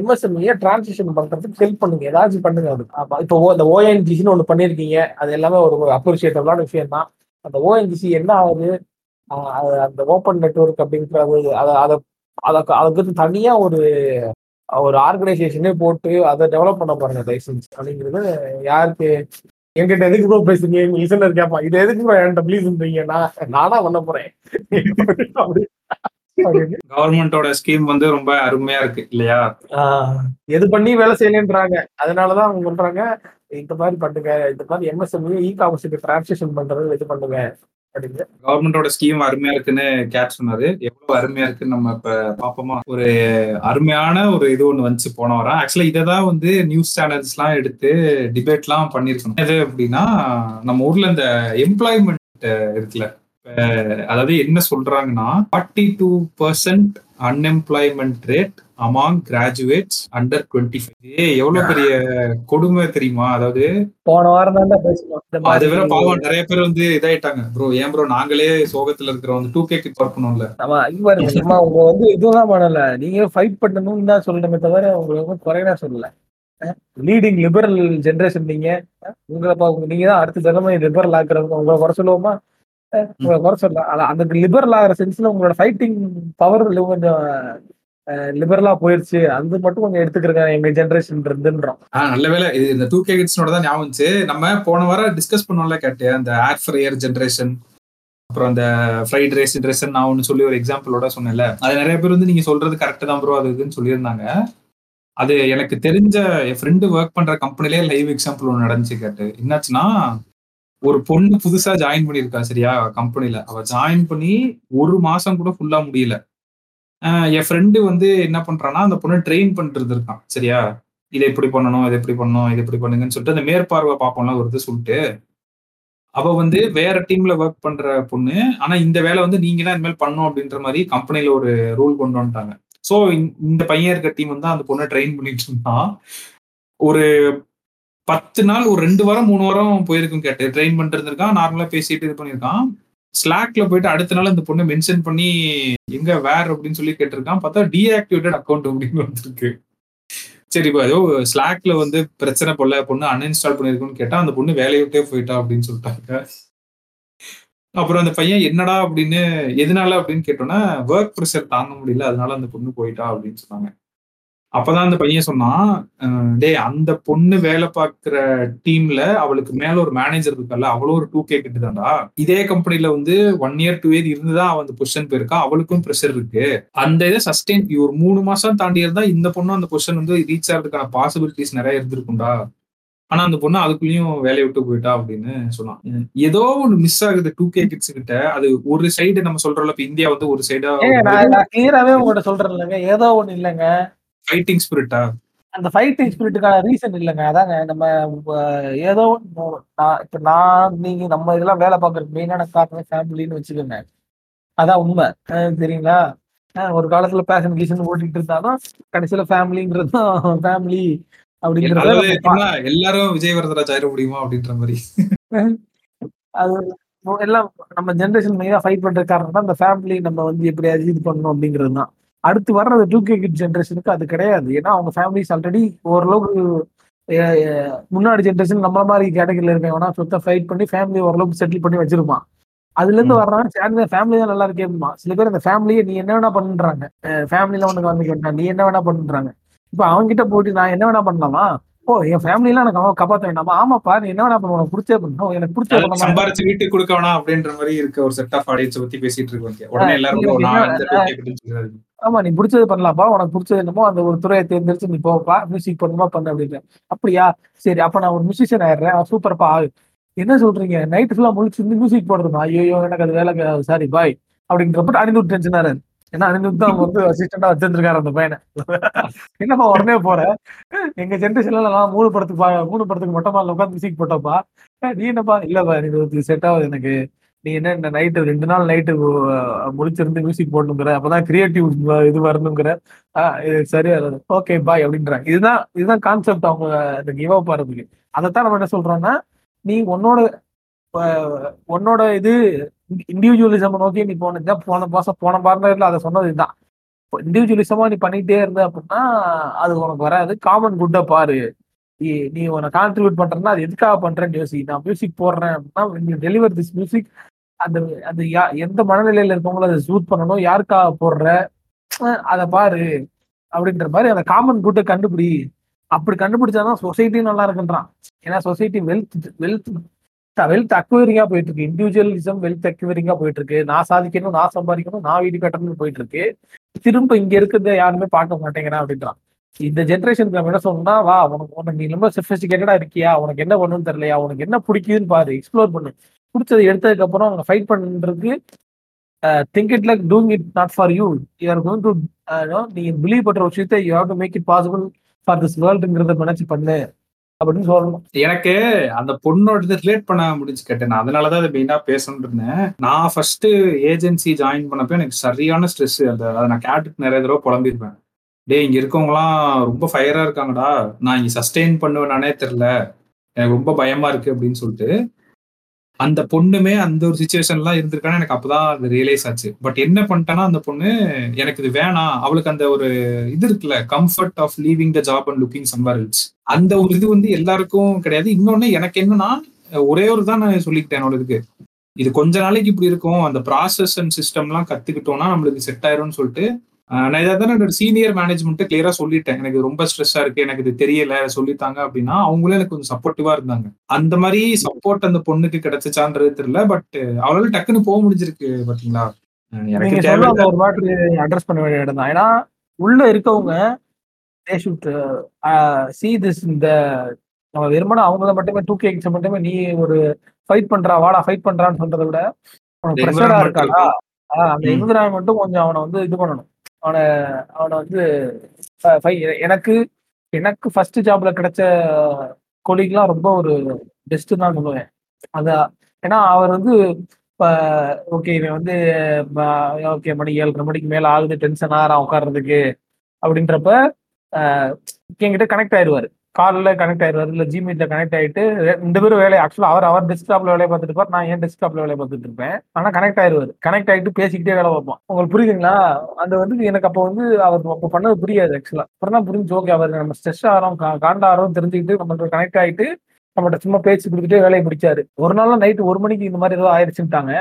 எம்எஸ்எம்இ டிரான்சிஷன் பண்றதுக்கு ஹெல்ப் பண்ணுங்க. ஏதாச்சும் பண்ணுங்க அது. இப்போ இந்த ஓஎன்ஜிசின்னு ஒண்ணு பண்ணிருக்கீங்க அது எல்லாமே ஒரு அப்ரிஷியேட்டபிளான விஷயம் தான் அந்த ஓஎன்ஜிசி என்ன ஆகுது? அந்த ஓப்பன் நெட்வொர்க் அப்படின்றது அதை அதை அதை அதுக்கு தனியா ஒரு ஒரு ஆர்கனைசேஷனே போட்டு அதை டெவலப் பண்ண பாருங்க லைசன்ஸ் அப்படிங்கிறது யாருக்கு என்கிட்ட எதுக்கு ப்ரோ பேசுறீங்க? எங்க லிசனர் கேட்பான் இது எதுக்கு ப்ரோ என்கிட்ட ப்ளீஸ்ன்றீங்க நான் நானா பண்ண போறேன். கவர்மெண்டோட ஸ்கீம் வந்து ரொம்ப அருமையா இருக்கு இல்லையா? எது பண்ணி வேலை செய்யலன்றாங்க. அதனாலதான் அவங்க சொல்றாங்க இந்த மாதிரி பண்ணுங்க இந்த மாதிரி எம்எஸ்எம்இ இ காமர்ஸுக்கு டிரான்சாக்ஷன் பண்றது இது பண்ணுங்க. கவர்மெண்டோட ஸ்கீம் அருமையா இருக்குன்னு கேட் சொன்னாரு. எவ்வளவு அருமையா இருக்குன்னு நம்ம இப்ப பாப்போமா ஒரு அருமையான ஒரு இது ஒண்ணு வந்துச்சு போன வாரம். ஆக்சுவலா இதை தான் வந்து நியூஸ் சேனல்ஸ் எல்லாம் எடுத்து டிபேட் எல்லாம் பண்ணிருக்கணும். எது அப்படின்னா நம்ம ஊர்ல இந்த எம்ப்ளாய்மெண்ட் இருக்குல்ல. இப்ப அதாவது என்ன சொல்றாங்கன்னா forty two percent unemployment rate among graduates under twenty five எவ்வளவு பெரிய கொடுமை தெரியுமா? அதாவது போன வாரம் தான் பேசணும் அது வேற பாவம் நிறைய பேர் வந்து இதாயிட்டாங்க. ப்ரோ ஏன் ப்ரோ நாங்களே சோகத்துல இருக்கிற வந்து டூ கேக்கு பார்க்கணும்ல ஆமா இங்க பாருங்க அம்மா உங்க வந்து இதுதான் பண்ணல. நீங்க ஃபைட் பண்ணணும்னு தான் சொல்லணுமே தவிர உங்களுக்கு வந்து குறையா சொல்லல. லீடிங் லிபரல் ஜெனரேஷன் நீங்க. உங்களை பா- நீங்க தான் அடுத்த தலைமை லிபரல் ஆக்குறவங்க. உங்களை குறை சொல்லுவோமா? குறை சொல்லலாம் அந்த லிபரல் ஆகிற சென்ஸ்ல உங்களோட ஃபைட்டிங் பவர் கொஞ்சம் லிபரலா போயிருச்சு. அது மட்டும் கொஞ்சம் எடுத்துக்கிறேன் எங்க ஜென்ரேஷன் இருந்துன்றோம் நல்ல வேலை இது இந்த டூ கே கிட்ஸ்னோட தான் ஞாபகம் வந்துச்சு. நம்ம போன வாரம் டிஸ்கஸ் பண்ணோம்ல கேட்டு. அந்த ஏர் ஃப்ரையர் ஜென்ரேஷன் அப்புறம் அந்த ஃப்ரைட் ரைஸ் ஜென்ரேஷன் நான் ஒன்று சொல்லி ஒரு எக்ஸாம்பிளோட சொன்னேன்ல. அது நிறைய பேர் வந்து நீங்க சொல்றது கரெக்ட் தான் ப்ரோ அது இதுன்னு சொல்லியிருந்தாங்க. அது எனக்கு தெரிஞ்ச என் ஃப்ரெண்டு ஒர்க் பண்ற கம்பெனிலே லைவ் எக்ஸாம்பிள் ஒன்று நடந்துச்சு கேட்டு. என்னாச்சுன்னா ஒரு பொண்ணு புதுசா ஜாயின் பண்ணியிருக்கா சரியா? கம்பெனில அவ ஜாயின் பண்ணி ஒரு மாசம் கூட ஃபுல்லா முடியல. என் ஃப்ரெண்டு வந்து என்ன பண்றான்னா அந்த பொண்ணு ட்ரெயின் பண்ணிட்டு இருக்கான் சரியா? இதை இப்படி பண்ணணும் இதை இப்படி பண்ணணும் இதை இப்படி பண்ணுங்கன்னு சொல்லிட்டு அந்த மேற்பார்வை பார்ப்போம்லாம் வருது சொல்லிட்டு. அவ வந்து வேற டீம்ல ஒர்க் பண்ற பொண்ணு. ஆனா இந்த வேலை வந்து நீங்க தான் இனிமேல் பண்ணும் அப்படின்ற மாதிரி கம்பெனில ஒரு ரூல் கொண்டு வந்துட்டாங்க. ஸோ இந்த பையன் இருக்க டீம் வந்து அந்த பொண்ணை ட்ரெயின் பண்ணிட்டு இருந்தான். ஒரு பத்து நாள் ஒரு ரெண்டு வாரம் மூணு வாரம் போயிருக்கும் கேட்டு. ட்ரெயின் பண்ணிட்டு இருந்திருக்கான் நார்மலா பேசிட்டு இது பண்ணியிருக்கான். ஸ்லாக்ல போயிட்டு அடுத்த நாள் அந்த பொண்ணு மென்ஷன் பண்ணி எங்க வேர்? அப்படின்னு சொல்லி கேட்டிருக்கான். பார்த்தா டீஆக்டிவேட்டட் அக்கௌண்ட் அப்படின்னு வந்துருக்கு. சரி இப்போ ஏதோ ஸ்லாக்ல வந்து பிரச்சனை போல பொண்ணு அன்இன்ஸ்டால் பண்ணிருக்குன்னு கேட்டா அந்த பொண்ணு வேலையை விட்டே போயிட்டா அப்படின்னு சொல்லிட்டாங்க. அப்புறம் அந்த பையன் என்னடா? அப்படின்னு எதனால? அப்படின்னு கேட்டோம்னா ஒர்க் ப்ரெஷர் தாங்க முடியல அதனால அந்த பொண்ணு போயிட்டா அப்படின்னு சொன்னாங்க. அப்பதான் அந்த பையன் சொன்னான் "அஹ் டேய் அந்த பொண்ணு வேலை பார்க்குற டீம்ல அவளுக்கு மேல ஒரு மேனேஜர் இருக்கல்ல அவளும் ஒரு டூ கே தான்டா இதே கம்பெனில வந்து ஒன் இயர் டூ இயர் இருந்துதான் அவன் அந்த பொசிஷன் போயிருக்கா அவளுக்கும் ப்ரெஷர் இருக்கு. அந்த இதை சஸ்டெயின் ஒரு மூணு மாசம் தாண்டி இருந்தா இந்த பொண்ணு அந்த பொசிஷன் வந்து ரீச் ஆகிறதுக்கான பாசிபிலிட்டிஸ் நிறைய இருந்திருக்கும்டா. ஆனா அந்த பொண்ணு அதுக்குள்ளேயும் வேலையை விட்டு போயிட்டா அப்படின்னு சொன்னான். ஏதோ ஒண்ணு மிஸ் ஆகுது டூ கே கிட்ஸ் கிட்ட. அது ஒரு சைடு நம்ம சொல்றோம்ல இப்ப இந்தியா வந்து ஒரு சைடா கிளியராவே உங்கள்ட்ட சொல்றேன் இல்லைங்க ஏதோ ஒண்ணு இல்லைங்க. ஃபைட்டிங் ஸ்பிரிட்டா அந்த ஃபைட்டிங் ஸ்பிரிட்டுக்கான ரீசன் இல்லைங்க. அதாங்க நம்ம ஏதோ நான் இப்ப நான் நீங்க நம்ம இதெல்லாம் வேலை பார்க்கறதுக்கு மெயினான காரணம் ஃபேமிலின்னு வச்சுக்கோங்க. அதான் உண்மை. சரிங்களா? ஒரு காலத்துல பேஷன் கீசன் ஓட்டிட்டு இருந்தாலும் கடைசியில ஃபேமிலிங்கிறது தான் ஃபேமிலி அப்படிங்கிறத எல்லாரும் விஜய் வரதராஜ் ஆயிட முடியுமா அப்படின்ற மாதிரி. அது எல்லாம் நம்ம ஜென்ரேஷன் மெயினா ஃபைட் பண்ற காரணம் தான் அந்த ஃபேமிலி நம்ம வந்து எப்படியாவது இது பண்ணணும் அப்படிங்கிறது தான். அடுத்து வர்றது டூ கே கிட் ஜென்ரேஷனுக்கு அது கிடையாது. ஏன்னா அவங்க ஃபேமிலிஸ் ஆல்ரெடி ஓரளவுக்கு முன்னாடி ஜென்ரேஷன் நம்மள மாதிரி கேட்டகரியில் இருக்கவனா சொத்தை ஃபைட் பண்ணி ஃபேமிலி ஓரளவுக்கு செட்டில் பண்ணி வச்சிருப்பான். அதுல இருந்து ம். வர்றாங்க சேர்ந்து ஃபேமிலி தான் நல்லா இருக்கேமா சில பேர் அந்த ஃபேமிலியை நீ என்ன வேணா பண்ணுறாங்க ஃபேமிலியில உனக்கு வந்து வேண்டாம். நீ என்ன வேணா பண்ணுறாங்க இப்போ அவன்கிட்ட போயிட்டு நான் என்ன வேணா பண்ணலாமா? ஓ என் ஃபேமிலிலாம் எனக்கு அவன் காப்பாற்ற வேண்டாமா? ஆமாப்பா நீ என்ன வேணா பண்ண. உனக்கு பிடிச்சே பண்ணணும் எனக்கு பிடிச்ச சம்பாரிச்சு வீட்டுக்கு கொடுக்க வேணாம் அப்படின்ற மாதிரி இருக்க ஒரு செட் ஆஃப் ஆடியன்ஸ் பத்தி பேசிட்டு இருக்கோம் உடனே எல்லாரும் ஆமா நீ பிடிச்சது பண்ணலாம்ப்பா. உனக்கு பிடிச்சது என்னமோ அந்த ஒரு துறையை தேர்ந்தெடுத்து நீ போப்பா. மியூசிக் பண்ணுமா பண்ணு அப்படின்னு அப்படியா? சரி அப்ப நான் ஒரு மியூசிஷியன் ஆயிடுறேன். சூப்பர்ப்பா ஆகு. என்ன சொல்றீங்க? நைட் ஃபுல்லா முழிச்சிருந்து மியூசிக் போடுறதுமா? ஐயோ எனக்கு அது வேலை சாரி பாய் அப்படின்றப்ப அனிருத் டென்ஷனாரு ஏன்னா அணிந்து தான் வந்து அசிஸ்டண்டா வச்சிருந்திருக்காரு அந்த பையனை. என்னப்பா உடனே போற? எங்க ஜென்ரேஷன்ல நான் மூணு படத்துக்கு மூணு படத்துக்கு மொட்டை மாலில் உட்காந்து மியூசிக் போட்டப்பா நீ என்னப்பா? இல்லப்பா இது செட் ஆகுது எனக்கு. நீ என்ன இந்த நைட்டு ரெண்டு நாள் நைட்டு முடிச்சிருந்து மியூசிக் போடணுங்கிற அப்பதான் கிரியேட்டிவ் இது வரணுங்கிற ஆஹ் இது சரியா ஓகே பாய் அப்படின்றாங்க. இதுதான் இதுதான் கான்செப்ட் அவங்க இந்த கிவ் அப் ஆறதுக்கு. அதைத்தான் நம்ம என்ன சொல்றோம்னா நீ உன்னோட உன்னோட இது இண்டிவிஜுவலிசம் நோக்கி நீ போனது போன மாசம் போன பார்லர்ல அதை சொன்னது இதுதான். இண்டிவிஜுவலிசமா நீ பண்ணிட்டே இருந்த அப்படின்னா அது உனக்கு வராது. காமன் குட்டை பாரு. நீ- நீ உன கான்ட்ரிபியூட் பண்றேன்னா அது எதுக்காக பண்றேன்னு யோசி. நான் மியூசிக் போடுறேன் அப்படின்னா டெலிவர் திஸ் மியூசிக் அந்த அது யா- எந்த மனநிலையில இருக்கவங்களும் அதை சூட் பண்ணணும். யாருக்கா போடுற? அதை பாரு. அப்படின்ற மாதிரி அந்த காமன் கூட்டை கண்டுபிடி. அப்படி கண்டுபிடிச்சாதான் சொசைட்டி நல்லா இருக்குன்றான். ஏன்னா சொசைட்டி வெல்த் வெல்த் வெல்த் அக்வரிங்கா போயிட்டு இருக்கு இண்டிவிஜுவலிசம் வெல்த் அக்வரிங்கா போயிட்டு இருக்கு நான் சாதிக்கணும் நான் சம்பாதிக்கணும் நான் வீடு கட்டணும்னு போயிட்டு இருக்கு திரும்ப இங்க இருக்கிறத யாருமே பார்க்க மாட்டேங்கிறான் அப்படின்றான். இந்த ஜென்ரேஷனுக்கு நம்ம என்ன சொல்லணும்னா வா உனக்கு உனக்கு நீ ரொம்ப சொபிஸ்டிகேட்டடா இருக்கியா? உனக்கு என்ன பண்ணணும்னு தெரியலையா? உனக்கு என்ன பிடிக்குதுன்னு பாரு. எக்ஸ்ப்ளோர் பண்ணு. பிடிச்சதை எடுத்ததுக்கு அப்புறம் அவங்க ஃபைட் பண்றதுக்கு think it like doing it not for you you are going to நீ பிலீவ் பண்ற விஷயத்தை you have to make it possible for this வேர்ல்டுங்கிறத நினைச்சு பண்ணு. அப்படின்னு சொல்லணும். எனக்கு அந்த பொண்ணோட ரிலேட் பண்ண முடிஞ்சு கேட்டேன். நான் அதனாலதான் அதை மெயினா பேசணும்னு இருந்தேன். நான் ஃபர்ஸ்ட் ஏஜென்சி ஜாயின் பண்ணப்ப எனக்கு சரியான ஸ்ட்ரெஸ் அந்த அதை நான் கேட்டுட்டு நிறைய தடவை புலம்பிருப்பேன். டே இங்க இருக்கவங்களாம் ரொம்ப ஃபயரா இருக்காங்கடா. நான் இங்க சஸ்டெயின் பண்ணுவேனானே தெரியல. எனக்கு ரொம்ப பயமா இருக்கு அப்படின்னு சொல்லிட்டு அந்த பொண்ணுமே அந்த ஒரு சுச்சுவேஷன்லாம் இருந்திருக்கான்னு எனக்கு அப்பதான் அது ரியலைஸ் ஆச்சு. பட் என்ன பண்ணிட்டேன்னா அந்த பொண்ணு எனக்கு இது வேணாம். அவளுக்கு அந்த ஒரு இது இருக்குல்ல comfort of leaving the job and looking somewhere அந்த ஒரு இது வந்து எல்லாருக்கும் கிடையாது. இன்னொன்னு எனக்கு என்னன்னா ஒரே ஒரு தான் நான் சொல்லிக்கிட்டேன் என்னோட இதுக்கு. இது கொஞ்ச நாளைக்கு இப்படி இருக்கும். அந்த ப்ராசஸ் அண்ட் சிஸ்டம்லாம் கத்துக்கிட்டோம்னா நம்மளுக்கு செட் ஆயிரும்னு சொல்லிட்டு நான் இதை தான் என்னோட சீனியர் மேனேஜ்மெண்ட்டு கிளியரா சொல்லிட்டேன். எனக்கு ரொம்ப ஸ்ட்ரெஸ்ஸா இருக்கு. எனக்கு இது தெரியல. சொல்லித்தாங்க அப்படின்னா அவங்களே எனக்கு கொஞ்சம் சப்போர்ட்டிவா இருந்தாங்க. அந்த மாதிரி சப்போர்ட் அந்த பொண்ணுக்கு கிடைச்சிச்சான்றது தெரியல. பட் அவளால டக்குன்னு போக முடிஞ்சிருக்கு பாத்தீங்களா? எனக்கு ஒரு மேட்ரு அட்ரஸ் பண்ண வேண்டிய இடம் தான். ஏன்னா உள்ள இருக்கவங்க தே ஷுட் சி திஸ் இந்த நம்ம வெறுமனே அவங்கள மட்டுமே தூக்கி எக்ஸ் மட்டுமே நீ ஒரு ஃபைட் பண்றா வாடா ஃபைட் பண்றான்னு சொல்றதை விட ப்ரெஷரா ஆஹ் அந்த. என்விரான்மெண்ட்டும் கொஞ்சம் அவனை வந்து இது பண்ணணும். அவனை அவனை வந்து எனக்கு எனக்கு ஃபர்ஸ்ட் ஜாப்ல கிடைச்ச கொலிக்லாம் ரொம்ப ஒரு பெஸ்ட் தான் சொல்லுவேன். அதான் ஏன்னா அவர் வந்து ஓகே இவன் வந்து ஓகே மணி ஏழரை மணிக்கு மேல ஆகுது டென்ஷன் ஆகிறான் உட்கார்றதுக்கு அப்படின்றப்ப ஆஹ், என்கிட்ட கனெக்ட் ஆயிடுவாரு காலில் கனெக்ட் ஆயிடுவாரு இல்லை ஜிமெயிலில் கனெக்ட் ஆகிட்டு ரெண்டு பேரும் வேலையை ஆக்சுவலாக அவர் அவர் டெஸ்க்டாப்ல வேலையை பார்த்துட்டு இருப்பார் நான் என் டெஸ்க்டாப்ல வேலையை பார்த்துட்டு இருப்பேன். ஆனால் கனெக்ட் ஆயிடுவார். கனெக்ட் ஆகிட்டு பேசிக்கிட்டே வேலை பார்ப்போம் உங்களுக்கு புரியுதுங்களா? அந்த வந்து எனக்கு அப்போ வந்து அவர் அப்போ பண்ணது புரியாது ஆக்சுவலாக அப்புறம் தான் புரிஞ்சு ஓகே அவர் நம்ம ஸ்ட்ரெஸ் ஆகிறோம் காண்ட ஆகிறோம் தெரிஞ்சுக்கிட்டு நம்மள்ட கனெக்ட் ஆகிட்டு நம்மகிட்ட சும்மா பேச்சு கொடுத்துட்டே வேலையை பிடிச்சாரு ஒரு நாள் நைட்டு ஒரு மணிக்கு இந்த மாதிரி ஏதோ ஆயிடுச்சுட்டாங்க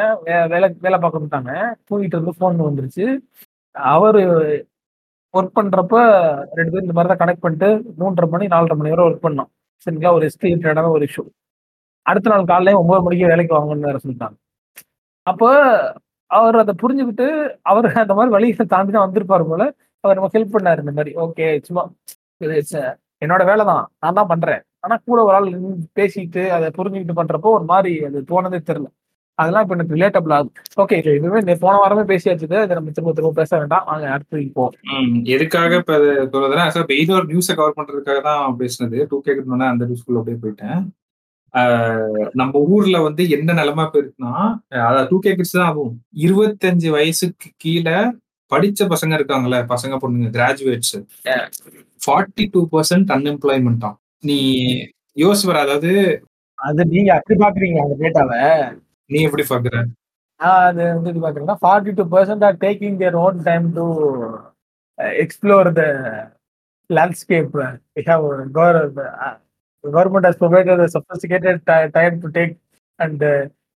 வேலை வேலை பார்க்கணுட்டாங்க தூங்கிட்டு இருந்து ஃபோன் வந்துருச்சு. அவர் ஒர்க் பண்றப்ப ரெண்டு பேரும் இந்த மாதிரி தான் கனெக்ட் பண்ணிட்டு மூன்றரை மணி நாலரை மணி வரை ஒர்க் பண்ணோம். சரிங்களா? ஒரு எஸ்கலேட்டடான ஒரு இஷ்யூ அடுத்த நாள் காலையில ஒன்பது மணிக்கு வேலைக்கு வாங்கணும்னு வேற சொல்லிட்டாங்க. அப்போ அவர் அதை புரிஞ்சுக்கிட்டு அவர் அந்த மாதிரி வழிகளை தாண்டி தான் வந்திருப்பாரு போல அவர் நம்ம ஹெல்ப் பண்ணாரு இந்த மாதிரி. ஓகே சும்மா என்னோட வேலை தான் நான் தான் பண்றேன். ஆனா கூட ஒரு ஆள் பேசிட்டு அதை புரிஞ்சுக்கிட்டு பண்றப்போ ஒரு மாதிரி அது தோணதே தெரியல. அதெல்லாம் இப்ப எனக்கு ரிலேட்டபிள் ஆகுது. ஓகே இது இதுவே நே- போன வாரமே பேசியாச்சு இதை. நம்ம திரும்ப திரும்ப பேச வேண்டாம். வாங்க அடுத்து இப்போ ம், எதுக்காக இப்ப சொல்றதுன்னா சார் இது ஒரு நியூஸை கவர் பண்றதுக்காக தான் பேசினது. டூ கேக்கு அந்த நியூஸ்குள்ள அப்படியே போயிட்டேன். நம்ம ஊர்ல வந்து என்ன நிலைமை போயிருக்குன்னா அதாவது டூ கே கிட்ஸ் தான் ஆகும். இருபத்தஞ்சு வயசுக்கு கீழே படிச்ச பசங்க இருக்காங்கல்ல பசங்க பொண்ணுங்க graduates forty two percent unemployment தான் நீ யோசிச்சு வர அதாவது அது நீங்க அப்படி பாக்குறீங்க அந்த டேட்டாவை நீ எப்படி பாக்குற? அது வந்து இது பாக்குறேன்னா forty two percent are taking their own time to explore the landscape government has provided sophisticated time to take and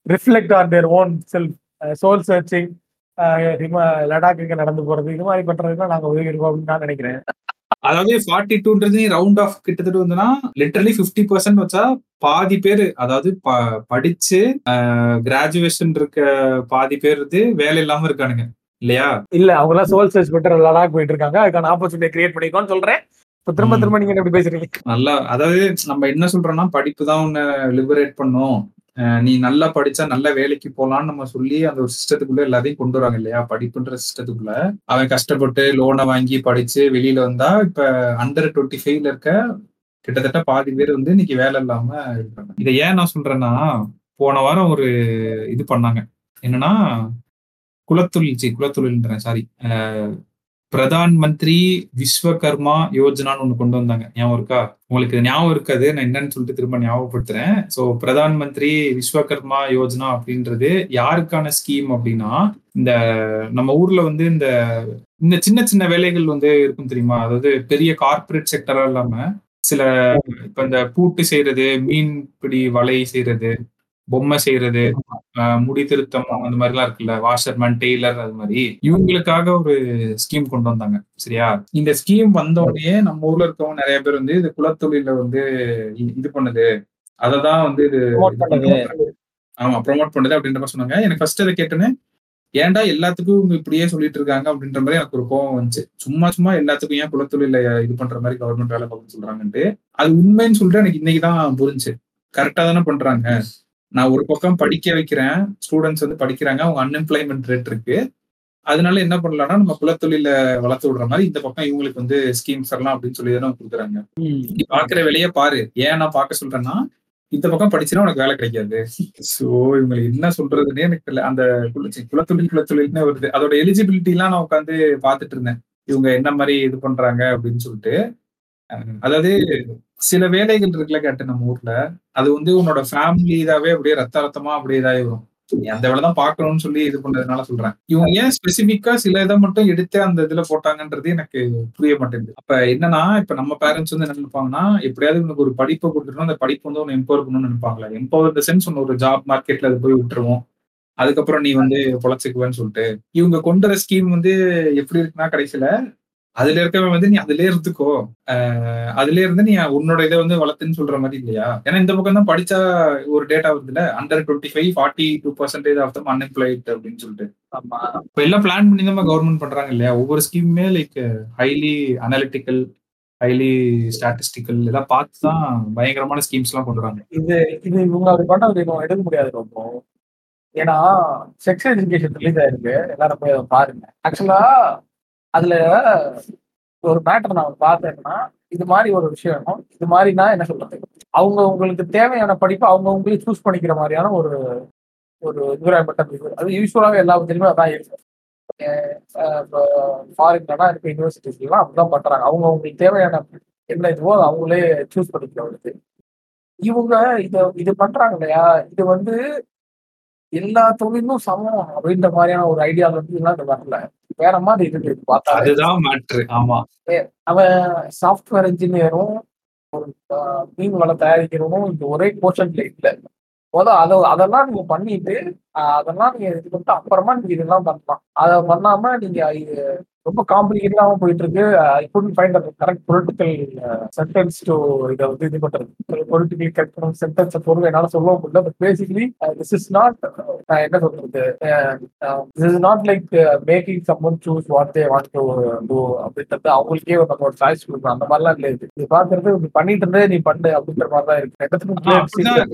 reflect on their own self soul searching லடாக்கு நடந்து போறது இது மாதிரி பண்றதுக்கு நாங்க உதவி இருக்கோம் அப்படின்னு நான் நினைக்கிறேன். அதாவது ஃபார்ட்டி டூன்றது ரவுண்ட் ஆஃப் கிட்டத்தட்ட வந்துன்னா லிட்டரலி ஃபிஃப்டி பர்சன்ட் வச்சா பாதி பேர் அதாவது படிச்சு கிராஜுவேஷன் இருக்க பாதி பேர் வந்து வேலை இல்லாம இருக்கானுங்க. இல்லையா? இல்ல அவங்க எல்லாம் சோல் சர்ச் பெட்டர் லடாக் போயிட்டு இருக்காங்க. அதுக்கான ஆப்பர்ச்சுனிட்டி கிரியேட் பண்ணிக்கோன்னு சொல்றேன். இப்ப திரும்ப. திரும்ப நீங்க எப்படி பேசுறீங்க? நல்லா அதாவது நம்ம என்ன சொல்றோம்னா படிப்பு தான் உன்னை லிபரேட் பண்ணும். நீ நல்லா படிச்சா நல்ல வேலைக்கு போலாம்னு நம்ம சொல்லி அந்த ஒரு சிஸ்டத்துக்குள்ள எல்லாத்தையும் கொண்டு வராங்க இல்லையா? படிப்புன்ற சிஸ்டத்துக்குள்ள. அவன் கஷ்டப்பட்டு லோனை வாங்கி படிச்சு வெளியில வந்தா இப்ப அண்டர் டுவெண்ட்டி ஃபைவ்ல இருக்க கிட்டத்தட்ட பாதி பேர் வந்து இன்னைக்கு வேலை இல்லாம இருக்காங்க. இதை ஏன் நான் சொல்றேன்னா போன வாரம் ஒரு இது பண்ணாங்க. என்னன்னா குலத்தொழில் சி குலத்தொழில்ன்றேன் சாரி பிரதான் மந்திரி விஸ்வகர்மா யோஜனான்னு ஒண்ணு கொண்டு வந்தாங்க. ஞாபகம் இருக்கா? உங்களுக்கு ஞாபகம் இருக்காது நான் என்னன்னு சொல்லிட்டு திரும்ப ஞாபகப்படுத்துறேன். சோ பிரதான் மந்திரி விஸ்வகர்மா யோஜனா அப்படின்றது யாருக்கான ஸ்கீம் அப்படின்னா இந்த நம்ம ஊர்ல வந்து இந்த இந்த சின்ன சின்ன வேலைகள் வந்து இருக்கும் தெரியுமா? அதாவது பெரிய கார்ப்பரேட் செக்டரா இல்லாம சில இப்ப இந்த பூட்டு செய்யறது மீன் பிடி வலை செய்யறது பொம்மை செய்யறது முடி திருத்தம் அந்த மாதிரி எல்லாம் இருக்குல்ல வாஷர்மேன் டெய்லர் அது மாதிரி. இவங்களுக்காக ஒரு ஸ்கீம் கொண்டு வந்தாங்க சரியா? இந்த ஸ்கீம் வந்த உடனே நம்ம ஊர்ல இருக்கவங்க நிறைய பேர் வந்து இது குலத்தொழில வந்து இது பண்ணுது. அததான் வந்து இது. ஆமா ப்ரோமோட் பண்ணுது அப்படின்ற மாதிரி சொன்னாங்க. எனக்கு ஃபர்ஸ்ட் அதை கேட்டேன்னு ஏன்டா எல்லாத்துக்கும் இவங்க இப்படியே சொல்லிட்டு இருக்காங்க அப்படின்ற மாதிரி எனக்கு ஒரு கோவம் வந்துச்சு. சும்மா சும்மா எல்லாத்துக்கும் ஏன் குலத்தொழில இது பண்ற மாதிரி கவர்மெண்ட் வேலை பார்க்க சொல்றாங்கன்ட்டு அது உண்மைன்னு சொல்லிட்டு எனக்கு இன்னைக்கு தான் புரிஞ்சு கரெக்டா தானே பண்றாங்க. நான் ஒரு பக்கம் படிக்க வைக்கிறேன். ஸ்டூடெண்ட்ஸ் வந்து படிக்கிறாங்க. அவங்க அன்எம்ப்ளாய்மெண்ட் ரேட் இருக்கு. அதனால என்ன பண்ணலாம்னா நம்ம குலத்தொழில வளர்த்து விடுற மாதிரி இந்த பக்கம் இவங்களுக்கு வந்து ஸ்கீம்ஸ் எல்லாம் அப்படின்னு சொல்லி தானே கொடுக்குறாங்க. நீ பாக்குற வேலையை பாரு. ஏன் நான் பார்க்க சொல்றேன்னா இந்த பக்கம் படிச்சுன்னா உனக்கு வேலை கிடைக்காது. சோ இவங்களுக்கு என்ன சொல்றதுன்னே எனக்கு தெரியல. அந்த குலத்தொழில் குலத்தொழில்னு வருது. அதோட எலிஜிபிலிட்டி எல்லாம் நான் உட்காந்து பாத்துட்டு இருந்தேன். இவங்க என்ன மாதிரி இது பண்றாங்க அப்படின்னு சொல்லிட்டு. அதாவது சில வேலைகள் இருக்குல்ல கேட்டு நம்ம ஊர்ல. அது வந்து உன்னோட ஃபேமிலி இதாவே அப்படியே ரத்த ரத்தமா அப்படியே இதாகி வரும். நீ அந்த வேலை தான் பார்க்கணும்னு சொல்லி இது பண்ணதுனால சொல்றேன். இவங்க ஏன் ஸ்பெசிபிக்கா சில இதை மட்டும் எடுத்து அந்த இதுல போட்டாங்கன்றது எனக்கு புரிய மாட்டேங்குது. அப்ப என்னன்னா இப்ப நம்ம பேரண்ட்ஸ் வந்து என்ன நினைப்பாங்கன்னா எப்படியாவது உனக்கு ஒரு படிப்பை கொடுத்துட்டோம் அந்த படிப்பு வந்து உன்னை எம்பவர் பண்ணணும்னு நினைப்பாங்களா. எம்பவர் இந்த சென்ஸ் ஒன்று ஒரு ஜாப் மார்க்கெட்ல அது போய் விட்டுருவோம். அதுக்கப்புறம் நீ வந்து பொழைச்சிக்குவேன்னு சொல்லிட்டு. இவங்க கொண்டு வர ஸ்கீம் வந்து எப்படி இருக்குன்னா கடைசியில அதுல இருக்கவன் வந்து நீ அதுல இருந்துக்கோ. அதுல இருந்து நீ உன்னோட இதை வந்து வளர்த்துன்னு சொல்ற மாதிரி இல்லையா? ஏன்னா இந்த பக்கம் தான் படிச்சா ஒரு டேட்டா வருதுல under twenty five forty two percentage of them unemployed அப்படின்னு சொல்லிட்டு. ஆமா. இப்ப எல்லாம் பிளான் பண்ணி தான் கவர்மெண்ட் பண்றாங்க இல்லையா? ஒவ்வொரு ஸ்கீமுமே like highly analytical highly statistical எல்லாம் பார்த்து தான் பயங்கரமான ஸ்கீம்ஸ் எல்லாம் கொண்டு வராங்க. இது இது இவங்க அப்படி பண்றது இப்போ எடுக்க முடியாது ரொம்ப. ஏன்னா செக்ஸ் எஜுகேஷன் ரிலீஸ் ஆயிருக்கு எல்லாரும் போய் அதை பாருங்க. ஆக்சுவலா அதுல ஒரு மேட்டர் நான் பார்த்தேன்னா இது மாதிரி ஒரு விஷயம் இது மாதிரினா என்ன சொல்றது? அவங்க உங்களுக்கு தேவையான படிப்பு அவங்க அவங்களே சூஸ் பண்ணிக்கிற மாதிரியான ஒரு ஒரு என்விரான்மெண்ட் அது யூஸ்வலாகவே எல்லா தெரியுமே அதான் இருக்கு. ஃபாரின்லாம் இருக்க யூனிவர்சிட்டிஸ்லாம் அப்படிதான் பண்றாங்க. அவங்க அவங்களுக்கு தேவையான என்ன இதுவோ அதை அவங்களே சூஸ் பண்ணிக்கிறவங்களுக்கு. இவங்க இதை இது பண்றாங்க இல்லையா? இது வந்து எல்லா தொழிலும் சமம் அப்படின்ற மாதிரியான ஒரு ஐடியால வந்து இது வரல. வேற மாதிரி இருக்கு பார்த்தா. அதுதான் மேட்ரு ஆமா. அவன் சாஃப்ட்வேர் இன்ஜினியரும் ஒரு மீன் வளம் தயாரிக்கிறவனும் இந்த ஒரே போர்ஷன்ல இல்ல. முதல் அதை அதெல்லாம் நீங்க பண்ணிட்டு அதெல்லாம் நீங்க இது பண்ணிட்டு அப்புறமா நீங்க இதெல்லாம் பண்ணலாம். அதை பண்ணாம நீங்க இது ரொம்ப காம்ப்ளிகேட்டடாகவும் போயிட்டு இருக்கு I couldn't find correct political sentence to இதை வந்து இது பண்றது. பொலிட்டிக்கல் கரெக்ட் சென்டென்ஸ் பொருள் என்னால சொல்ல முடியல. But basically this is not நான் என்ன சொல்றது? This is not like making someone choose what they want to do அப்படின்றது அவங்களுக்கே ஒரு நம்ம ஒரு சாய்ஸ் கொடுக்கணும். அந்த மாதிரிலாம் இல்லை இது. இது பாக்குறது நீ பண்ணிட்டு இருந்தே நீ பண்ணு அப்படின்ற மாதிரி தான் இருக்கு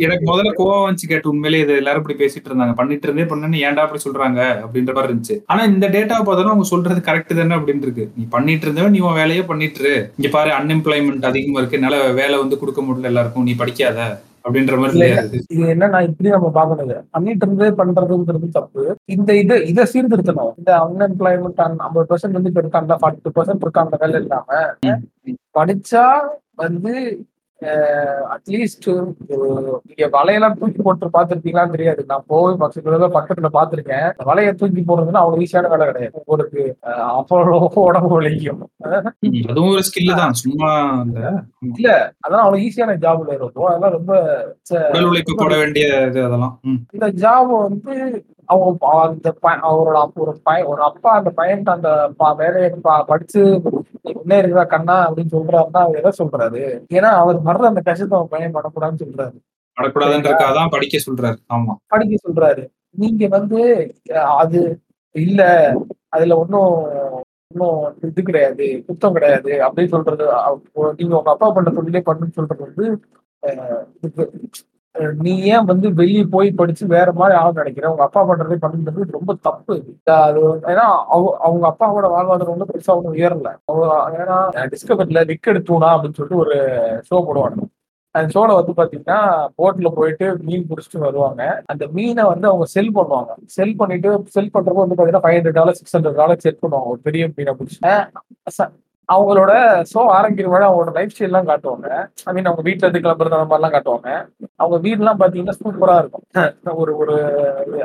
எனக்கு முதல்ல கோவம் வந்துச்சு கேட்டு. உண்மையிலே இது எல்லாரும் இப்படி பேசிட்டு இருந்தாங்க. பண்ணிட்டு இருந்தே பண்ணு ஏன்டா அப்படி சொல்றாங்க அப்படின்ற மாதிரி இருந்துச்சு. ஆனா இந்த டேட்டா பார்த்தாலும் அவங்க சொல்றது கரெக்ட் தானே அப்படின்னு இருக்கு. நீ பண்ணிட்டு இருந்தவன் நீ உன் வேலையே பண்ணிட்டு இரு. இங்க பாரு அன்எம்ப்ளாய்மெண்ட் அதிகமா இருக்கு. என்னால வேலை வந்து கொடுக்க முடியல எல்லாருக்கும். நீ படிக்காத அப்படின்ற மாதிரி இது என்னன்னா இப்படி நம்ம பார்க்கணும் இதை. பண்ணிட்டு இருந்தே பண்றதுங்கிறது தப்பு. இந்த இது இதை சீர்திருத்தணும். இந்த அன்எம்ப்ளாய்மெண்ட் ஐம்பது பர்சன்ட் வந்து இப்ப இருக்காங்க ஃபார்ட்டி பர்சன்ட் இருக்காங்க வேலை இல்லாம. படிச்சா வந்து அட்லீஸ்ட் நீங்க வலையெல்லாம் தூக்கி போட்டு பார்த்திருப்பீங்களான்னு தெரியாது. நான் போய் பக்கத்துல பக்கத்துல பார்த்திருக்கேன். வலையை தூக்கி போடுறதுன்னா அவ்வளவு ஈஸியான வேலை கிடையாது. உங்களுக்கு அவ்வளவு உடம்பு வலிக்கும். அதுவும் ஒரு ஸ்கில் தான். சும்மா இல்ல. அதெல்லாம் அவ்வளவு ஈஸியான ஜாப்ல இருக்கும் அதெல்லாம் ரொம்ப உழைப்பு போட வேண்டிய அதெல்லாம். இந்த ஜாப் வந்து அவங்க அந்த அவரோட ஒரு பையன் ஒரு அப்பா அந்த பையன்ட்ட அந்த ப- வேலையை படிச்சு நீ முன்னேறுதா கண்ணா அப்படின்னு சொல்றாருன்னா அவர் எதை சொல்றாரு? ஏன்னா அவர் வர்ற அந்த கஷ்டத்தை அவன் பையன் படக்கூடாதுன்னு சொல்றாரு. படக்கூடாதுன்றதுக்காக தான் படிக்க சொல்றாரு. ஆமா. படிக்க சொல்றாரு. நீங்க வந்து அது இல்ல அதுல ஒன்னும் ஒன்னும் இது கிடையாது குத்தம் கிடையாது அப்படின்னு சொல்றது நீங்க உங்க அப்பா பண்ற தொழிலே பண்ணுன்னு சொல்றது வந்து நீ ஏன் வந்து வெளியே போய் படிச்சு வேற மாதிரி ஆள் நினைக்கிறேன் உங்க அப்பா பண்றதே பண்ணுறது ரொம்ப தப்பு. அது ஏன்னா அவங்க அவங்க அப்பாவோட வாழ்வாதாரம் வந்து பெருசா ஒன்றும் உயரல. ஏன்னா டிஸ்கவரில விக்கெட் தூணா அப்படின்னு சொல்லிட்டு ஒரு ஷோ போடுவாங்க. அந்த ஷோல வந்து பாத்தீங்கன்னா போட்ல போயிட்டு மீன் பிடிச்சிட்டு வருவாங்க. அந்த மீனை வந்து அவங்க செல் பண்ணுவாங்க. செல் பண்ணிட்டு செல் பண்றப்போ வந்து பாத்தீங்கன்னா five hundred dollar six hundred dollar check பண்ணுவாங்க. ஒரு பெரிய மீனை பிடிச்சி. அவங்களோட ஷோ ஆரம்பிக்கிற மாதிரி அவங்களோட லைஃப் ஸ்டைல் எல்லாம் காட்டுவாங்க. ஐ மீன் அவங்க வீட்டில் இருந்து கிளம்புறது அந்த மாதிரிலாம் காட்டுவாங்க. அவங்க வீடுலாம் பார்த்தீங்கன்னா சூப்பராக இருக்கும். ஒரு ஒரு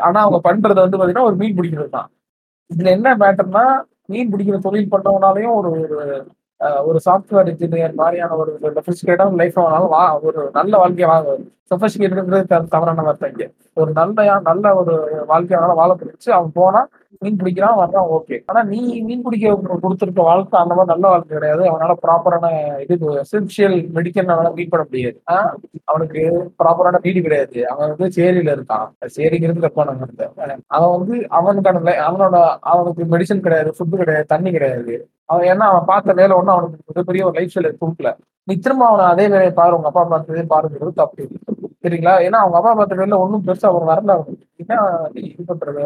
ஆனால் அவங்க பண்ணுறது வந்து பார்த்தீங்கன்னா ஒரு மீன் பிடிக்கிறது தான். இதில் என்ன மேட்டர்னா மீன் பிடிக்கிற தொழில் பண்ணவனாலையும் ஒரு ஒரு ஒரு சாஃப்ட்வேர் இன்ஜினியர் மாதிரியான ஒரு சொபிஸ்டிகேட்டான லைஃப் ஆனாலும் வா ஒரு நல்ல வாழ்க்கையை வாங்க சொபிஸ்டிகேட்டட்ன்றது தவறான வார்த்தை இங்க. ஒரு நல்ல நல்ல ஒரு வாழ்க்கையை அவனால வாழ பிடிச்சு அவன் போனா மீன் பிடிக்கிறான் வர்றான் ஓகே ஆனா நீ மீன் பிடிக்க கொடுத்துருக்க வாழ்க்கை அந்த மாதிரி நல்ல வாழ்க்கை கிடையாது. அவனால ப்ராப்பரான இது எசென்சியல் மெடிக்கல் அவனால மீட் பண்ண முடியாது. அவனுக்கு ப்ராப்பரான வீடு கிடையாது. அவன் வந்து சேரியில இருக்கான். சேரிங்கிறது தப்பான அவன் வந்து அவனுக்கான அவனோட அவனுக்கு மெடிசன் கிடையாது ஃபுட்டு கிடையாது தண்ணி கிடையாது. அவன் ஏன்னா அவன் பார்த்த வேலை ஒன்றும் அவனுக்கு மிகப்பெரிய ஒரு லைஃப் ஸ்டைல் கொடுக்கல. நீ திரும்ப அவனை அதே வேலையை பாரு உங்க அப்பா பார்த்ததே பாருங்கிறது தப்பு. சரிங்களா? ஏன்னா அவங்க அப்பா பார்த்த வேலை ஒன்றும் பெருசா அவங்க வரல என்ன இது பண்றது.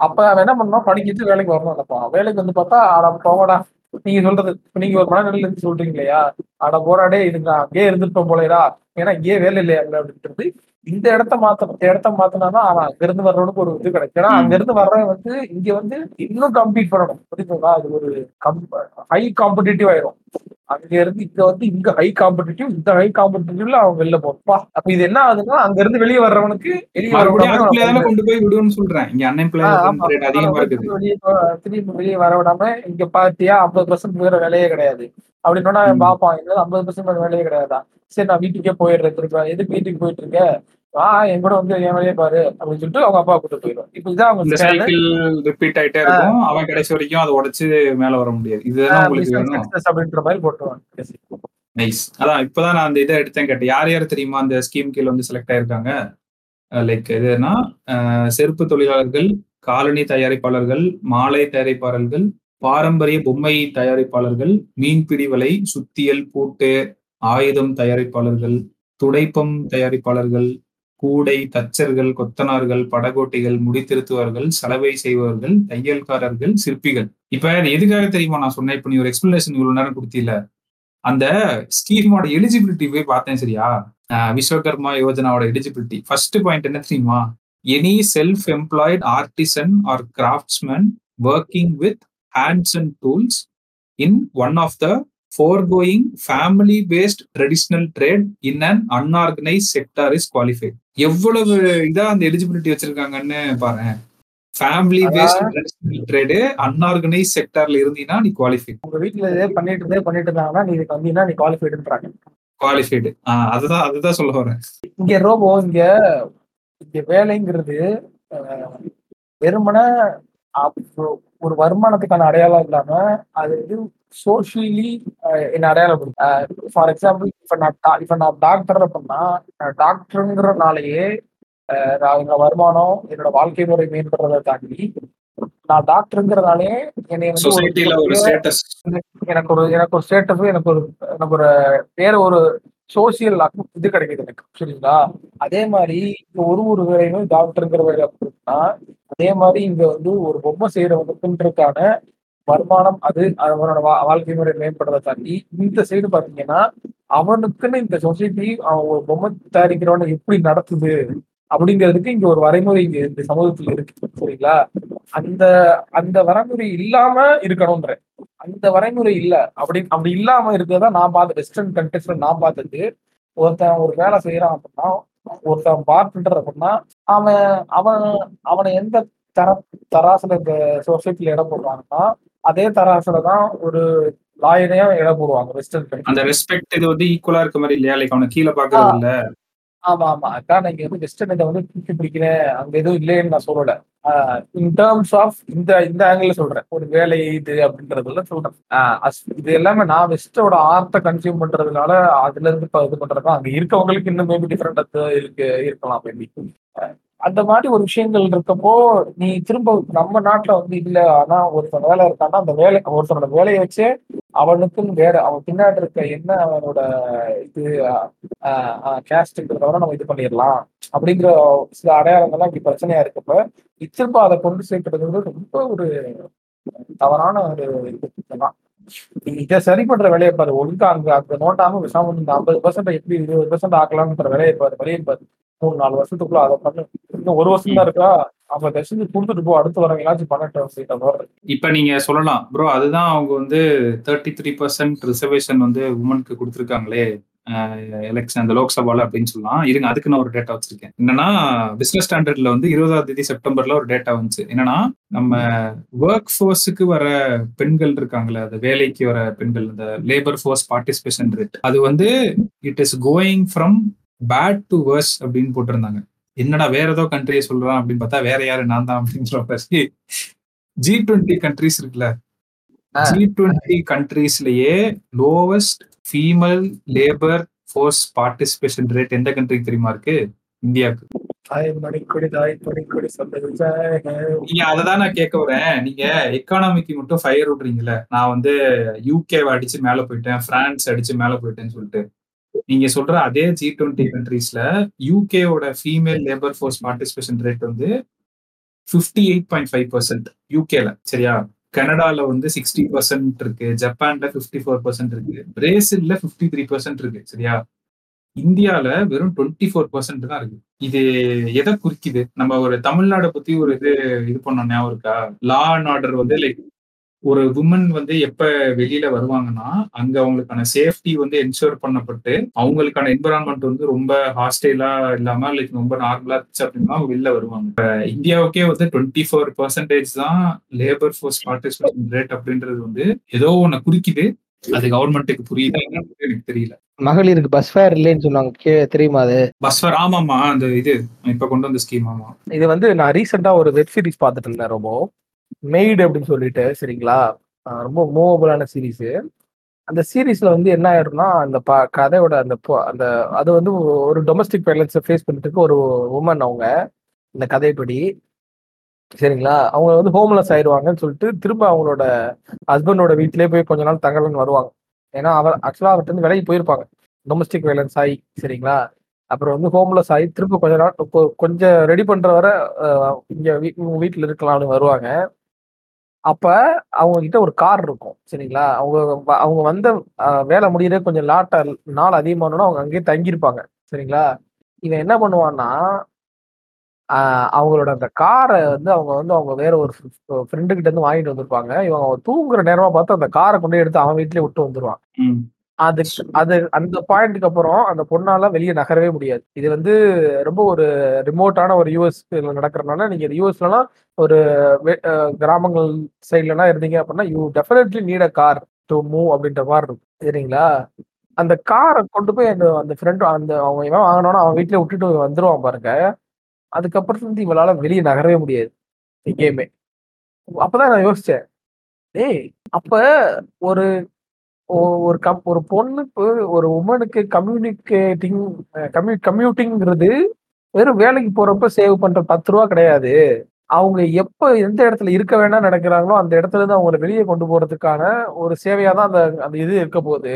அப்ப அவன் என்ன பண்ணோம் படிக்கிட்டு வேலைக்கு வரணும் நினைப்பான் வேலைக்கு வந்து பார்த்தா அட போகடா நீங்க சொல்றது நீங்க ஒரு மனநிலையில இருந்து சொல்றீங்க இல்லையா? அட போராடே இருங்க. அங்கேயே இருந்துட்டோம் போலேடா. ஏன்னா இங்கேயே வேலை இல்லையா அப்படின்றது இந்த இடத்த மாத்த இந்த இடத்த மாத்தினா அவன் அங்க இருந்து வர்றவனுக்கு ஒரு இது கிடைக்கும். ஏன்னா அங்க இருந்து வர்றவன் வந்து இங்க வந்து இன்னும் கம்பீட் பண்ணணும். புரியுதுங்களா? அது ஒரு ஹை காம்படிட்டிவ் ஆயிரும். அங்க இருந்து இங்க வந்து இங்க ஹை காம்படிட்டிவ் இந்த ஹை காம்படிட்டிவ்ல அவன் வெளில போப்பா அப்ப இது என்ன ஆகுதுன்னா அங்க இருந்து வெளியே வர்றவனுக்கு வெளியே கொண்டு போய் விடுன்னு சொல்றேன். இங்க. அன்எம்ப்ளாய்மெண்ட் அதிகமா இருக்குது. வெளியே திரும்பி வெளியே வர விடாம இங்க பாத்தியா ஐம்பது பர்சன்ட் வேற வேலையே கிடையாது. அப்படின்னா. பாப்பான் ஐம்பது பர்சன்ட் வேலையே கிடையாதா? சரி நான் வீட்டுக்கே போயிடுறேன் திரும்ப எதுக்கு வீட்டுக்கு போயிட்டு இருக்க? வா என் கூட வந்து என் வேலையே பாரு அப்படின்னு சொல்லிட்டு அவங்க அப்பா கூட்டு போயிடும் இப்ப இதான் அவங்க. சைக்கிள் ரிப்பீட் ஆயிட்டே இருக்கும். அவன் கடைசி வரைக்கும் அதை உடைச்சு மேல வர முடியாது. இதுதான் உங்களுக்கு அப்படின்ற மாதிரி போட்டுருவாங்க. நைஸ் அதான் இப்பதான் நான் அந்த இதை எடுத்தேன் கேட்டேன். யார் யார் தெரியுமா அந்த ஸ்கீம் கீழ வந்து செலக்ட் ஆயிருக்காங்க? லைக் எதுனா செருப்பு தொழிலாளர்கள் காலணி தயாரிப்பாளர்கள் மாலை தயாரிப்பாளர்கள் பாரம்பரிய பொம்மை தயாரிப்பாளர்கள் மீன்பிடி வலை சுத்தியல் பூட்டு ஆயுதம் தயாரிப்பாளர்கள் துடைப்பம் தயாரிப்பாளர்கள் கூடை தச்சர்கள் கொத்தனார்கள் படகோட்டிகள் முடித்திருத்துவார்கள் சலவை செய்பவர்கள் தையல்காரர்கள் சிற்பிகள். இப்ப எதுக்காக தெரியுமா நான் சொன்னேன்? இப்ப நீ ஒரு எக்ஸ்பிளேஷன் இவ்வளவு நேரம் கொடுத்தீல. அந்த ஸ்கீமோட எலிஜிபிலிட்டி போய் பார்த்தேன் சரியா? விஸ்வகர்மா யோஜனாவோட எலிஜிபிலிட்டி ஃபர்ஸ்ட் பாயிண்ட் என்ன தெரியுமா? Any self employed artisan or craftsman working with hands and tools in one of the foregoing family based traditional trade in an unorganised sector is qualified எவ்வளவு இதா அந்த எலிஜிபிலிட்டி வச்சிருக்காங்கன்னு பாரு family based traditional trade unorganised செக்டார்ல இருந்தீங்கன்னா நீ qualify உங்க வீட்டுல இதே பண்ணிட்டு இருந்தே பண்ணிட்டு இருந்தாங்கன்னா நீ இதுக்கு வந்தீங்கன்னா நீ குவாலிஃபைடுன்றாங்க குவாலிஃபைடு அதுதான் அதுதான் சொல்ல வரேன் இங்க ரோபோ இங்க இங்க வேலைங்கிறது வெறுமனே ஒரு வருமானத்துக்கான அடையாளம் இல்லாம அது வந்து சோஷியலி என்ன அடையாளப்படுது ஃபார் எக்ஸாம்பிள் இப்ப நான் இப்ப நான் டாக்டர் அப்படின்னா டாக்டருங்கிறனாலேயே எங்க வருமானம் என்னோட வாழ்க்கை முறை மேம்படுறதை தாண்டி நான் டாக்டருங்கிறனாலே என்னை வந்து எனக்கு ஒரு எனக்கு ஒரு ஸ்டேட்டஸ் எனக்கு ஒரு எனக்கு ஒரு வேற ஒரு சோசியல் இது கிடைக்குது எனக்கு சரிங்களா அதே மாதிரி இங்க ஒரு ஒரு வேலையும் டாக்டருங்கிற வேலை அப்படின்னா அதே மாதிரி இங்க வந்து ஒரு பொம்மை செய்யறவங்களுக்குன்றதுக்கான வருமானம் அது அவனோட வா- வாழ்க்கை முறை மேம்படுறதை தாண்டி இந்த சைடு பாத்தீங்கன்னா அவனுக்குன்னு இந்த சொசைட்டி அவன் ஒரு பொம்மை தயாரிக்கிறவனை எப்படி நடத்துது அப்படிங்கிறதுக்கு இங்க ஒரு வரைமுறை இங்க இந்த சமூகத்துல இருக்கு. சரிங்களா? அந்த அந்த வரைமுறை இல்லாம இருக்கணும்ன்ற. அந்த வரைமுறை இல்ல. அப்படி அப்படி இல்லாம இருக்கிறதா நான் பார்த்த வெஸ்டர்ன் கண்ட்ரிஸ்ல நான் பார்த்தது. ஒருத்தன் ஒரு வேலை செய்யறான் அப்படின்னா ஒருத்தன் பார்ட்னர் அப்படின்னா அவன் அவன் அவனை எந்த தர தராசுல இந்த சொசைட்டில இடம் போடுறாங்கன்னா அதே தராசுல தான் ஒரு லாயரையும் இடம் போடுவாங்க வெஸ்டர்ன் அந்த ரெஸ்பெக்ட் இது வந்து ஈக்குவலா இருக்க மாதிரி இல்லையா? லைக் அவனை கீழே பாக்குறது இல்ல? ஆமா ஆமா. அதான் நீங்க வந்து வெஸ்டர்ன் இதை வந்து தூக்கி பிடிக்கிறேன் அங்க எதுவும் இல்லைன்னு நான் சொல்லல. இன் டேர்ம்ஸ் ஆஃப் இந்த இந்த ஆங்கிள் சொல்றேன். ஒரு வேலை இது அப்படின்றதுல சொல்றேன். இது எல்லாமே நான் வெஸ்டோட ஆர்ட்டை கன்சியூம் பண்றதுனால அதுல இருந்து இது பண்றது அங்க இருக்கவங்களுக்கு இன்னும் மேபி டிஃப்ரெண்டா இருக்கு இருக்கலாம் மேபி அந்த மாதிரி ஒரு விஷயங்கள் இருக்கப்போ நீ திரும்ப நம்ம நாட்டுல வந்து இல்ல ஆனா ஒருத்தன் வேலை இருக்கான்னா அந்த வேலை ஒருத்தனோட வேலையை வச்சே அவனுக்குன்னு வேற அவன் பின்னாடி இருக்க என்ன அவனோட இது கேஸ்ட்ங்கிறத நம்ம இது பண்ணிடலாம். அப்படிங்கிற சில அடையாளங்கள்லாம் இப்படி பிரச்சனையா இருக்கப்ப திரும்ப அதை கொண்டு சேர்க்கிறது வந்து ரொம்ப ஒரு தவறான ஒரு இது. தான் நீ இதை சரி பண்ற வேலையை பாரு ஒழுங்கா அங்க அங்க நோட்டாம விசாம இந்த ஐம்பது பர்சன்ட் எப்படி இருபது பர்சன்ட் ஆக்கலாம்ன்ற வேலையை பாரு வழியை பாரு. மூணு நாலு வருஷத்துக்குள்ள அதை பண்ணு. இன்னும் ஒரு வருஷம் தான் இருக்கா? அவங்க தயவுசெஞ்சு கொடுத்துட்டு போ அடுத்து வரவங்களாச்சும் பண்ணட்டும் சீட்டை போடுறது இப்ப நீங்க சொல்லலாம். ப்ரோ அதுதான் அவங்க வந்து தேர்ட்டி த்ரீ பர்சன்ட் ரிசர்வேஷன் வந்து உமனுக்கு கொடுத்துருக்காங்களே எலெக்ஷன் அந்த லோக்சபால அப்படின்னு சொல்லலாம். இருங்க அதுக்கு நான் ஒரு டேட்டா வச்சிருக்கேன். என்னன்னா பிசினஸ் ஸ்டாண்டர்ட்ல வந்து இருபதாம் தேதி செப்டம்பர்ல ஒரு டேட்டா வந்துச்சு. என்னன்னா நம்ம ஒர்க் ஃபோர்ஸுக்கு வர பெண்கள் இருக்காங்களே அந்த வேலைக்கு வர பெண்கள் இந்த லேபர் ஃபோர்ஸ் பார்ட்டிசிபேஷன் ரேட் அது வந்து it is going from bad to worse அப்படின்னு போட்டிருந்தாங்க. என்னடா வேற ஏதோ கண்ட்ரியை சொல்றான் அப்படின்னு பார்த்தா வேற யாரு? நான் தான் அப்படின்ற மாதிரி ஜி டுவெண்ட்டி கண்ட்ரிஸ் இருக்குல்ல. G twenty கண்ட்ரீஸ்லயே lowest female labour force participation rate எந்த கண்ட்ரிக்கு தெரியுமா இருக்கு? இந்தியாவுக்கு. நீங்க அததான் நான் கேட்க வரேன். நீங்க எக்கானமிக்கு மட்டும் ஃபயர் விடுறீங்கல்ல. நான் வந்து யூகே அடிச்சு மேல போயிட்டேன் பிரான்ஸ் அடிச்சு மேல போயிட்டேன்னு சொல்லிட்டு. நீங்க சொல்ற அதே ஜி டுவெண்ட்டி கண்ட்ரீஸ்ல யூகேவோட female labour force participation rate வந்து fifty eight point five percent யூகேல சரியா? கனடால வந்து சிக்ஸ்டி பர்சன்ட் இருக்கு ஜப்பான்ல ஃபிஃப்டி ஃபோர் பர்சன்ட் இருக்கு பிரேசில்ல ஃபிஃப்டி த்ரீ பர்சன்ட் இருக்கு சரியா? இந்தியால வெறும் டுவெண்ட்டி ஃபோர் பர்சன்ட் தான் இருக்கு. இது எதை குறிக்குது? நம்ம ஒரு தமிழ்நாடை பத்தி ஒரு இது இது பண்ணோம் ஞாபகம் இருக்கா? லா அண்ட் ஆர்டர் வந்து லைக் ஒரு உமன் வந்து எப்ப வெளியில வருவாங்கன்னா அங்க அவங்களுக்கான சேஃப்டி வந்து என்ஷூர் பண்ணப்பட்டு அவங்களுக்கான என்விரான்மெண்ட் வந்து ரொம்ப ஹாஸ்டைலா இல்லாம லைக் ரொம்ப நார்மலா இருந்துச்சு அப்படின்னா அவங்க வெளில வருவாங்க. இப்ப இந்தியாவுக்கே வந்து டுவெண்ட்டி ஃபோர் பர்சன்டேஜ் தான் லேபர் ஃபோர்ஸ் பார்ட்டிசிபேஷன் ரேட் அப்படின்றது வந்து ஏதோ ஒண்ணு குறிக்குது. அது கவர்மெண்ட்டுக்கு புரியுதா எனக்கு தெரியல. மகளிருக்கு பஸ் ஃபேர் இல்லைன்னு சொன்னாங்க. கே- தெரியுமா அது? பஸ் ஃபேர் ஆமாமா அந்த இது இப்ப கொண்டு வந்த ஸ்கீம் ஆமா. இது வந்து நான் ரீசெண்டா ஒரு வெப் சீரிஸ் பார்த்துட்டு இருந்தேன் ரொம்ப மெய்டு அப்படின்னு சொல்லிட்டு சரிங்களா? ரொம்ப மூவபுளான சீரிஸ் அந்த சீரீஸ்ல வந்து என்ன ஆயிரும்னா அந்த ப கதையோட அந்த அந்த அது வந்து ஒரு டொமஸ்டிக் வயலன்ஸை ஃபேஸ் பண்ணிட்டு இருக்க ஒரு உமன் அவங்க இந்த கதைப்படி. சரிங்களா? அவங்க வந்து ஹோம்லெஸ் ஆயிடுவாங்கன்னு சொல்லிட்டு திரும்ப அவங்களோட ஹஸ்பண்டோட வீட்லயே போய் கொஞ்ச நாள் தங்கலன்னு வருவாங்க. ஏன்னா அவர் ஆக்சுவலா அவர்கிட்ட இருந்து விலகி போயிருப்பாங்க. டொமஸ்டிக் வயலன்ஸ் ஆகி சரிங்களா? அப்புறம் வந்து ஹோம்லெஸ் ஆகி திரும்ப கொஞ்ச நாள் கொஞ்சம் ரெடி பண்ற வரை இங்க வீ- வீட்டுல இருக்கலாம்னு வருவாங்க. அப்ப அவங்க கிட்ட ஒரு கார் இருக்கும் சரிங்களா? அவங்க வ- அவங்க வந்த வேலை முடியற கொஞ்சம் லாட்டா நாள் அதிகமானோன்னா அவங்க அங்கேயே தங்கியிருப்பாங்க சரிங்களா? இவன் என்ன பண்ணுவான்னா அவங்களோட அந்த காரை வந்து அவங்க வந்து அவங்க வேற ஒரு ஃப்ரெண்டு கிட்ட இருந்து வாங்கிட்டு வந்திருப்பாங்க. இவங்க அவன் தூங்குற நேரமா பார்த்து அந்த காரை கொண்டு எடுத்து அவன் வீட்லயே விட்டு வந்துருவான். அது அது அந்த பாயிண்ட்டுக்கு அப்புறம் அந்த பொண்ணால வெளியே நகரவே முடியாது. இது வந்து ரொம்ப ஒரு ரிமோட்டான ஒரு யூஎஸ் நடக்கிறதுனால நீங்க யூஎஸ்லாம் ஒரு கிராமங்கள் சைட்லலாம் இருந்தீங்க அப்படின்னா you definitely need a car to move அப்படின்ற மாதிரி இருக்கும். சரிங்களா? அந்த காரை கொண்டு போய் அந்த அந்த ஃப்ரெண்டு அந்த அவங்க இவன் வாங்கினோன்னா அவன் வீட்லயே விட்டுட்டு வந்துருவான் பாருங்க. அதுக்கப்புறத்துல இருந்து இவளால வெளியே நகரவே முடியாது எங்கேயுமே. அப்பதான் நான் யோசிச்சேன் ஏய் அப்ப ஒரு ஒரு கம் ஒரு பொண்ணுக்கு ஒரு உமனுக்கு கம்யூனிகேட்டிங் கம்யூ கம்யூட்டிங்கிறது வெறும் வேலைக்கு போறப்ப சேவ் பண்ற பத்து ரூபா கிடையாது. அவங்க எப்ப எந்த இடத்துல இருக்க வேணாம் நடக்கிறாங்களோ அந்த இடத்துல இருந்து அவங்களை வெளியே கொண்டு போறதுக்கான ஒரு சேவையா தான் அந்த அந்த இது இருக்க போகுது.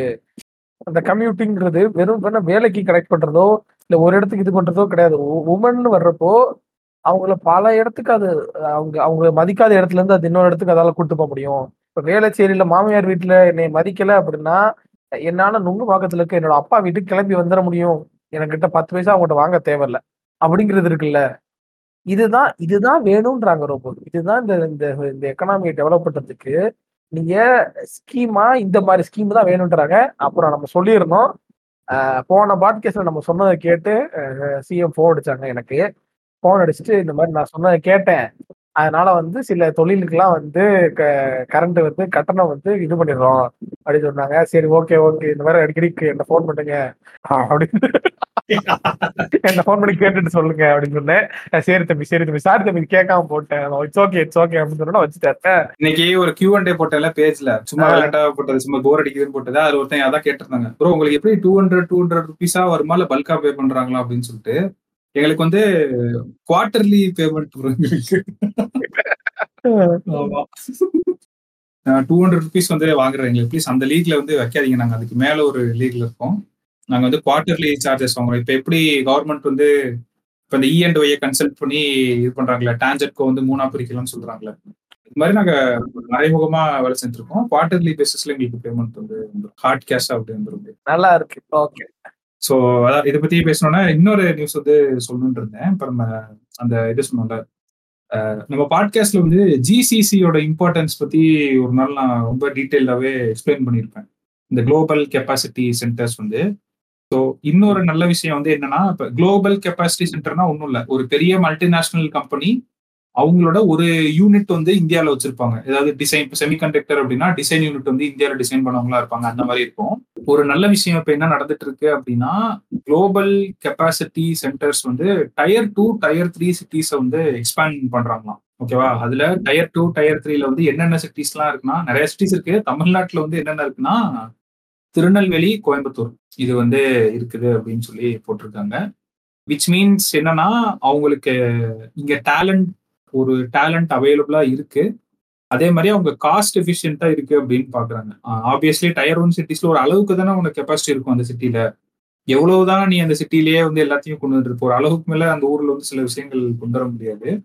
அந்த கம்யூட்டிங்கிறது வெறும் வெறும் வேலைக்கு கனெக்ட் பண்றதோ இல்ல ஒரு இடத்துக்கு இது பண்றதோ கிடையாது. உமன் வர்றப்போ அவங்கள பல இடத்துக்கு அது அவங்க அவங்க மதிக்காத இடத்துல இருந்து அது இன்னொரு இடத்துக்கு அதால கூட்டு போக முடியும். இப்போ வேலைச்சேரியில் மாமியார் வீட்டுல என்னை மதிக்கல அப்படின்னா என்னால நுங்கு பாக்கத்துல இருக்க என்னோட அப்பா வீட்டுக்கு கிளம்பி வந்துட முடியும். எனக்கிட்ட பத்து பைசா அவங்ககிட்ட வாங்க தேவையில்ல. அப்படிங்கிறது இருக்குல்ல. இதுதான் இதுதான் வேணும்ன்றாங்க ரொம்ப இதுதான் இந்த இந்த இந்த எக்கனாமியை டெவலப் பண்றதுக்கு நீங்க ஸ்கீமா இந்த மாதிரி ஸ்கீம் தான் வேணும்ன்றாங்க. அப்புறம் நம்ம சொல்லியிருந்தோம். போன பாட்காஸ்ட்ல நம்ம சொன்னதை கேட்டு சிஎம் ஃபோன் அடிச்சாங்க எனக்கு. ஃபோன் அடிச்சுட்டு இந்த மாதிரி நான் சொன்னதை கேட்டேன். அதனால வந்து சில தொழிலுக்கெல்லாம் வந்து கரண்ட் வந்து கட்டணம் வந்து இது பண்ணிடுறோம் அப்படின்னு சொன்னாங்க. சரி ஓகே ஓகே இந்த மாதிரி அடிக்கடி என்ன ஃபோன் பண்ணுங்க. அப்படின்னு. என்ன ஃபோன் பண்ணி கேட்டுட்டு சொல்லுங்க அப்படின்னு சொன்னேன். சரி தம்பி சரி தம்பி. சாரி தம்பி கேட்காம போட்டேன். இட்ஸ் ஓகே இட்ஸ் ஓகே அப்படின்னு சொன்னா வச்சுட்டேன். இன்னைக்கு ஒரு கியூ அண்ட் போட்டல பேஜ்ல. சும்மா. விளையாட்டா போட்டது சும்மா போர் அடிக்குதுன்னு போட்டது? அது ஒருத்தன் அதான் கேட்டிருந்தாங்க. ப்ரோ உங்களுக்கு எப்படி டூ ஹண்ட்ரட் டூ ஹண்ட்ரட் ருபீஸா வருமா? இல்ல பல்கா பே பண்றாங்களா? அப்படின்னு சொல்லிட்டு. எங்களுக்கு வந்து குவார்டர்லி பேமெண்ட் எங்களுக்கு. ஆமா. டூ ஹண்ட்ரட் ருபீஸ் வந்து வாங்குறோம் எங்களுக்கு. ப்ளீஸ் அந்த லீக்ல வந்து வைக்காதீங்க. நாங்க அதுக்கு மேல ஒரு லீக்ல இருக்கோம். நாங்க வந்து குவார்டர்லி சார்ஜஸ் வாங்குறோம். இப்ப எப்படி கவர்மெண்ட் வந்து இப்ப இந்த இ அண்ட் ஒய்யை கன்சல்ட் பண்ணி இது பண்றாங்களே டான்ஜெட்கோ வந்து மூணா பிரிக்கலாம்னு சொல்றாங்களே இது மாதிரி நாங்க மறைமுகமா வேலை செஞ்சிருக்கோம். குவார்டர்லி பேசிஸ்ல எங்களுக்கு பேமெண்ட் வந்து ஹார்ட் கேஷ் அப்படி வந்துரும் நல்லா இருக்கு. ஓகே. ஸோ அதான் இதை பத்தி பேசணும்னா இன்னொரு நியூஸ் வந்து சொல்லணும்னு இருந்தேன் அப்புறம் நம்ம அந்த இது சொன்னோம்ல நம்ம பாட்காஸ்ட்ல வந்து ஜிசிசியோட இம்பார்ட்டன்ஸ் பத்தி ஒரு நாள் நான் ரொம்ப டீட்டெயிலாகவே எக்ஸ்பிளைன் பண்ணியிருப்பேன். இந்த குளோபல் கெப்பாசிட்டி சென்டர்ஸ் வந்து. ஸோ இன்னொரு நல்ல விஷயம் வந்து என்னன்னா இப்போ குளோபல் கெப்பாசிட்டி சென்டர்னா ஒன்றும் இல்லை. ஒரு பெரிய மல்டிநேஷனல் கம்பெனி அவங்களோட ஒரு யூனிட் வந்து இந்தியாவில் வச்சிருப்பாங்க. ஏதாவது டிசைன் இப்போ செமிகண்டக்டர் அப்படின்னா டிசைன் யூனிட் வந்து இந்தியாவில் டிசைன் பண்ணவங்களா இருப்பாங்க. அந்த மாதிரி இருக்கும். ஒரு நல்ல விஷயம் இப்போ என்ன நடந்துட்டு இருக்கு அப்படின்னா குளோபல் கெப்பாசிட்டி சென்டர்ஸ் வந்து டயர் டூ டயர் த்ரீ சிட்டிஸை வந்து எக்ஸ்பேண்ட் பண்றாங்களாம். ஓகேவா அதுல டயர் டூ டயர் த்ரீல வந்து என்னென்ன சிட்டிஸ்லாம் இருக்குன்னா நிறைய சிட்டிஸ் இருக்கு. தமிழ்நாட்டுல வந்து என்னென்ன இருக்குன்னா திருநெல்வேலி கோயம்புத்தூர். இது வந்து இருக்குது அப்படின்னு சொல்லி போட்டிருக்காங்க. விச் மீன்ஸ் என்னன்னா அவங்களுக்கு இங்க டேலண்ட் ஒரு டேலண்ட் அவைலபிளா இருக்கு. அதே மாதிரி அவங்க காஸ்ட் எஃபிஷியன்ட்டா இருக்கு அப்படின்னு பாக்குறாங்க. ஆப்வியஸ்லி டயர் ஒன் சிட்டிஸ்ல ஒரு அளவுக்கு தானே உனக்கு கெப்பாசிட்டி இருக்கும் அந்த சிட்டில எவ்வளவுதான் நீ அந்த சிட்டிலேயே வந்து எல்லாத்தையும் கொண்டு வந்துட்டு போற அளவுக்கு மேல அந்த ஊர்ல வந்து சில விஷயங்கள் கொண்டு வர முடியாது.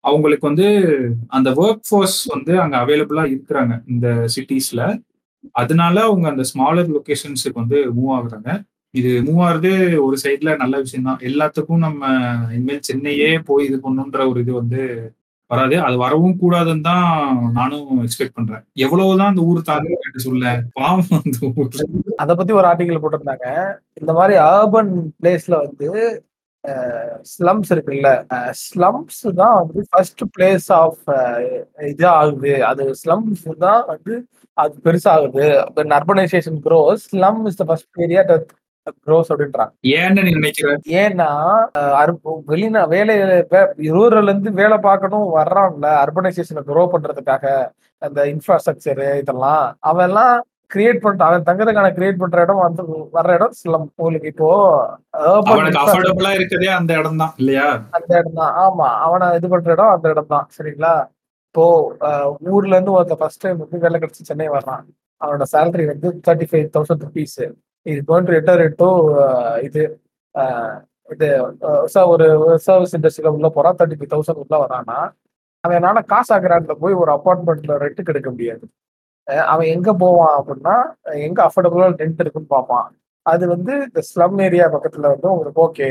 அவங்களுக்கு வந்து அந்த ஒர்க் ஃபோர்ஸ் வந்து அங்க அவைலபிளா இருக்கிறாங்க இந்த சிட்டிஸ்ல அதனால அவங்க அந்த ஸ்மாலர் லொக்கேஷன்ஸுக்கு வந்து மூவ் ஆகுறாங்க. இது மூவ் ஆகுறது ஒரு சைட்ல நல்ல விஷயம் தான் எல்லாத்துக்கும் நம்ம இனிமேல் சென்னையே போய் இது பண்ணுன்ற ஒரு இது வந்து வராது. அது வரவும் கூடாதுன்னு தான் நானும் எக்ஸ்பெக்ட் பண்றேன். எவ்வளவுதான் அந்த ஊர் தாங்க சொல்ல பாவம் அந்த ஊர்ல அதை பத்தி ஒரு ஆர்டிகல் போட்டிருந்தாங்க. இந்த மாதிரி அர்பன் பிளேஸ்ல வந்து ஸ்லம்ஸ் இருக்குல்ல ஸ்லம்ஸ் தான் வந்து ஃபர்ஸ்ட் பிளேஸ் ஆஃப் இது ஆகுது அது ஸ்லம்ஸ் தான் வந்து அது பெருசாகுது. Urbanisation grow slum is the first area grows அப்படின்றாங்க. ஏன்னு நீ நினைக்கிற? ஏன்னா வெளிநா வேலையில ரூரல்ல இருந்து வேலை பார்க்கணும் வர்றான்ல அர்பனைசேஷனை க்ரோ பண்றதுக்காக அந்த இன்ஃப்ராஸ்ட்ரக்சர் இதெல்லாம் அவன் எல்லாம் கிரியேட் பண்ற அவன் தங்கறதுக்கான கிரியேட் பண்ற இடம் வந்து வர்ற இடம் ஸ்லம் உங்களுக்கு இப்போ இருக்கதே அந்த இடம் தான் இல்லையா? அந்த இடம் தான் ஆமா அவனை இது பண்ற இடம் அந்த இடம் தான் சரிங்களா? இப்போ ஊர்ல இருந்து ஒருத்த ஃபர்ஸ்ட் டைம் வந்து வேலை கிடைச்சு சென்னை வர்றான். அவனோட சேலரி வந்து தேர்ட்டி ஃபைவ் தௌசண்ட் ருபீஸ் இது கோயின் டு இது இது ச- ஒரு சர்வீஸ் இண்டஸ்ட்ரியில உள்ள போறான் தேர்ட்டி ஃபைவ் தௌசண்ட் உள்ள வரான்னா அவன் என்னால காசு ஆகுறான்ல போய் ஒரு அப்பார்ட்மெண்ட்ல ரெண்ட் எடுக்க முடியாது. அவன் எங்க போவான் அப்படின்னா எங்க அஃபோர்டபுளா ரெண்ட் இருக்குன்னு பார்ப்பான். அது வந்து இந்த ஸ்லம் ஏரியா பக்கத்துல வந்து உங்களுக்கு okay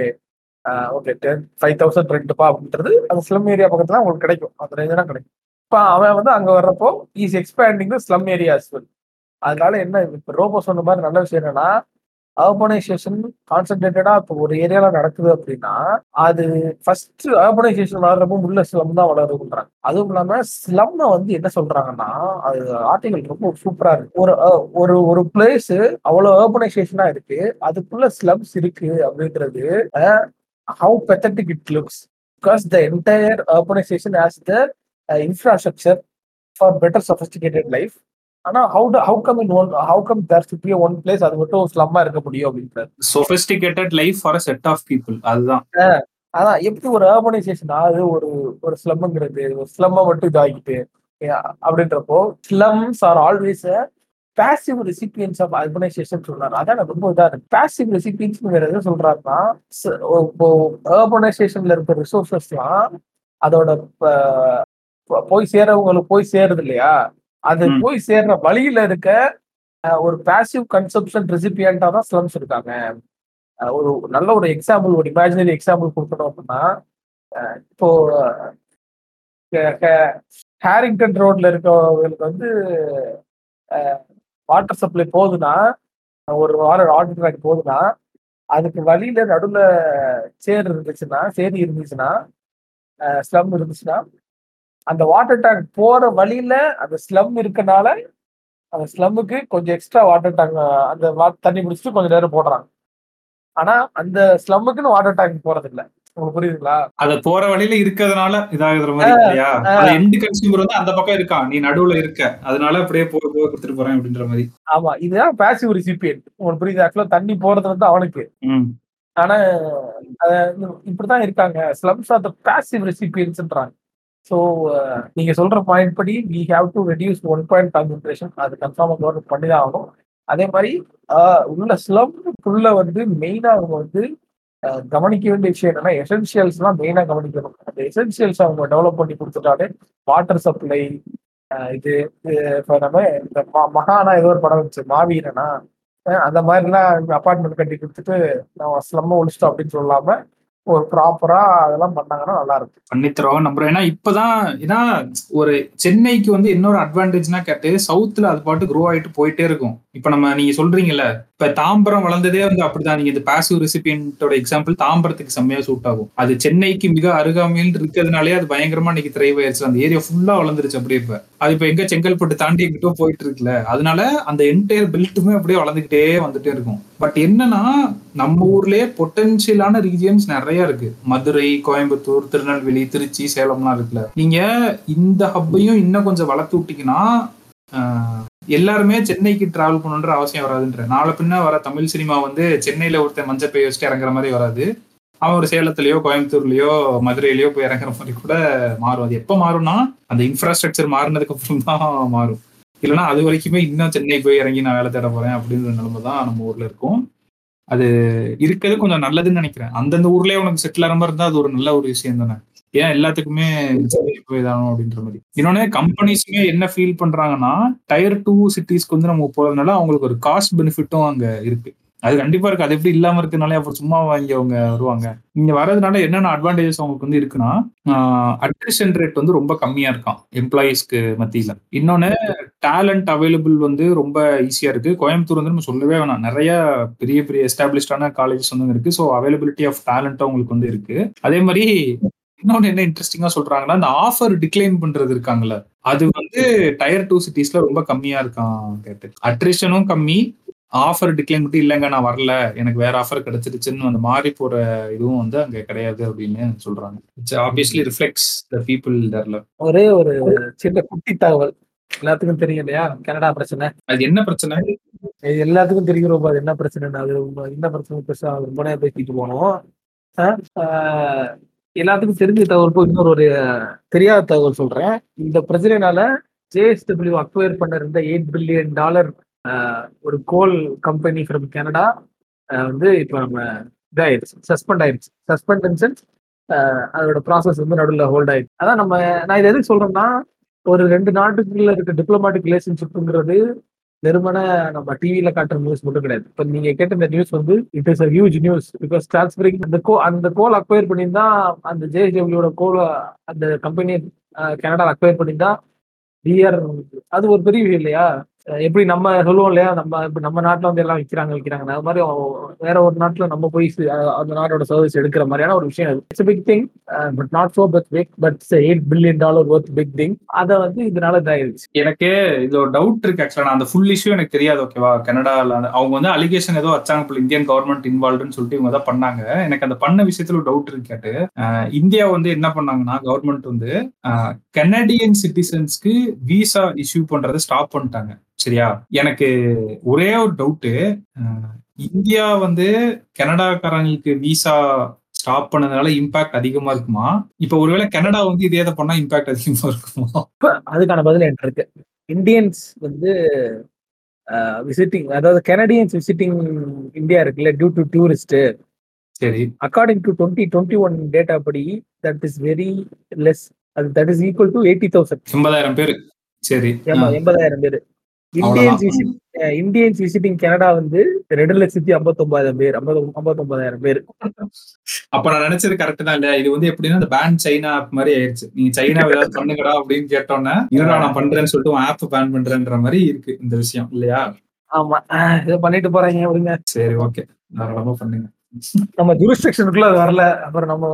okay ten five thousand ரெண்ட்டுப்பா அப்படின்றது அந்த ஸ்லம் ஏரியா பக்கத்துல உங்களுக்கு கிடைக்கும். அந்த ரேஞ்ச் தான் கிடைக்கும். இப்போ அவன் வந்து அங்க வர்றப்போ is expanding the slum area well அதனால என்ன இப்போ ரோபோ சொன்ன மாதிரி நல்ல விஷயம் என்னன்னா அர்பனைசேஷன் கான்சென்ட்ரேட்டடா இப்போ ஒரு ஏரியால நடக்குது அப்படின்னா அது ஃபர்ஸ்ட் அர்பனைசேஷன் வளர்றப்போ உள்ள ஸ்லம் தான் வளருதுன்றாங்க அதுவும் இல்லாம ஸ்லம்மை வந்து என்ன சொல்றாங்கன்னா அது ஆர்டிகல் ரொம்ப சூப்பரா இருக்கு. ஒரு ஒரு ஒரு பிளேஸ் அவ்வளவு அர்பனைசேஷனா இருக்கு அதுக்குள்ள ஸ்லம்ஸ் இருக்கு அப்படின்றது how pathetic it looks because the entire urbanisation as the infrastructure for better sophisticated life ஆனா how do how come in one how come there should be one place அது மட்டும் ஸ்லம்மா இருக்க முடியும் அப்படின்றது sophisticated life for set of people அதுதான். அதான் எப்படி ஒரு urbanization ஆகுது ஒரு ஒரு ஸ்லம்ங்கிறது ஒரு ஸ்லம்மை மட்டும் இதாகிட்டு அப்படின்றப்போ slums are always passive recipients of urbanisation சொல்றாரு. அதான் ரொம்ப இதா இருக்கு. பேசிவ் ரெசிபியன்ஸ் வேற எதை சொல்றாருன்னா இப்போ அர்பனைசேஷன்ல இருக்க ரிசோர்சஸ்லாம் அதோட ப- ப- போய் சேரவங்களுக்கு போய் சேருது இல்லையா? அது. போய் சேர்ற வழியில இருக்க ஒரு பேசிவ் கன்சப்ஷன் ரெசிபியண்டா தான் ஸ்லம்ஸ் இருக்காங்க ஒரு நல்ல ஒரு எக்ஸாம்பிள் ஒரு இமேஜினரி எக்ஸாம்பிள் கொடுக்கணும் அப்படின்னா இப்போ ஹேரிங்டன் ரோட்ல இருக்கவங்களுக்கு வந்து வாட்டர் சப்ளை போகுதுன்னா ஒரு வாரம் வாட்டர் ட்ராக் போகுதுன்னா அதுக்கு வழியில நடுவுல சேர் இருந்துச்சுன்னா சேரி இருந்துச்சுன்னா ஸ்லம் இருந்துச்சுன்னா அந்த வாட்டர் டேங்க் போற வழியில அந்த ஸ்லம் இருக்கனால அந்த ஸ்லம்முக்கு கொஞ்சம் எக்ஸ்ட்ரா வாட்டர் டேங்க் அந்த தண்ணி குடிச்சிட்டு கொஞ்சம் நேரம் போடுறாங்க. ஆனா அந்த ஸ்லம்முக்குன்னு வாட்டர் டேங்க் போறது இல்ல உங்களுக்கு புரியுதுங்களா? அத போற வழியில இருக்கிறதுனால இதாகுற மாதிரி இல்லையா? எண்டு கன்சியூமர் வந்து அந்த பக்கம் இருக்கான் நீ நடுவுல இருக்க. அதனால அப்படியே போய் போய் கொடுத்துட்டு போறேன் அப்படின்ற மாதிரி. ஆமா இதுதான் பேசிவ் ரிசிபியன்ட் உங்களுக்கு புரியுது? ஆக்சுவலா தண்ணி போறது வந்து அவனுக்கு. ஆனா இப்படிதான் இருக்காங்க. ஸ்லம்ஸ் ஆஃப் த பேசிவ் ரெசிபியன்ஸ்ன்றாங்க ஸோ uh, நீங்க சொல்ற பாயிண்ட் படி we have to reduce one point concentration அது கன்ஃபார்மாக கவர்மெண்ட் பண்ணி தான் ஆகணும். அதே மாதிரி உள்ள ஸ்லம்க்குள்ள வந்து மெயினாக அவங்க வந்து கவனிக்க வேண்டிய விஷயம் என்னன்னா எசென்சியல்ஸ்லாம் மெயினாக கவனிக்கணும். அந்த எசென்சியல்ஸ் அவங்க டெவலப் பண்ணி கொடுத்துட்டாலே வாட்டர் சப்ளை இது இப்போ நம்ம இந்த ம- மகானா ஏதோ ஒரு படம் வச்சு மாவீரனா அந்த மாதிரிலாம் அப்பார்ட்மெண்ட் கட்டி கொடுத்துட்டு நம்ம ஸ்லம்மை ஒழிச்சிட்டோம் அப்படின்னு சொல்லாமல் ஒரு ப்ராப்பரா அதெல்லாம் பண்ணாங்கன்னா நல்லா இருக்கும் பண்ணித்தரோம் நம்புறோம். ஏன்னா இப்பதான் ஏன்னா ஒரு சென்னைக்கு வந்து இன்னொரு அட்வான்டேஜ்னா கேட்டு சவுத்துல அது பாட்டு குரோ ஆயிட்டு போயிட்டே இருக்கும். இப்ப நம்ம நீங்க சொல்றீங்கல்ல இப்ப தாம்பரம் வளர்ந்ததே வந்து அப்படிதான். நீங்க இந்த பாசிவ் ரெசிபியன்ட்டோட எக்ஸாம்பிள் தாம்பரத்துக்கு செம்மையா சூட் ஆகும். அது சென்னைக்கு மிக அருகாமையில் இருக்கிறதுனாலே அது பயங்கரமா இன்னைக்கு திரைவ் ஆயிருச்சு. அந்த ஏரியா ஃபுல்லா வளர்ந்துருச்சு அப்படியே இப்ப. அது இப்ப எங்க செங்கல்பட்டு தாண்டி எங்கிட்டோ போயிட்டு இருக்குல்ல அதனால அந்த என்டையர் பெல்ட்டுமே அப்படியே வளர்ந்துகிட்டே வந்துட்டே இருக்கும். பட் என்னன்னா நம்ம ஊர்லயே பொட்டன்சியலான ரீஜியன்ஸ் நிறைய இருக்கு. மதுரை கோயம்புத்தூர் திருநெல்வேலி திருச்சி சேலம்லாம் இருக்குல்ல. நீங்க இந்த ஹப்பையும் இன்னும் கொஞ்சம் வளர்த்து விட்டீங்கன்னா எல்லாருமே சென்னைக்கு டிராவல் பண்ணணுன்ற அவசியம் வராதுன்ற. நாளை பின்ன வர தமிழ் சினிமா வந்து சென்னையில ஒருத்தன் மஞ்சள் பை வச்சுட்டு இறங்குற மாதிரி வராது. அவன் ஒரு சேலத்துலயோ கோயம்புத்தூர்லயோ மதுரையிலயோ போய் இறங்குற மாதிரி கூட மாறும். அது எப்ப மாறும்னா அந்த இன்ஃப்ராஸ்ட்ரக்சர் மாறினதுக்கு அப்புறம் தான் மாறும். இல்லைன்னா அது வரைக்குமே இன்னும் சென்னை போய் இறங்கி நான் வேலை தேட போறேன் அப்படின்ற நிலைமை தான் நம்ம ஊர்ல இருக்கும். அது இருக்கிறது கொஞ்சம் நல்லதுன்னு நினைக்கிறேன். அந்தந்த ஊர்லயே உனக்கு செட்டில் ஆகிற மாதிரி இருந்தா அது ஒரு நல்ல ஒரு விஷயம் தானே. ஏன் எல்லாத்துக்குமே தானோ அப்படின்ற மாதிரி. இன்னொன்னு கம்பெனிஸுமே என்ன ஃபீல் பண்றாங்கன்னா டயர் டூ சிட்டிஸ்க்கு வந்து நம்ம போறதுனால அவங்களுக்கு ஒரு காஸ்ட் பெனிஃபிட்டும் அங்க இருக்கு. அது கண்டிப்பா இருக்கு. அது எப்படி இல்லாம இருக்கனாலே அப்புறம் சும்மா வாங்கி அவங்க வருவாங்க. இங்க வர்றதுனால என்னென்ன அட்வான்டேஜஸ் அவங்களுக்கு வந்து இருக்குன்னா அட்ரிஷன் ரேட் வந்து ரொம்ப கம்மியா இருக்கான் எம்ப்ளாயீஸ்க்கு மத்தியில. இன்னொன்னு டேலண்ட் அவைலபிள் வந்து ரொம்ப ஈஸியா இருக்கு. கோயம்புத்தூர் வந்து நம்ம சொல்லவே வேணாம். நிறைய பெரிய பெரிய எஸ்டாப்ளிஷ்டான காலேஜஸ் வந்து இருக்கு. ஸோ அவைலபிலிட்டி ஆஃப் டேலண்ட் உங்களுக்கு வந்து இருக்கு. அதே மாதிரி இன்னொன்னு என்ன இன்ட்ரெஸ்டிங்கா சொல்றாங்கன்னா இந்த ஆஃபர் டிக்ளைன் பண்றது இருக்காங்கல்ல. அது வந்து டயர் டூ சிட்டிஸ்ல ரொம்ப கம்மியா இருக்கான் கேட்டு. அட்ரிஷனும் கம்மி. ஆஃபர் டிக்ளைன் பண்ணிட்டு இல்லைங்க நான் வரல. எனக்கு வேற ஆஃபர் கிடைச்சிருச்சுன்னு அந்த மாறி போற இதுவும் வந்து அங்க கிடையாது அப்படின்னு சொல்றாங்க. It's obviously reflects the people தர்ல ஒரே ஒரு சின்ன குட்டி தகவல். எல்லாத்துக்கும் தெரியும் இல்லையா? கனடா பிரச்சனை. அது என்ன பிரச்சனை? இது எல்லாத்துக்கும் ரொம்ப அது என்ன பிரச்சனை அது என்ன பிரச்சனை பெருசா ரொம்ப நேரம் பேசிட்டு போனோம். எல்லாத்துக்கும் தெரிஞ்ச தகவல் போய் இன்னொரு ஒரு தெரியாத தகவல் சொல்றேன். இந்த பிரச்சனைனால ஜேஎஸ்டபிள்யூ அக்வயர் பண்ண இருந்த எயிட் பில்லியன் டாலர் ஒரு கோல் கம்பெனி ஃப்ரம் கனடா வந்து இப்போ நம்ம இதாயிருச்சு சஸ்பெண்ட் ஆயிடுச்சு. சஸ்பெண்ட் இன் சென்ஸ் அதோட ப்ராசஸ் வந்து நடுவில் ஹோல்ட் ஆயிடுச்சு. அதான் நம்ம நான் இது எதுக்கு சொல்றேன்னா ஒரு ரெண்டு நாட்டுக்குள்ள இருக்க டிப்ளமாட்டிக் ரிலேஷன்ஷிப்புங்கிறது வெறுமனே நம்ம டிவியில காட்டுற நியூஸ் மட்டும் கிடையாது. இப்ப நீங்க கேட்ட இந்த நியூஸ் வந்து it is a huge news because transferring அந்த கோ அந்த கோல் அக்வயர் பண்ணியிருந்தா அந்த ஜேஎஸ்டபிள்யூட கோல் அந்த கம்பெனி கனடா அக்வயர் பண்ணியிருந்தா டிஆர் அது ஒரு பெரிய விஷயம் இல்லையா? எப்படி நம்ம சொல்லுவோம் இல்லையா? நம்ம இப்போ நம்ம நாட்டில் வந்து எல்லாம் விற்கிறாங்க விற்கிறாங்க அது மாதிரி வேற ஒரு நாட்டில் நம்ம போய் அந்த நாட்டோட சர்வீஸ் எடுக்கிற மாதிரியான ஒரு விஷயம் அது. It's big thing but not so but big but eight billion dollar worth big thing அதை வந்து இதனால இதாயிருச்சு. எனக்கு இது ஒரு டவுட் இருக்கு ஆக்சுவலா அந்த ஃபுல் இஷ்யூ எனக்கு தெரியாது ஓகேவா கனடால அவங்க வந்து அலிகேஷன் ஏதோ வச்சாங்க போல இந்தியன் கவர்மெண்ட் இன்வால்வ்னு சொல்லிட்டு இவங்க தான் பண்ணாங்க. எனக்கு அந்த பண்ண விஷயத்துல ஒரு டவுட் இருக்கு கேட்டு. இந்தியா வந்து என்ன பண்ணாங்கன்னா கவர்மெண்ட் வந்து கனடியன் சிட்டிசன்ஸ்க்கு விசா இஷ்யூ பண்றதை ஸ்டாப் பண்ணிட்டாங்க. சரியா? எனக்கு ஒரே ஒரு டவுட்டு இந்தியா வந்து கனடாக்காரங்களுக்கு விசா ஸ்டாப் பண்ணதுனால இம்பாக்ட் அதிகமா இருக்குமா? இப்ப ஒருவேளை கனடா வந்து இதே இதை பண்ணா இம்பாக்ட் அதிகமா இருக்குமா? அதுக்கான பதில் என்கிட்ட இருக்கு. இந்தியன்ஸ் வந்து விசிட்டிங் அதாவது கெனடியன்ஸ் விசிட்டிங் இந்தியா இருக்குல்ல டியூ டு டூரிஸ்ட் சரி. According to twenty twenty one data படி தட் இஸ் வெரி லெஸ் அது that is equal to eighty thousand எண்பதாயிரம் பேர். சரி. எண்பதாயிரம் பேர். Indians visit Indians visiting Canada வந்து ரெண்டு லட்சத்தி ஐம்பத்தொன்பதாயிரம் பேர் ஐம்பது ஐம்பத்தொன்பதாயிரம் பேர். அப்ப நான் நினைச்சது கரெக்ட் தான் இல்லையா? இது வந்து எப்படின்னா இந்த பேன் சைனா ஆப் மாதிரி ஆயிருச்சு நீங்க சைனா ஏதாவது பண்ணுங்கடா அப்படின்னு கேட்டோன்னே இருடா நான் பண்றேன்னு சொல்லிட்டு ஆப் பேன் பண்றேன்ற மாதிரி இருக்கு இந்த விஷயம் இல்லையா? ஆமா. இதை பண்ணிட்டு போறாங்க அப்படிங்க சரி ஓகே தாராளமா பண்ணுங்க. நம்ம ஜூரிஸ்டிக்ஷனுக்குள்ள அது வரல. அப்புறம் நம்ம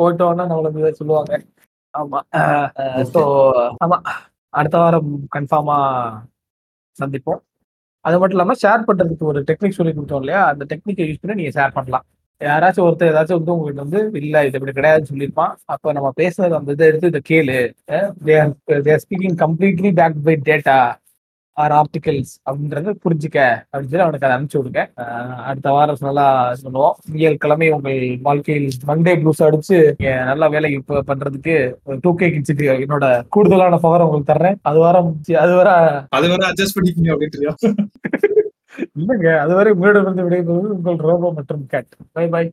போயிட்டோம்னா நம்மளுக்கு இதை சொல்லுவாங்க. ஆமா. ஆமா. அடுத்த வாரம் கன்ஃபார்மா சந்திப்போம். அது மட்டும் இல்லாம ஷேர் பண்றதுக்கு ஒரு டெக்னிக் சொல்லி கொடுத்தோம் இல்லையா? அந்த டெக்னிக்கை யூஸ் பண்ணி நீங்க ஷேர் பண்ணலாம். யாராச்சும் ஒருத்தர் ஏதாச்சும் வந்து உங்களுக்கு வந்து இல்லை இது இப்படி கிடையாதுன்னு சொல்லியிருப்பான். அப்போ நம்ம பேசுறது அந்த இதை எடுத்து இதை கேளு. Speaking completely back by data or articles அப்படின்றத புரிஞ்சுக்க அப்படின்னு சொல்லி அவனுக்கு அதை அனுப்பிச்சு விடுங்க. அடுத்த வாரம் நல்லா சொல்லுவோம் திங்கள் கிழமை உங்கள் வாழ்க்கையில் மண்டே ப்ளூஸ் அடிச்சு நல்லா வேலை பண்றதுக்கு டூ கே கிட்ஸுக்கு என்னோட கூடுதலான பவர் உங்களுக்கு தர்றேன். அது வாரம் அது வர அது வரை அட்ஜஸ்ட் பண்ணிக்கங்க அப்படின்றியா? இல்லைங்க அதுவரை உங்களிடமிருந்து விடைபெறுவது உங்கள் ரோபோ மற்றும் கேட். By by.